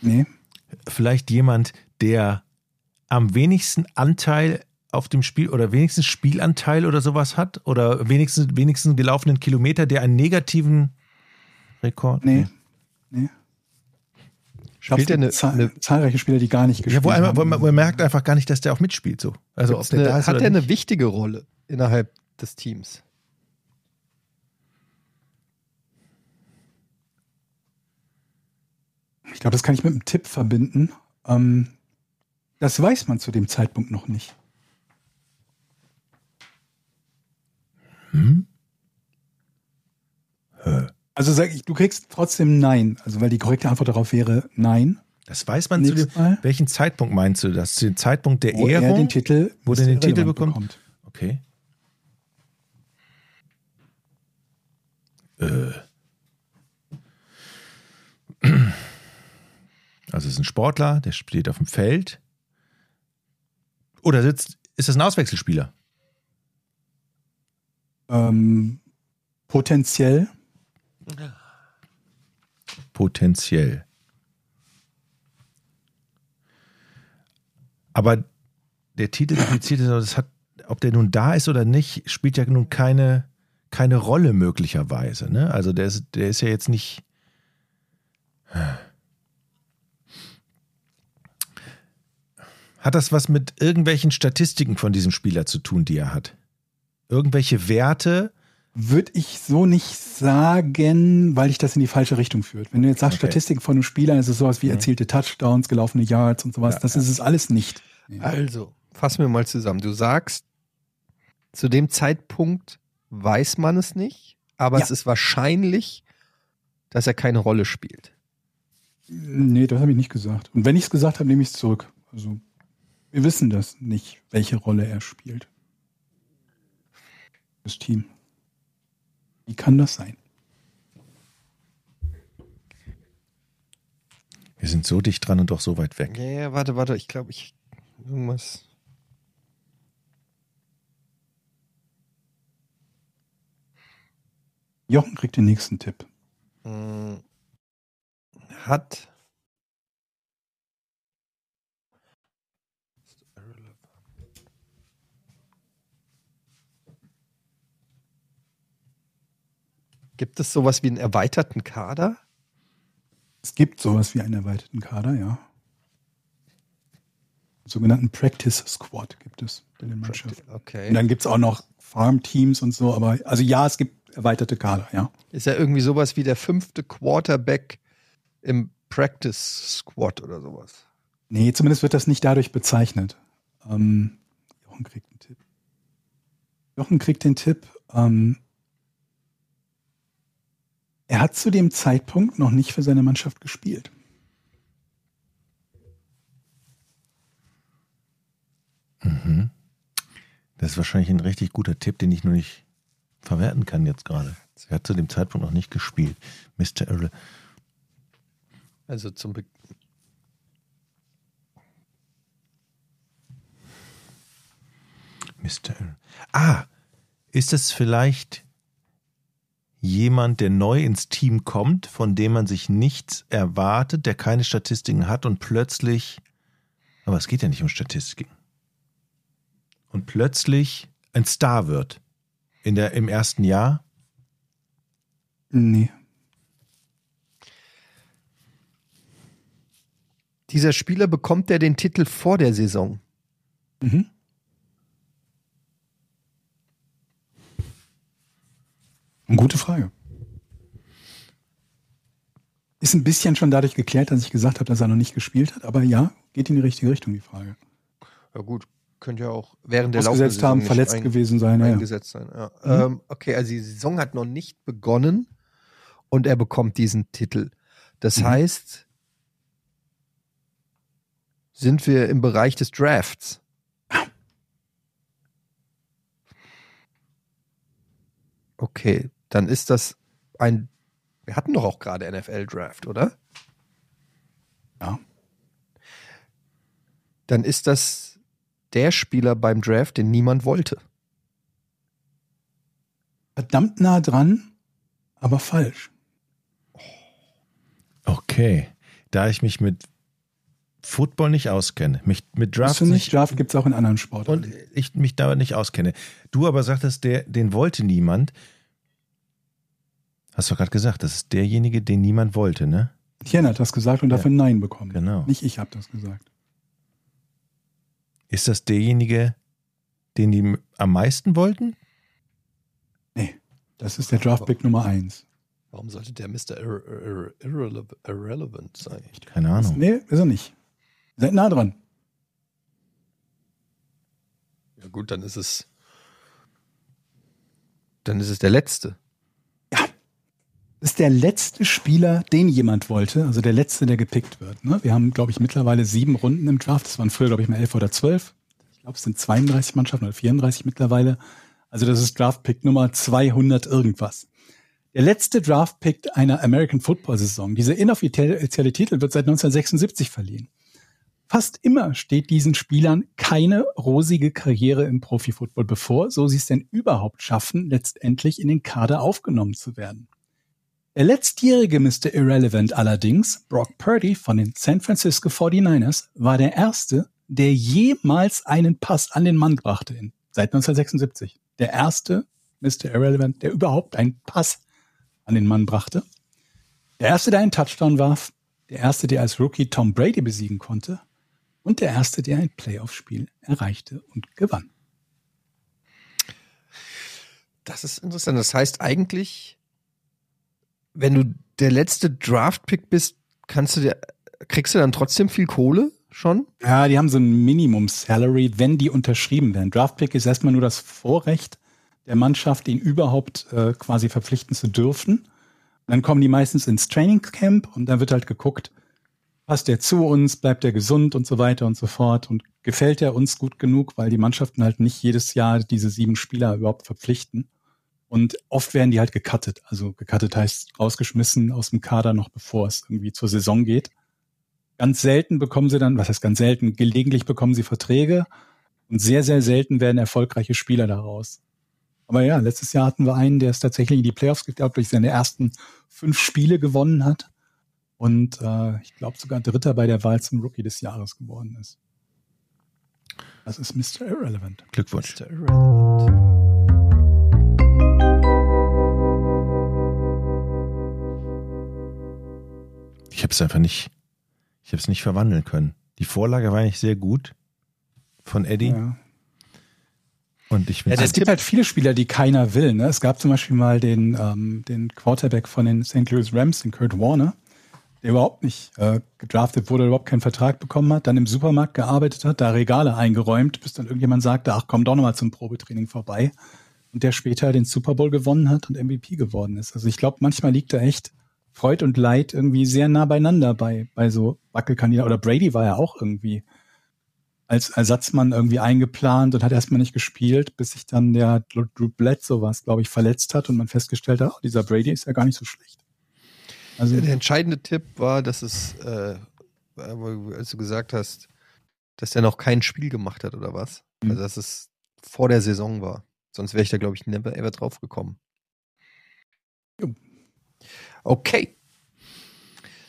Nee vielleicht jemand, der am wenigsten Anteil auf dem Spiel oder wenigstens Spielanteil oder sowas hat? Oder wenigstens, wenigstens gelaufenen Kilometer, der einen negativen Rekord? Nee. Nee. Spielt er eine, eine, zahlreiche Spieler, die gar nicht gespielt ja, wo einmal, haben. Man, man merkt einfach gar nicht, dass der auch mitspielt. So. Also ob der eine, da ist hat er eine wichtige Rolle innerhalb des Teams? Ich glaube, das kann ich mit einem Tipp verbinden. Ähm, das weiß man zu dem Zeitpunkt noch nicht. Hm? Also sag ich, du kriegst trotzdem Nein. Also weil die korrekte Antwort darauf wäre Nein. Das weiß man Nächstes zu dem, Mal. welchen Zeitpunkt meinst du das? Den Zeitpunkt der wo Ehrung? Er den Titel, wo der den Titel bekommt? bekommt? Okay. Äh. Also es ist ein Sportler, der steht auf dem Feld. Oder sitzt, ist das ein Auswechselspieler? Ähm, potenziell. Potenziell. Aber der Titel impliziert, das hat, ob der nun da ist oder nicht, spielt ja nun keine, keine Rolle möglicherweise. Ne? Also der ist, der ist ja jetzt nicht. Hat das was mit irgendwelchen Statistiken von diesem Spieler zu tun, die er hat? Irgendwelche Werte? Würde ich so nicht sagen, weil ich das in die falsche Richtung führt. Wenn du jetzt sagst, okay. Statistiken von einem Spieler, ist es sowas wie mhm. erzielte Touchdowns, gelaufene Yards und sowas. Ja, das ja. ist es alles nicht. Also, fassen wir mal zusammen. Du sagst, zu dem Zeitpunkt weiß man es nicht, aber ja. es ist wahrscheinlich, dass er keine Rolle spielt. Nee, das habe ich nicht gesagt. Und wenn ich es gesagt habe, nehme ich es zurück. Also Wir wissen das nicht, welche Rolle er spielt. Das Team. Wie kann das sein? Wir sind so dicht dran und doch so weit weg. Ja, ja, warte, warte, ich glaube, ich. Irgendwas. Jochen kriegt den nächsten Tipp. Hm, Hat. Gibt es sowas wie einen erweiterten Kader? Es gibt sowas wie einen erweiterten Kader, ja. Den sogenannten Practice Squad gibt es in den Mannschaften. Okay. Und dann gibt es auch noch Farm-Teams und so, aber also ja, es gibt erweiterte Kader, ja. Ist ja irgendwie sowas wie der fünfte Quarterback im Practice Squad oder sowas. Nee, zumindest wird das nicht dadurch bezeichnet. Ähm, Jochen kriegt einen Tipp. Jochen kriegt den Tipp, ähm, er hat zu dem Zeitpunkt noch nicht für seine Mannschaft gespielt. Mhm. Das ist wahrscheinlich ein richtig guter Tipp, den ich nur nicht verwerten kann jetzt gerade. Er hat zu dem Zeitpunkt noch nicht gespielt. Mr. Irre. Also zum Be Mr. Irre. Ah, ist es vielleicht jemand, der neu ins Team kommt, von dem man sich nichts erwartet, der keine Statistiken hat und plötzlich, aber es geht ja nicht um Statistiken, und plötzlich ein Star wird in der, im ersten Jahr? Nee. Dieser Spieler bekommt er den Titel vor der Saison. Mhm. Gute Frage. Ist ein bisschen schon dadurch geklärt, dass ich gesagt habe, dass er noch nicht gespielt hat, aber ja, geht in die richtige Richtung, die Frage. Ja gut, könnte ja auch während der Ausgesetzt haben, verletzt nicht gewesen sein. Ja, ja. eingesetzt sein. Ja. Mhm. Ähm, okay, also die Saison hat noch nicht begonnen und er bekommt diesen Titel. Das Mhm. heißt, sind wir im Bereich des Drafts. Okay, dann ist das ein. Wir hatten doch auch gerade NFL-Draft, oder? Ja. Dann ist das der Spieler beim Draft, den niemand wollte. Verdammt nah dran, aber falsch. Okay. Da ich mich mit Football nicht auskenne, mich mit Draft Draft nicht, nicht, Draft gibt es auch in anderen Sportarten. und ich mich da nicht auskenne. Du aber sagtest, der, den wollte niemand. Hast du gerade gesagt, das ist derjenige, den niemand wollte, ne? Tien hat das gesagt und dafür Nein bekommen. Genau. Nicht ich habe das gesagt. Ist das derjenige, den die am meisten wollten? Das ist der Draftpick Nummer eins. Warum sollte der Mr. Irre Irre Irrele Irrelevant sein? Keine Ahnung. Nee, ist er nicht. Seid nah dran. Ja gut, dann ist es. Dann ist es der letzte. Ist der letzte Spieler, den jemand wollte, also der letzte, der gepickt wird. Ne? Wir haben, glaube ich, mittlerweile sieben Runden im Draft. Das waren früher, glaube ich, mal elf oder zwölf. Ich glaube, es sind 32 Mannschaften oder 34 mittlerweile. Also das ist Draftpick Nummer 200 irgendwas. Der letzte Draftpick einer American Football Saison. Dieser inoffizielle Titel wird seit 1976 verliehen. Fast immer steht diesen Spielern keine rosige Karriere im Profifootball bevor, so sie es denn überhaupt schaffen, letztendlich in den Kader aufgenommen zu werden. Der letztjährige Mr. Irrelevant allerdings, Brock Purdy von den San Francisco 49ers, war der erste, der jemals einen Pass an den Mann brachte, in, seit 1976. Der erste Mr. Irrelevant, der überhaupt einen Pass an den Mann brachte. Der erste, der einen Touchdown warf. Der erste, der als Rookie Tom Brady besiegen konnte. Und der erste, der ein Playoff-Spiel erreichte und gewann. Das ist interessant. Das heißt eigentlich, wenn du der letzte Draft-Pick bist, kannst du dir, kriegst du dann trotzdem viel Kohle schon? Ja, die haben so ein Minimum-Salary, wenn die unterschrieben werden. Draftpick ist erstmal nur das Vorrecht der Mannschaft, ihn überhaupt äh, quasi verpflichten zu dürfen. Dann kommen die meistens ins Training Camp und dann wird halt geguckt, passt er zu uns, bleibt er gesund und so weiter und so fort und gefällt er uns gut genug, weil die Mannschaften halt nicht jedes Jahr diese sieben Spieler überhaupt verpflichten. Und oft werden die halt gecuttet. Also gecuttet heißt rausgeschmissen aus dem Kader noch bevor es irgendwie zur Saison geht. Ganz selten bekommen sie dann, was heißt ganz selten, gelegentlich bekommen sie Verträge und sehr, sehr selten werden erfolgreiche Spieler daraus. Aber ja, letztes Jahr hatten wir einen, der es tatsächlich in die Playoffs geglaubt, durch seine ersten fünf Spiele gewonnen hat. Und äh, ich glaube sogar Dritter bei der Wahl zum Rookie des Jahres geworden ist. Das ist Mr. Irrelevant. Glückwunsch. Mr. Irrelevant. Ich habe es einfach nicht, ich habe es nicht verwandeln können. Die Vorlage war eigentlich sehr gut von Eddie. Ja. Und ich Ja, bin es gibt halt viele Spieler, die keiner will. Ne? Es gab zum Beispiel mal den, ähm, den Quarterback von den St. Louis Rams, den Kurt Warner, der überhaupt nicht äh, gedraftet wurde, überhaupt keinen Vertrag bekommen hat, dann im Supermarkt gearbeitet hat, da Regale eingeräumt, bis dann irgendjemand sagte, ach komm doch nochmal zum Probetraining vorbei. Und der später den Super Bowl gewonnen hat und MVP geworden ist. Also ich glaube, manchmal liegt da echt Freud und Leid irgendwie sehr nah beieinander bei, bei so Wackelkandidaten. Oder Brady war ja auch irgendwie als Ersatzmann irgendwie eingeplant und hat erstmal nicht gespielt, bis sich dann der Drew Bledsoe was, glaube ich, verletzt hat und man festgestellt hat, oh, dieser Brady ist ja gar nicht so schlecht. Also Der entscheidende Tipp war, dass es, äh, als du gesagt hast, dass der noch kein Spiel gemacht hat oder was. Mhm. Also dass es vor der Saison war. Sonst wäre ich da, glaube ich, never ever drauf gekommen. Okay.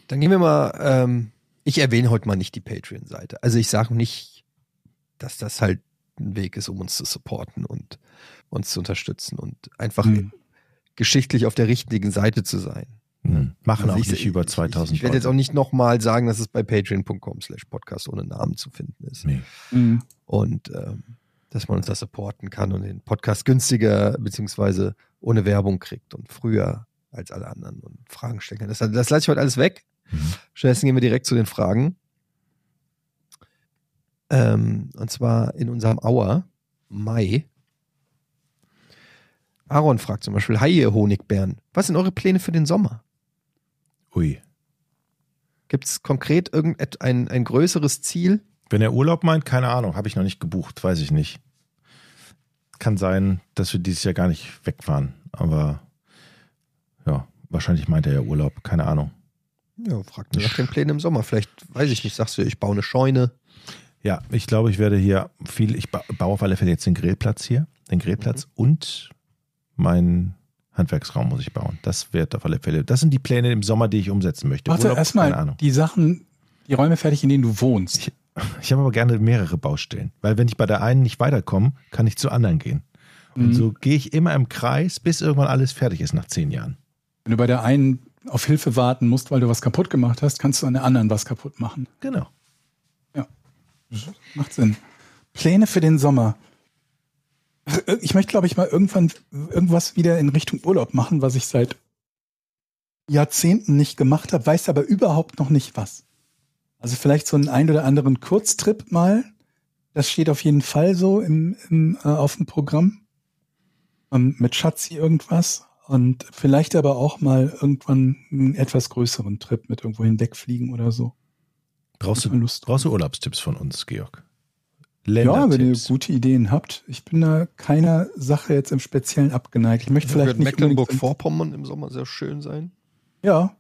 Dann gehen wir mal, ähm, ich erwähne heute mal nicht die Patreon-Seite. Also ich sage nicht, dass das halt ein Weg ist, um uns zu supporten und uns zu unterstützen und einfach Mhm. geschichtlich auf der richtigen Seite zu sein. Hm, machen Also auch ich- nicht über ich- 2000 Ich, ich werde jetzt auch nicht nochmal sagen, dass es bei patreon.com slash podcast ohne Namen zu finden ist. Nee. Mhm. Und ähm, dass man uns da supporten kann und den Podcast günstiger beziehungsweise ohne Werbung kriegt und früher als alle anderen und Fragen stellen kann. Das, das lasse ich heute alles weg. Mhm. Stattdessen gehen wir direkt zu den Fragen. Ähm, und zwar in unserem Auer Mai. Aaron fragt zum Beispiel, Hi ihr Honigbären, was sind eure Pläne für den Sommer? Ui. Gibt es konkret irgendein ein größeres Ziel? Wenn er Urlaub meint, keine Ahnung, habe ich noch nicht gebucht, weiß ich nicht. Kann sein, dass wir dieses Jahr gar nicht wegfahren, aber ja, wahrscheinlich meint er ja Urlaub, keine Ahnung. Ja, fragt nach den Plänen im Sommer. Vielleicht, weiß ich nicht, sagst du, ich baue eine Scheune. Ja, ich glaube, ich werde hier viel, ich ba- baue auf alle Fälle jetzt den Grillplatz hier, den Grillplatz und meinen Handwerksraum muss ich bauen. Das wird auf alle Fälle, das sind die Pläne im Sommer, die ich umsetzen möchte. Keine erstmal Ahnung. die Sachen, die Räume fertig, in denen du wohnst. Ich, ich habe aber gerne mehrere Baustellen, weil wenn ich bei der einen nicht weiterkomme, kann ich zur anderen gehen. Und Mhm. so gehe ich immer im Kreis, bis irgendwann alles fertig ist nach zehn Jahren. Wenn du bei der einen auf Hilfe warten musst, weil du was kaputt gemacht hast, kannst du an der anderen was kaputt machen. Genau. Macht Sinn. Pläne für den Sommer. Ich möchte, glaube ich, mal irgendwann irgendwas wieder in Richtung Urlaub machen, was ich seit Jahrzehnten nicht gemacht habe, weiß aber überhaupt noch nicht was. Also vielleicht so einen ein oder anderen Kurztrip mal. Das steht auf jeden Fall so im, im, äh, auf dem Programm. Ähm, mit Schatzi irgendwas. Und vielleicht aber auch mal irgendwann einen etwas größeren Trip mit irgendwo hinwegfliegen oder so. Brauchst du, Lust brauchst du Urlaubstipps von uns, Georg? Ja, wenn ihr gute Ideen habt. Ich bin da keiner Sache jetzt im Speziellen abgeneigt. Ich möchte vielleicht Wird nicht unbedingt- Mecklenburg-Vorpommern im Sommer sehr schön sein. Ja.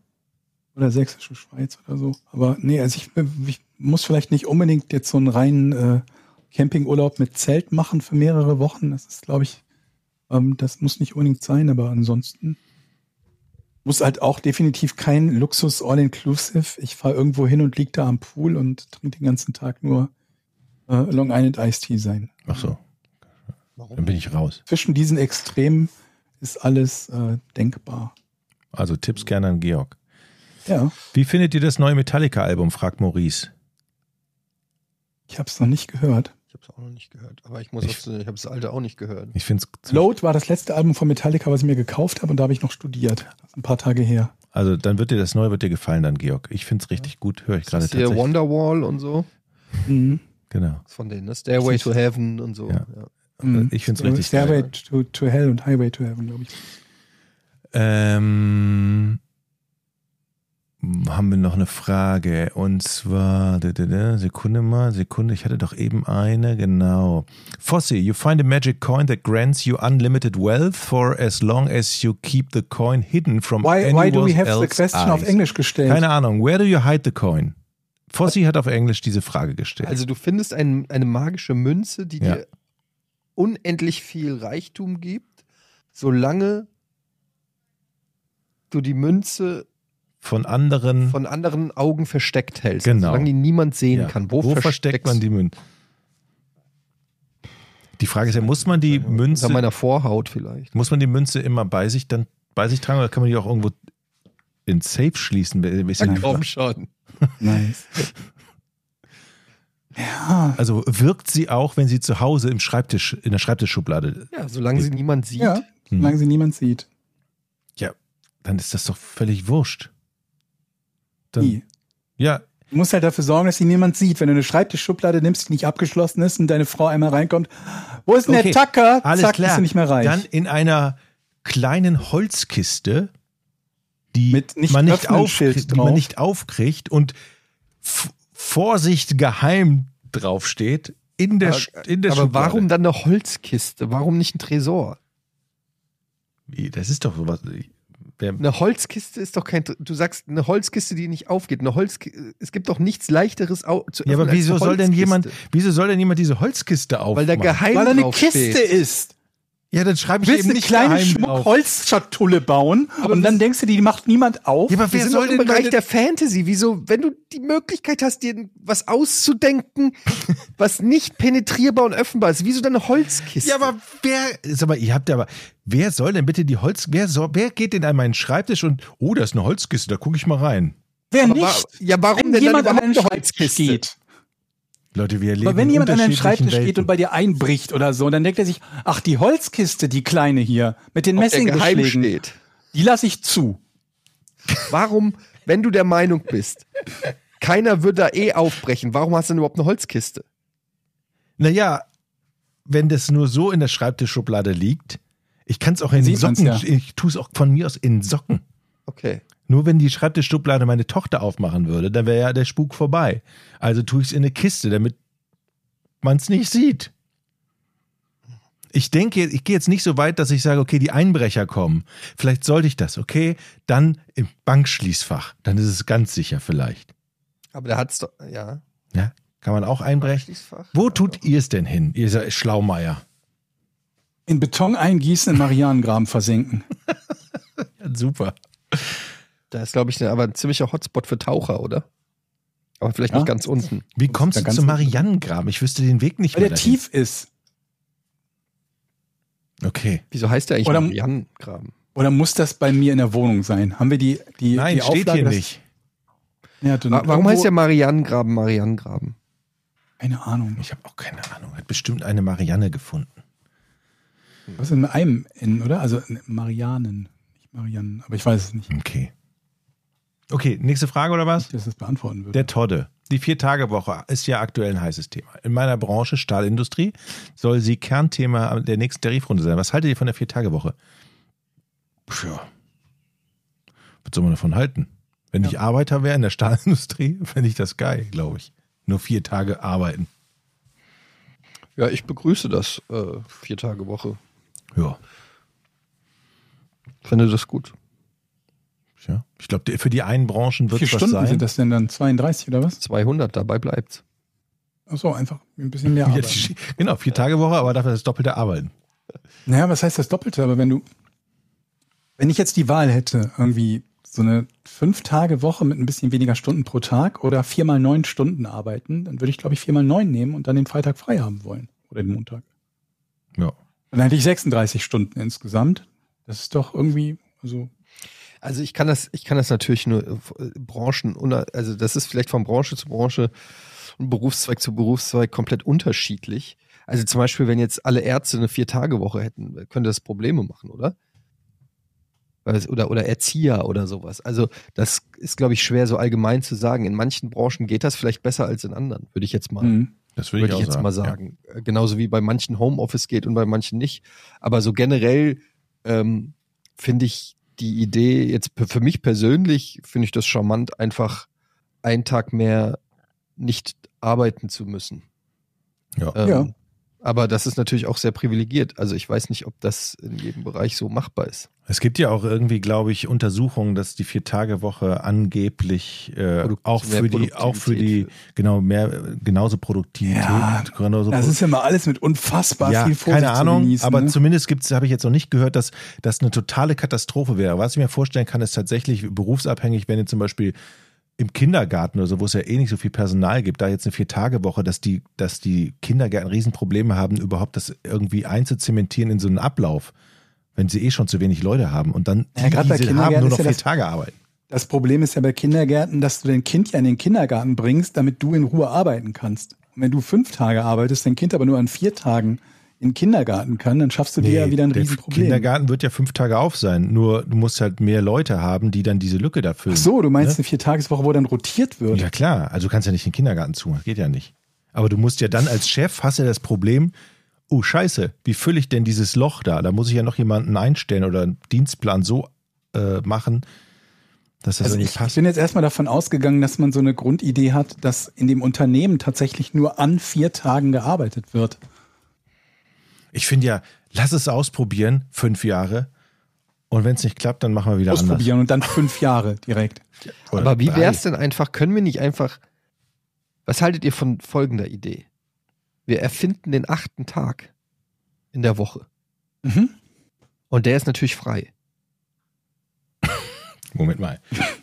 Oder Sächsische Schweiz oder so. Aber nee, also ich, ich muss vielleicht nicht unbedingt jetzt so einen reinen äh, Campingurlaub mit Zelt machen für mehrere Wochen. Das ist, glaube ich, ähm, das muss nicht unbedingt sein, aber ansonsten muss halt auch definitiv kein Luxus All-Inclusive. Ich fahre irgendwo hin und lieg da am Pool und trinke den ganzen Tag nur äh, Long Island Iced Tea sein. Ach so, dann Warum? bin ich raus. zwischen diesen Extremen ist alles äh, denkbar. Also Tipps gerne an Georg. Ja, Wie findet ihr das neue Metallica-Album, fragt Maurice. ich habe es noch nicht gehört. Ich habe es auch noch nicht gehört. Aber ich muss Ich- auch, ich habe das alte auch nicht gehört. Ich finde es Load war das letzte Album von Metallica, was ich mir gekauft habe und da habe ich noch studiert. Das ein paar Tage her. Also dann wird dir das neue wird dir gefallen dann, Georg. Ich finde es richtig gut, höre ich gerade Das ist hier tatsächlich. Wonderwall und so. Mhm. Genau. Das ist von denen, ne? Stairway to Heaven und so. Ja. Ja. Mhm. Ich finde es richtig Stairway geil. to, to Hell und Highway to Heaven, glaube ich. Ähm, haben wir noch eine Frage. Und zwar, Sekunde mal, Sekunde, ich hatte doch eben eine, genau. Fossi, you find a magic coin that grants you unlimited wealth for as long as you keep the coin hidden from Why, anyone why do we have the question auf eyes. Englisch gestellt? Keine Ahnung, where do you hide the coin? Fossi hat auf Englisch diese Frage gestellt. Also du findest ein, eine magische Münze, die Ja. dir unendlich viel Reichtum gibt, solange du die Münze von anderen. von anderen Augen versteckt hältst. Genau. Solange die niemand sehen ja. kann. Wo, Wo versteckt man die Münze? Die Frage ist ja, muss man die Unter Münze, meiner Vorhaut vielleicht. muss man die Münze immer bei sich dann bei sich tragen oder kann man die auch irgendwo in Safe schließen? Ja Frage. schon. Nice. ja, Also wirkt sie auch, wenn sie zu Hause im Schreibtisch, in der Schreibtischschublade. Ja, solange sie niemand sieht. ja, solange sie niemand sieht. Ja, dann ist das doch völlig wurscht. Dann, Nie. ja, Du musst halt dafür sorgen, dass sie niemand sieht. Wenn du eine Schreibtischschublade nimmst, die nicht abgeschlossen ist und deine Frau einmal reinkommt, wo ist denn Okay, der Tacker? alles Zack, klar. bist du nicht mehr reich. Dann in einer kleinen Holzkiste, die Mit nicht man nicht aufkriegt, die man nicht aufkriegt und F Vorsicht geheim draufsteht in der, Aber, in der aber Schublade. warum dann eine Holzkiste? Warum nicht ein Tresor? Wie, das ist doch sowas. Wer, Eine Holzkiste ist doch kein. Du sagst eine Holzkiste, die nicht aufgeht. Eine Holzkiste. Es gibt doch nichts leichteres au zu ja, aber öffnen als wieso eine soll denn jemand, wieso soll denn jemand diese Holzkiste Weil aufmachen? da geheim Weil da eine Kiste steht. ist. Ja, dann schreibe Du ich willst eben eine nicht kleine. Schmuckholzschatulle bauen Aber und dann denkst du, die macht niemand auf. Ja, aber Wir wer sind soll doch im denn Bereich der Fantasy. Wieso, wenn du die Möglichkeit hast, dir was auszudenken, was nicht penetrierbar und öffnbar ist, wieso dann eine Holzkiste? Ja, aber wer, sag mal, ihr habt ja aber, wer soll denn bitte die Holz, wer soll, wer geht denn an meinen Schreibtisch und, oh, da ist eine Holzkiste, da gucke ich mal rein. Wer Aber nicht? wa- ja, warum wenn denn dann jemand an überhaupt einen eine Holzkiste? geht. Leute, wir leben Aber wenn jemand an unterschiedlichen Schreibtisch geht Welten. und bei dir einbricht oder so, dann denkt er sich, ach, die Holzkiste, die kleine hier, mit den Messingbeschlägen, steht. die lasse ich zu. Warum, wenn du der Meinung bist, keiner wird da eh aufbrechen, warum hast du denn überhaupt eine Holzkiste? Naja, wenn das nur so in der Schreibtischschublade liegt, ich kann es auch in Socken, ja. ich tue es auch von mir aus in Socken. Okay. Nur wenn die Schreibtischschublade meine Tochter aufmachen würde, dann wäre ja der Spuk vorbei. Also tue ich es in eine Kiste, damit man es nicht sieht. Ich denke, ich gehe jetzt nicht so weit, dass ich sage, okay, die Einbrecher kommen. Vielleicht sollte ich das, okay? Dann im Bankschließfach. Dann ist es ganz sicher vielleicht. Aber da hat's doch, ja. Ja, kann man auch einbrechen. Wo tut ihr es denn hin, ihr seid Schlaumeier? In Beton eingießen, in Marianengraben versenken. Ja, super. Da ist, glaube ich, ne- aber ein ziemlicher Hotspot für Taucher, oder? Aber vielleicht Ja. nicht ganz unten. Wie kommst du zum. Marianengraben? Ich wüsste den Weg nicht Weil mehr. der dahin. tief ist. Okay. Wieso heißt der eigentlich Oder- Marianengraben? Oder muss das bei mir in der Wohnung sein? Haben wir die, die, Nein, die steht Auflage, hier nicht. Ja, Warum irgendwo- heißt der Marianengraben Marianengraben? Keine Ahnung. Ich habe auch keine Ahnung. Hat bestimmt eine Marianne gefunden. Was ist denn mit einem in, oder? Also Marianen. Nicht Marianen, aber ich weiß es nicht, Okay. Okay, nächste Frage oder was? dass das beantworten würde. Der Todde. Die Vier-Tage-Woche ist ja aktuell ein heißes Thema. In meiner Branche, Stahlindustrie, soll sie Kernthema der nächsten Tarifrunde sein. Was haltet ihr von der Vier-Tage-Woche? Tja. Was soll man davon halten? Wenn ich Arbeiter wäre in der Stahlindustrie, fände ich das geil, glaube ich. Nur vier Tage arbeiten. Ja, ich begrüße das. Äh, vier Tage Woche. Ja. Finde das gut. Ja. Ich glaube, für die einen Branchen Wie wird viele es was Stunden sein. sind das denn dann? 32 oder was? 200, dabei bleibt's. Ach so, einfach ein bisschen mehr Ja, Arbeit. die- genau, vier Tage Woche, aber dafür das doppelte Arbeiten. Naja, was heißt das Doppelte? Aber wenn du, wenn ich jetzt die Wahl hätte, irgendwie so eine fünf Tage Woche mit ein bisschen weniger Stunden pro Tag oder viermal neun Stunden arbeiten, dann würde ich, glaube ich, viermal neun nehmen und dann den Freitag frei haben wollen. Oder den Montag. Ja. Dann hätte ich 36 Stunden insgesamt. Das ist doch irgendwie, also, Also ich kann das, ich kann das natürlich nur äh, Branchen, also das ist vielleicht von Branche zu Branche und Berufszweig zu Berufszweig komplett unterschiedlich. Also zum Beispiel, wenn jetzt alle Ärzte eine Vier-Tage-Woche hätten, könnte das Probleme machen, oder? Oder, oder Erzieher oder sowas. Also das ist, glaube ich, schwer so allgemein zu sagen. In manchen Branchen geht das vielleicht besser als in anderen, würde ich jetzt mal hm. Das würde würde ich, ich jetzt mal sagen. Äh, Genauso wie bei manchen Homeoffice geht und bei manchen nicht. Aber so generell ähm, finde ich die Idee, jetzt für mich persönlich finde ich das charmant, einfach einen Tag mehr nicht arbeiten zu müssen. Ja. Ähm, Ja. Aber das ist natürlich auch sehr privilegiert. Also ich weiß nicht, ob das in jedem Bereich so machbar ist. Es gibt ja auch irgendwie, glaube ich, Untersuchungen, dass die Vier-Tage-Woche angeblich äh, auch für die, auch für die, genau, mehr, genauso Produktivität, Ja, genauso Das ist ja mal alles mit unfassbar ja, viel Vorsicht keine Ahnung, zu genießen. aber ne? zumindest gibt's, habe ich jetzt noch nicht gehört, dass das eine totale Katastrophe wäre. Was ich mir vorstellen kann, ist tatsächlich berufsabhängig, wenn ihr zum Beispiel im Kindergarten oder so, wo es ja eh nicht so viel Personal gibt, da jetzt eine Vier-Tage-Woche, dass die, dass die Kindergärten Riesenprobleme haben, überhaupt das irgendwie einzuzementieren in so einen Ablauf, wenn sie eh schon zu wenig Leute haben und dann Ja, die, gerade bei die sie haben, Kindergärten nur noch ja vier das- Tage arbeiten. Das Problem ist ja bei Kindergärten, dass du dein Kind ja in den Kindergarten bringst, damit du in Ruhe arbeiten kannst. Und wenn du fünf Tage arbeitest, dein Kind aber nur an vier Tagen in den Kindergarten kann, dann schaffst du dir ja wieder ein der Riesenproblem. Kindergarten wird ja fünf Tage auf sein, nur du musst halt mehr Leute haben, die dann diese Lücke da füllen. Ach so, du meinst eine Viertageswoche, wo dann rotiert wird. Ja klar, also du kannst ja nicht den Kindergarten zumachen, geht ja nicht. Aber du musst ja dann als Chef, hast ja das Problem, oh scheiße, wie fülle ich denn dieses Loch da? Da muss ich ja noch jemanden einstellen oder einen Dienstplan so äh, machen, dass das Also ich, ich bin jetzt erstmal davon ausgegangen, dass man so eine Grundidee hat, dass in dem Unternehmen tatsächlich nur an vier Tagen gearbeitet wird. Ich finde ja, lass es ausprobieren, fünf Jahre. Und wenn es nicht klappt, dann machen wir wieder anders. Ausprobieren und dann fünf Jahre direkt. Oder Aber wie wäre es denn einfach, können wir nicht einfach, was haltet ihr von folgender Idee? Wir erfinden den achten Tag in der Woche. Mhm. Und der ist natürlich frei. Moment mal.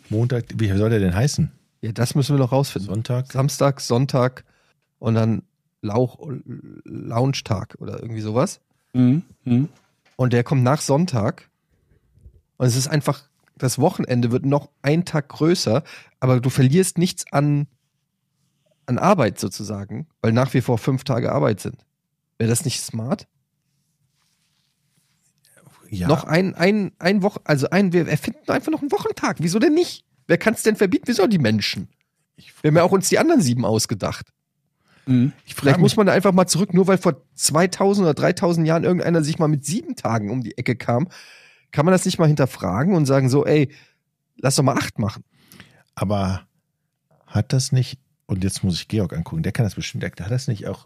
Montag, wie soll der denn heißen? Ja, das müssen wir noch rausfinden. Sonntag? Samstag, Sonntag und dann Lauch, Lounge-Tag oder irgendwie sowas. Mhm. Mhm. Und der kommt nach Sonntag. Und es ist einfach, das Wochenende wird noch ein Tag größer, aber du verlierst nichts an, an Arbeit sozusagen, weil nach wie vor fünf Tage Arbeit sind. Wäre das nicht smart? Ja. Noch ein, ein, ein Woche, also ein, wir erfinden einfach noch einen Wochentag. Wieso denn nicht? Wer kann es denn verbieten? Wieso die Menschen? Wir haben ja auch uns die anderen sieben ausgedacht. Mhm. ich Vielleicht muss man da einfach mal zurück, nur weil vor 2000 oder 3000 Jahren irgendeiner sich mal mit sieben Tagen um die Ecke kam, kann man das nicht mal hinterfragen und sagen so, ey, lass doch mal acht machen. aber hat das nicht, und jetzt muss ich Georg angucken, der kann das bestimmt, hat das nicht auch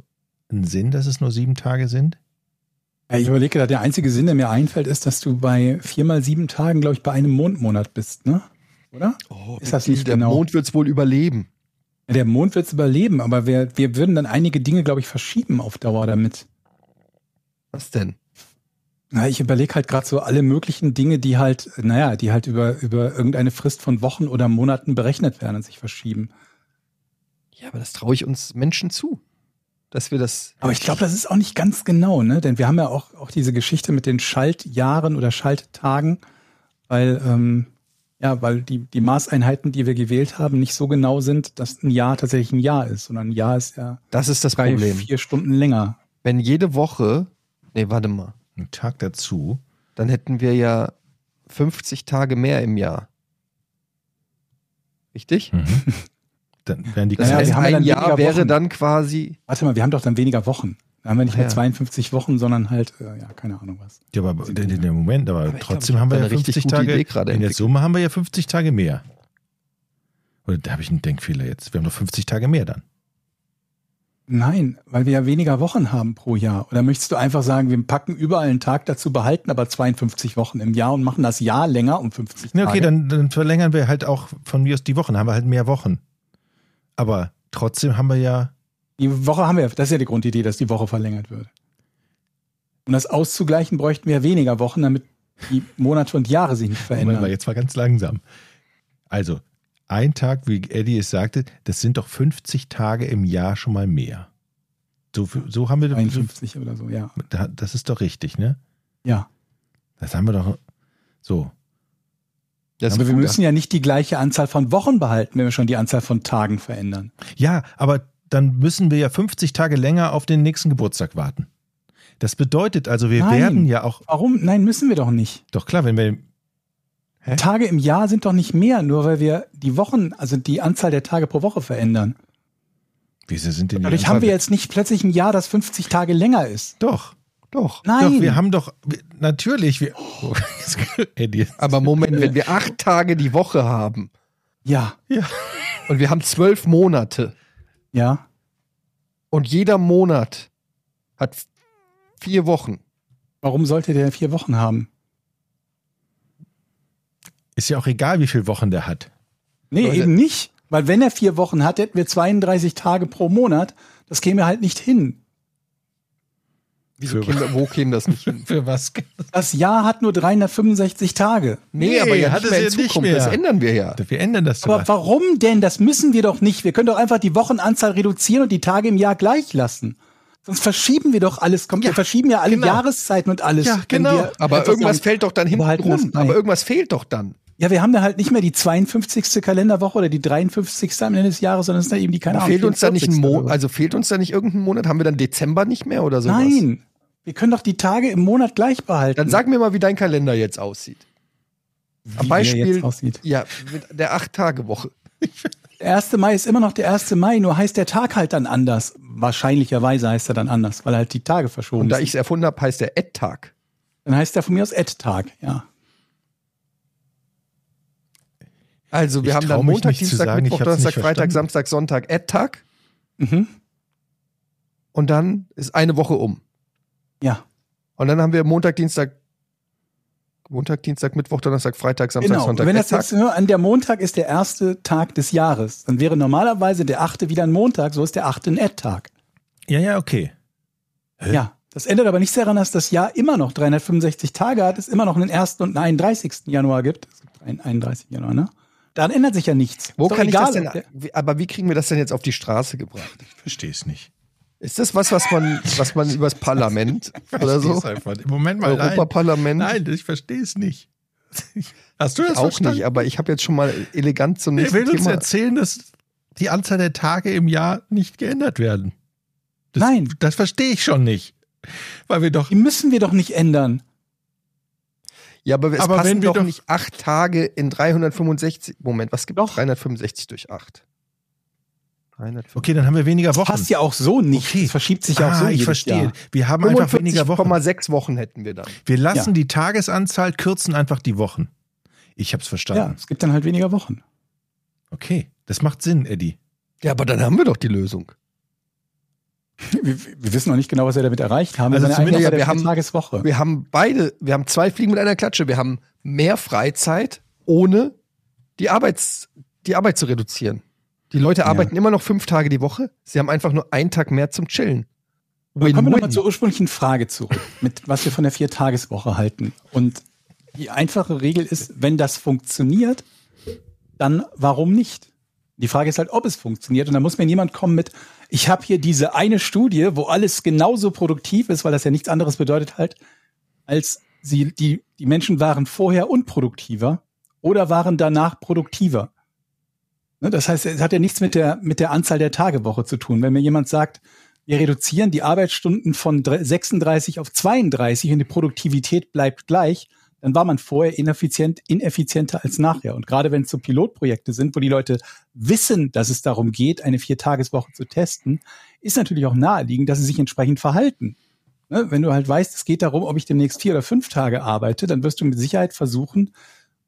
einen Sinn, dass es nur sieben Tage sind? Ja, ich überlege gerade, der einzige Sinn, der mir einfällt, ist, dass du bei vier mal sieben Tagen, glaube ich, bei einem Mondmonat bist, ne? Oder? Oh, Ist das nicht der genau? Mond wird's wohl überleben. Der Mond wird es überleben, aber wir, wir würden dann einige Dinge, glaube ich, verschieben auf Dauer damit. Was denn? Na, ich überlege halt gerade so alle möglichen Dinge, die halt, naja, die halt über, über irgendeine Frist von Wochen oder Monaten berechnet werden und sich verschieben. Ja, aber das traue ich uns Menschen zu, dass wir das. Aber ich glaube, das ist auch nicht ganz genau, ne? Denn wir haben ja auch, auch diese Geschichte mit den Schaltjahren oder Schalttagen, weil, ähm, ja, weil die, die Maßeinheiten, die wir gewählt haben, nicht so genau sind, dass ein Jahr tatsächlich ein Jahr ist, sondern ein Jahr ist ja Das ist das drei, Problem. vier Stunden länger. Wenn jede Woche, nee, warte mal, Ein Tag dazu. dann hätten wir ja 50 Tage mehr im Jahr. Richtig? Mhm. Dann werden die Das Naja, heißt, wir haben ja ein dann Jahr wäre Wochen. dann quasi. Warte mal, wir haben doch dann weniger Wochen. Da haben wir nicht mehr ja. 52 Wochen, sondern halt, äh, ja, keine Ahnung was. Ja, aber der, der der Moment, aber, Aber trotzdem glaub, haben wir ja da eine richtig 50 gute Tage. Idee gerade in der. Summe haben wir ja 50 Tage mehr. Oder da habe ich einen Denkfehler jetzt. Wir haben noch 50 Tage mehr dann. Nein, weil wir ja weniger Wochen haben pro Jahr. Oder möchtest du einfach sagen, wir packen überall einen Tag dazu, behalten aber 52 Wochen im Jahr und machen das Jahr länger um 50 Ja, Tage? okay, dann, dann verlängern wir halt auch von mir aus die Wochen, haben wir halt mehr Wochen. Aber trotzdem haben wir ja. Die Woche haben wir, das ist ja die Grundidee, dass die Woche verlängert wird. Um das auszugleichen, bräuchten wir weniger Wochen, damit die Monate und Jahre sich nicht Moment mal, verändern. jetzt mal ganz langsam. Also, ein Tag, wie Eddie es sagte, das sind doch 50 Tage im Jahr schon mal mehr. So, so haben wir 51 oder so, ja. Da- Das ist doch richtig, ne? Ja. Das haben wir doch. So. Das Aber wir müssen ja nicht die gleiche Anzahl von Wochen behalten, wenn wir schon die Anzahl von Tagen verändern. Ja, aber dann müssen wir ja 50 Tage länger auf den nächsten Geburtstag warten. Das bedeutet also, wir Nein. werden ja auch. Warum? Nein, müssen wir doch nicht. Doch klar, wenn wir. Hä? Tage im Jahr sind doch nicht mehr, nur weil wir die Wochen, also die Anzahl der Tage pro Woche verändern. Wieso sind denn die Dadurch Anzahl- haben wir jetzt nicht plötzlich ein Jahr, das 50 Tage länger ist. Doch. Doch. Nein. Doch, wir haben doch, wir, natürlich, wir, oh, Eddie. Aber Moment, wenn wir acht Tage die Woche haben ja, und wir haben zwölf Monate ja. und jeder Monat hat vier Wochen. Warum sollte der vier Wochen haben? Ist ja auch egal, wie viele Wochen der hat. Nee, Leute. eben nicht. Weil wenn er vier Wochen hat, hätten wir 32 Tage pro Monat. Das käme halt nicht hin. Wieso Für- käme, wo käme das nicht hin? Für was? Das Jahr hat nur 365 Tage. Nee, Nee, aber ja hat nicht es mehr in ja nicht Zukunft. mehr. Das ändern wir ja. Wir ändern das Aber sogar. warum denn? Das müssen wir doch nicht. Wir können doch einfach die Wochenanzahl reduzieren und die Tage im Jahr gleich lassen. Sonst verschieben wir doch alles. Kommt, wir verschieben ja alle genau. Jahreszeiten und alles. Ja, genau. wir Aber irgendwas sagen, fällt doch dann hinten rum. Aber irgendwas fehlt doch dann. Ja, wir haben da halt nicht mehr die 52. Kalenderwoche oder die 53. am Ende des Jahres, sondern es ist da eben die, keine Ahnung, fehlt uns da nicht ein 44. Monat? Also fehlt uns da nicht irgendein Monat? Haben wir dann Dezember nicht mehr oder sowas? Nein. Wir können doch die Tage im Monat gleich behalten. Dann sag mir mal, wie dein Kalender jetzt aussieht. Am Wie Beispiel, jetzt aussieht. ja, mit der Acht-Tage-Woche. Der 1. Mai ist immer noch der 1. Mai, nur heißt der Tag halt dann anders. Wahrscheinlicherweise heißt er dann anders, weil halt die Tage verschoben Und da sind. ich es erfunden habe, heißt der Ed-Tag. Dann heißt der von mir aus Ed-Tag, ja. Also wir Ich haben dann Montag, Dienstag, sagen, Mittwoch, Donnerstag, Freitag. Samstag, Sonntag, Ed-Tag. Mhm. Und dann ist eine Woche um. Ja, Und dann haben wir Montag, Dienstag, Montag, Dienstag, Mittwoch, Donnerstag, Freitag, Samstag, genau. Sonntag, wenn das jetzt nur an der Montag ist der erste Tag des Jahres, dann wäre normalerweise der achte wieder ein Montag, so ist der achte ein Ed-Tag. Ja, ja, okay. Hä? Ja. Das ändert aber nichts daran, dass das Jahr immer noch 365 Tage hat, es immer noch einen 1. und einen 31. Januar gibt. Es gibt einen 31. Januar, ne? Daran ändert sich ja nichts. Wo kann egal, ich das denn, aber wie kriegen wir das denn jetzt auf die Straße gebracht? Ich verstehe es nicht. Ist das was, was man, was man übers Parlament oder so? Einfach. Im Moment mal nein. Europaparlament? Nein, ich verstehe es nicht. Hast du das auch verstanden? nicht, aber ich habe jetzt schon mal elegant zum Er nächsten will uns Thema. erzählen, dass die Anzahl der Tage im Jahr nicht geändert werden. Das, Nein. Das verstehe ich schon nicht. Weil wir doch. Die müssen wir doch nicht ändern. Ja, aber es Aber passen wenn wir doch, doch- nicht acht Tage in 365. Moment, was gibt Doch. 365 durch 8? 365. Okay, dann haben wir weniger Wochen. Passt ja auch so nicht. Okay. Es verschiebt sich ja auch ah, so ich jedes verstehe. Jahr. Wir haben einfach weniger Wochen. 45,6 Wochen hätten wir dann. Wir lassen Ja. die Tagesanzahl, kürzen einfach die Wochen. Ich hab's Ja, verstanden. es gibt dann halt weniger Wochen. Okay, das macht Sinn, Eddie. Ja, aber dann haben wir doch die Lösung. Wir, wir wissen noch nicht genau, was wir damit erreicht haben. Also Wir zumindest- ja, wir haben- Tageswoche. Wir haben beide, wir haben zwei Fliegen mit einer Klatsche. Wir haben mehr Freizeit, ohne die, Arbeits, die Arbeit zu reduzieren. Die Leute arbeiten immer noch fünf Tage die Woche. Sie haben einfach nur einen Tag mehr zum Chillen. Aber kommen wir nochmal Win-win. zur ursprünglichen Frage zurück, mit was wir von der Viertageswoche halten. Und die einfache Regel ist, wenn das funktioniert, dann warum nicht? Die Frage ist halt, ob es funktioniert. Und da muss mir jemand kommen mit, ich habe hier diese eine Studie, wo alles genauso produktiv ist, weil das ja nichts anderes bedeutet halt, als sie, die, die Menschen waren vorher unproduktiver oder waren danach produktiver. Ne, das heißt, es hat ja nichts mit der, mit der Anzahl der Tagewoche zu tun. Wenn mir jemand sagt, wir reduzieren die Arbeitsstunden von dre- 36 auf 32 und die Produktivität bleibt gleich, dann war man vorher ineffizient, ineffizienter als nachher. Und gerade wenn es so Pilotprojekte sind, wo die Leute wissen, dass es darum geht, eine Viertageswoche zu testen, ist natürlich auch naheliegend, dass sie sich entsprechend verhalten. Ne? Wenn du halt weißt, es geht darum, ob ich demnächst vier oder fünf Tage arbeite, dann wirst du mit Sicherheit versuchen,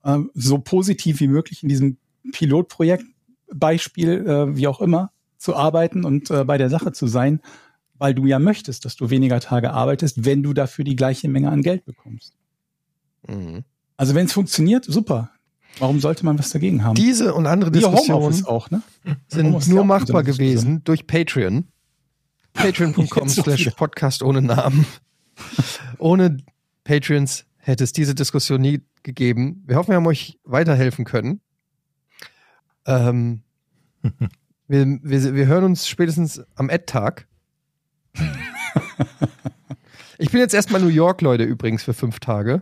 ähm, so positiv wie möglich in diesem Pilotprojekt, Beispiel, äh, wie auch immer, zu arbeiten und äh, bei der Sache zu sein, weil du ja möchtest, dass du weniger Tage arbeitest, wenn du dafür die gleiche Menge an Geld bekommst. Mhm. Also wenn es funktioniert, super. Warum sollte man was dagegen haben? Diese und andere Diskussionen auch, ne? sind Homeoffice nur machbar so gewesen durch Patreon. Patreon.com slash. Podcast ohne Namen. ohne Patreons hätte es diese Diskussion nie gegeben. Wir hoffen, wir haben euch weiterhelfen können. Ähm, wir, wir, wir hören uns spätestens am Ad-Tag. Ich bin jetzt erstmal New York, Leute, übrigens, für fünf Tage.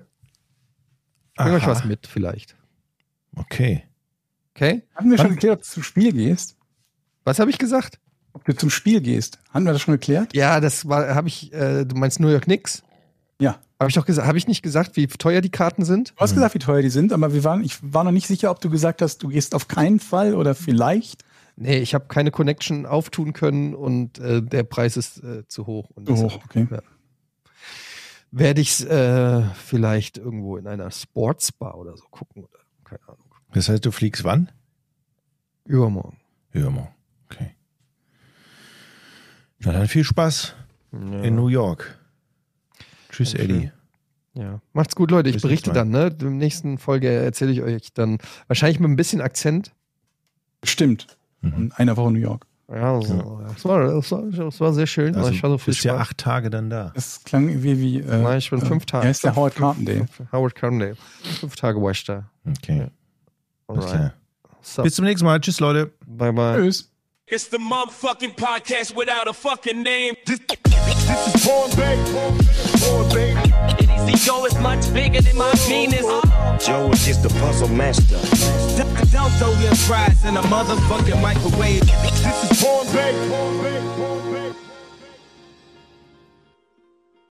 Bring euch was mit, vielleicht. Okay. Okay? Haben wir schon geklärt, ob du zum Spiel gehst? Was habe ich gesagt? Ob du zum Spiel gehst? Haben wir das schon geklärt? Ja, das war, habe ich, äh, du meinst New York Knicks? Ja. Habe ich doch gesagt, habe ich nicht gesagt, wie teuer die Karten sind? Du hast gesagt, wie teuer die sind, aber wir waren, ich war noch nicht sicher, ob du gesagt hast, du gehst auf keinen Fall oder vielleicht. Nee, ich habe keine Connection auftun können und äh, der Preis ist äh, zu hoch. Und Zu deshalb- hoch, okay. Ja. werde ich es äh, vielleicht irgendwo in einer Sportsbar oder so gucken. Oder, keine Ahnung. Das heißt, du fliegst wann? Übermorgen. Übermorgen. Okay. Na dann viel Spaß Ja. in New York. Tschüss, Dankeschön. Eddie. Ja. Macht's gut, Leute. Ich Bis berichte dann, ne? In der nächsten Folge erzähle ich euch dann wahrscheinlich mit ein bisschen Akzent. Stimmt. Mhm. In einer Woche New York. Ja, also, Das, war, das, war, das war sehr schön. Also, ich hatte viel bist ja Spaß. acht Tage dann da. Das klang wie, wie äh, Nein, ich bin fünf Tage. Er ist der Howard Carpendale. Howard Carpendale. Fünf Tage war ich da. Okay. Alles Alright. klar. So, Bis zum nächsten Mal. Tschüss, Leute. bye bye. Tschüss. It's the motherfucking podcast without a fucking name. This, This is Born Bay. Born Bay. this ego is much bigger than my penis. Joe is just the puzzle master. Don't, don't throw your fries in a motherfucking microwave. This is Born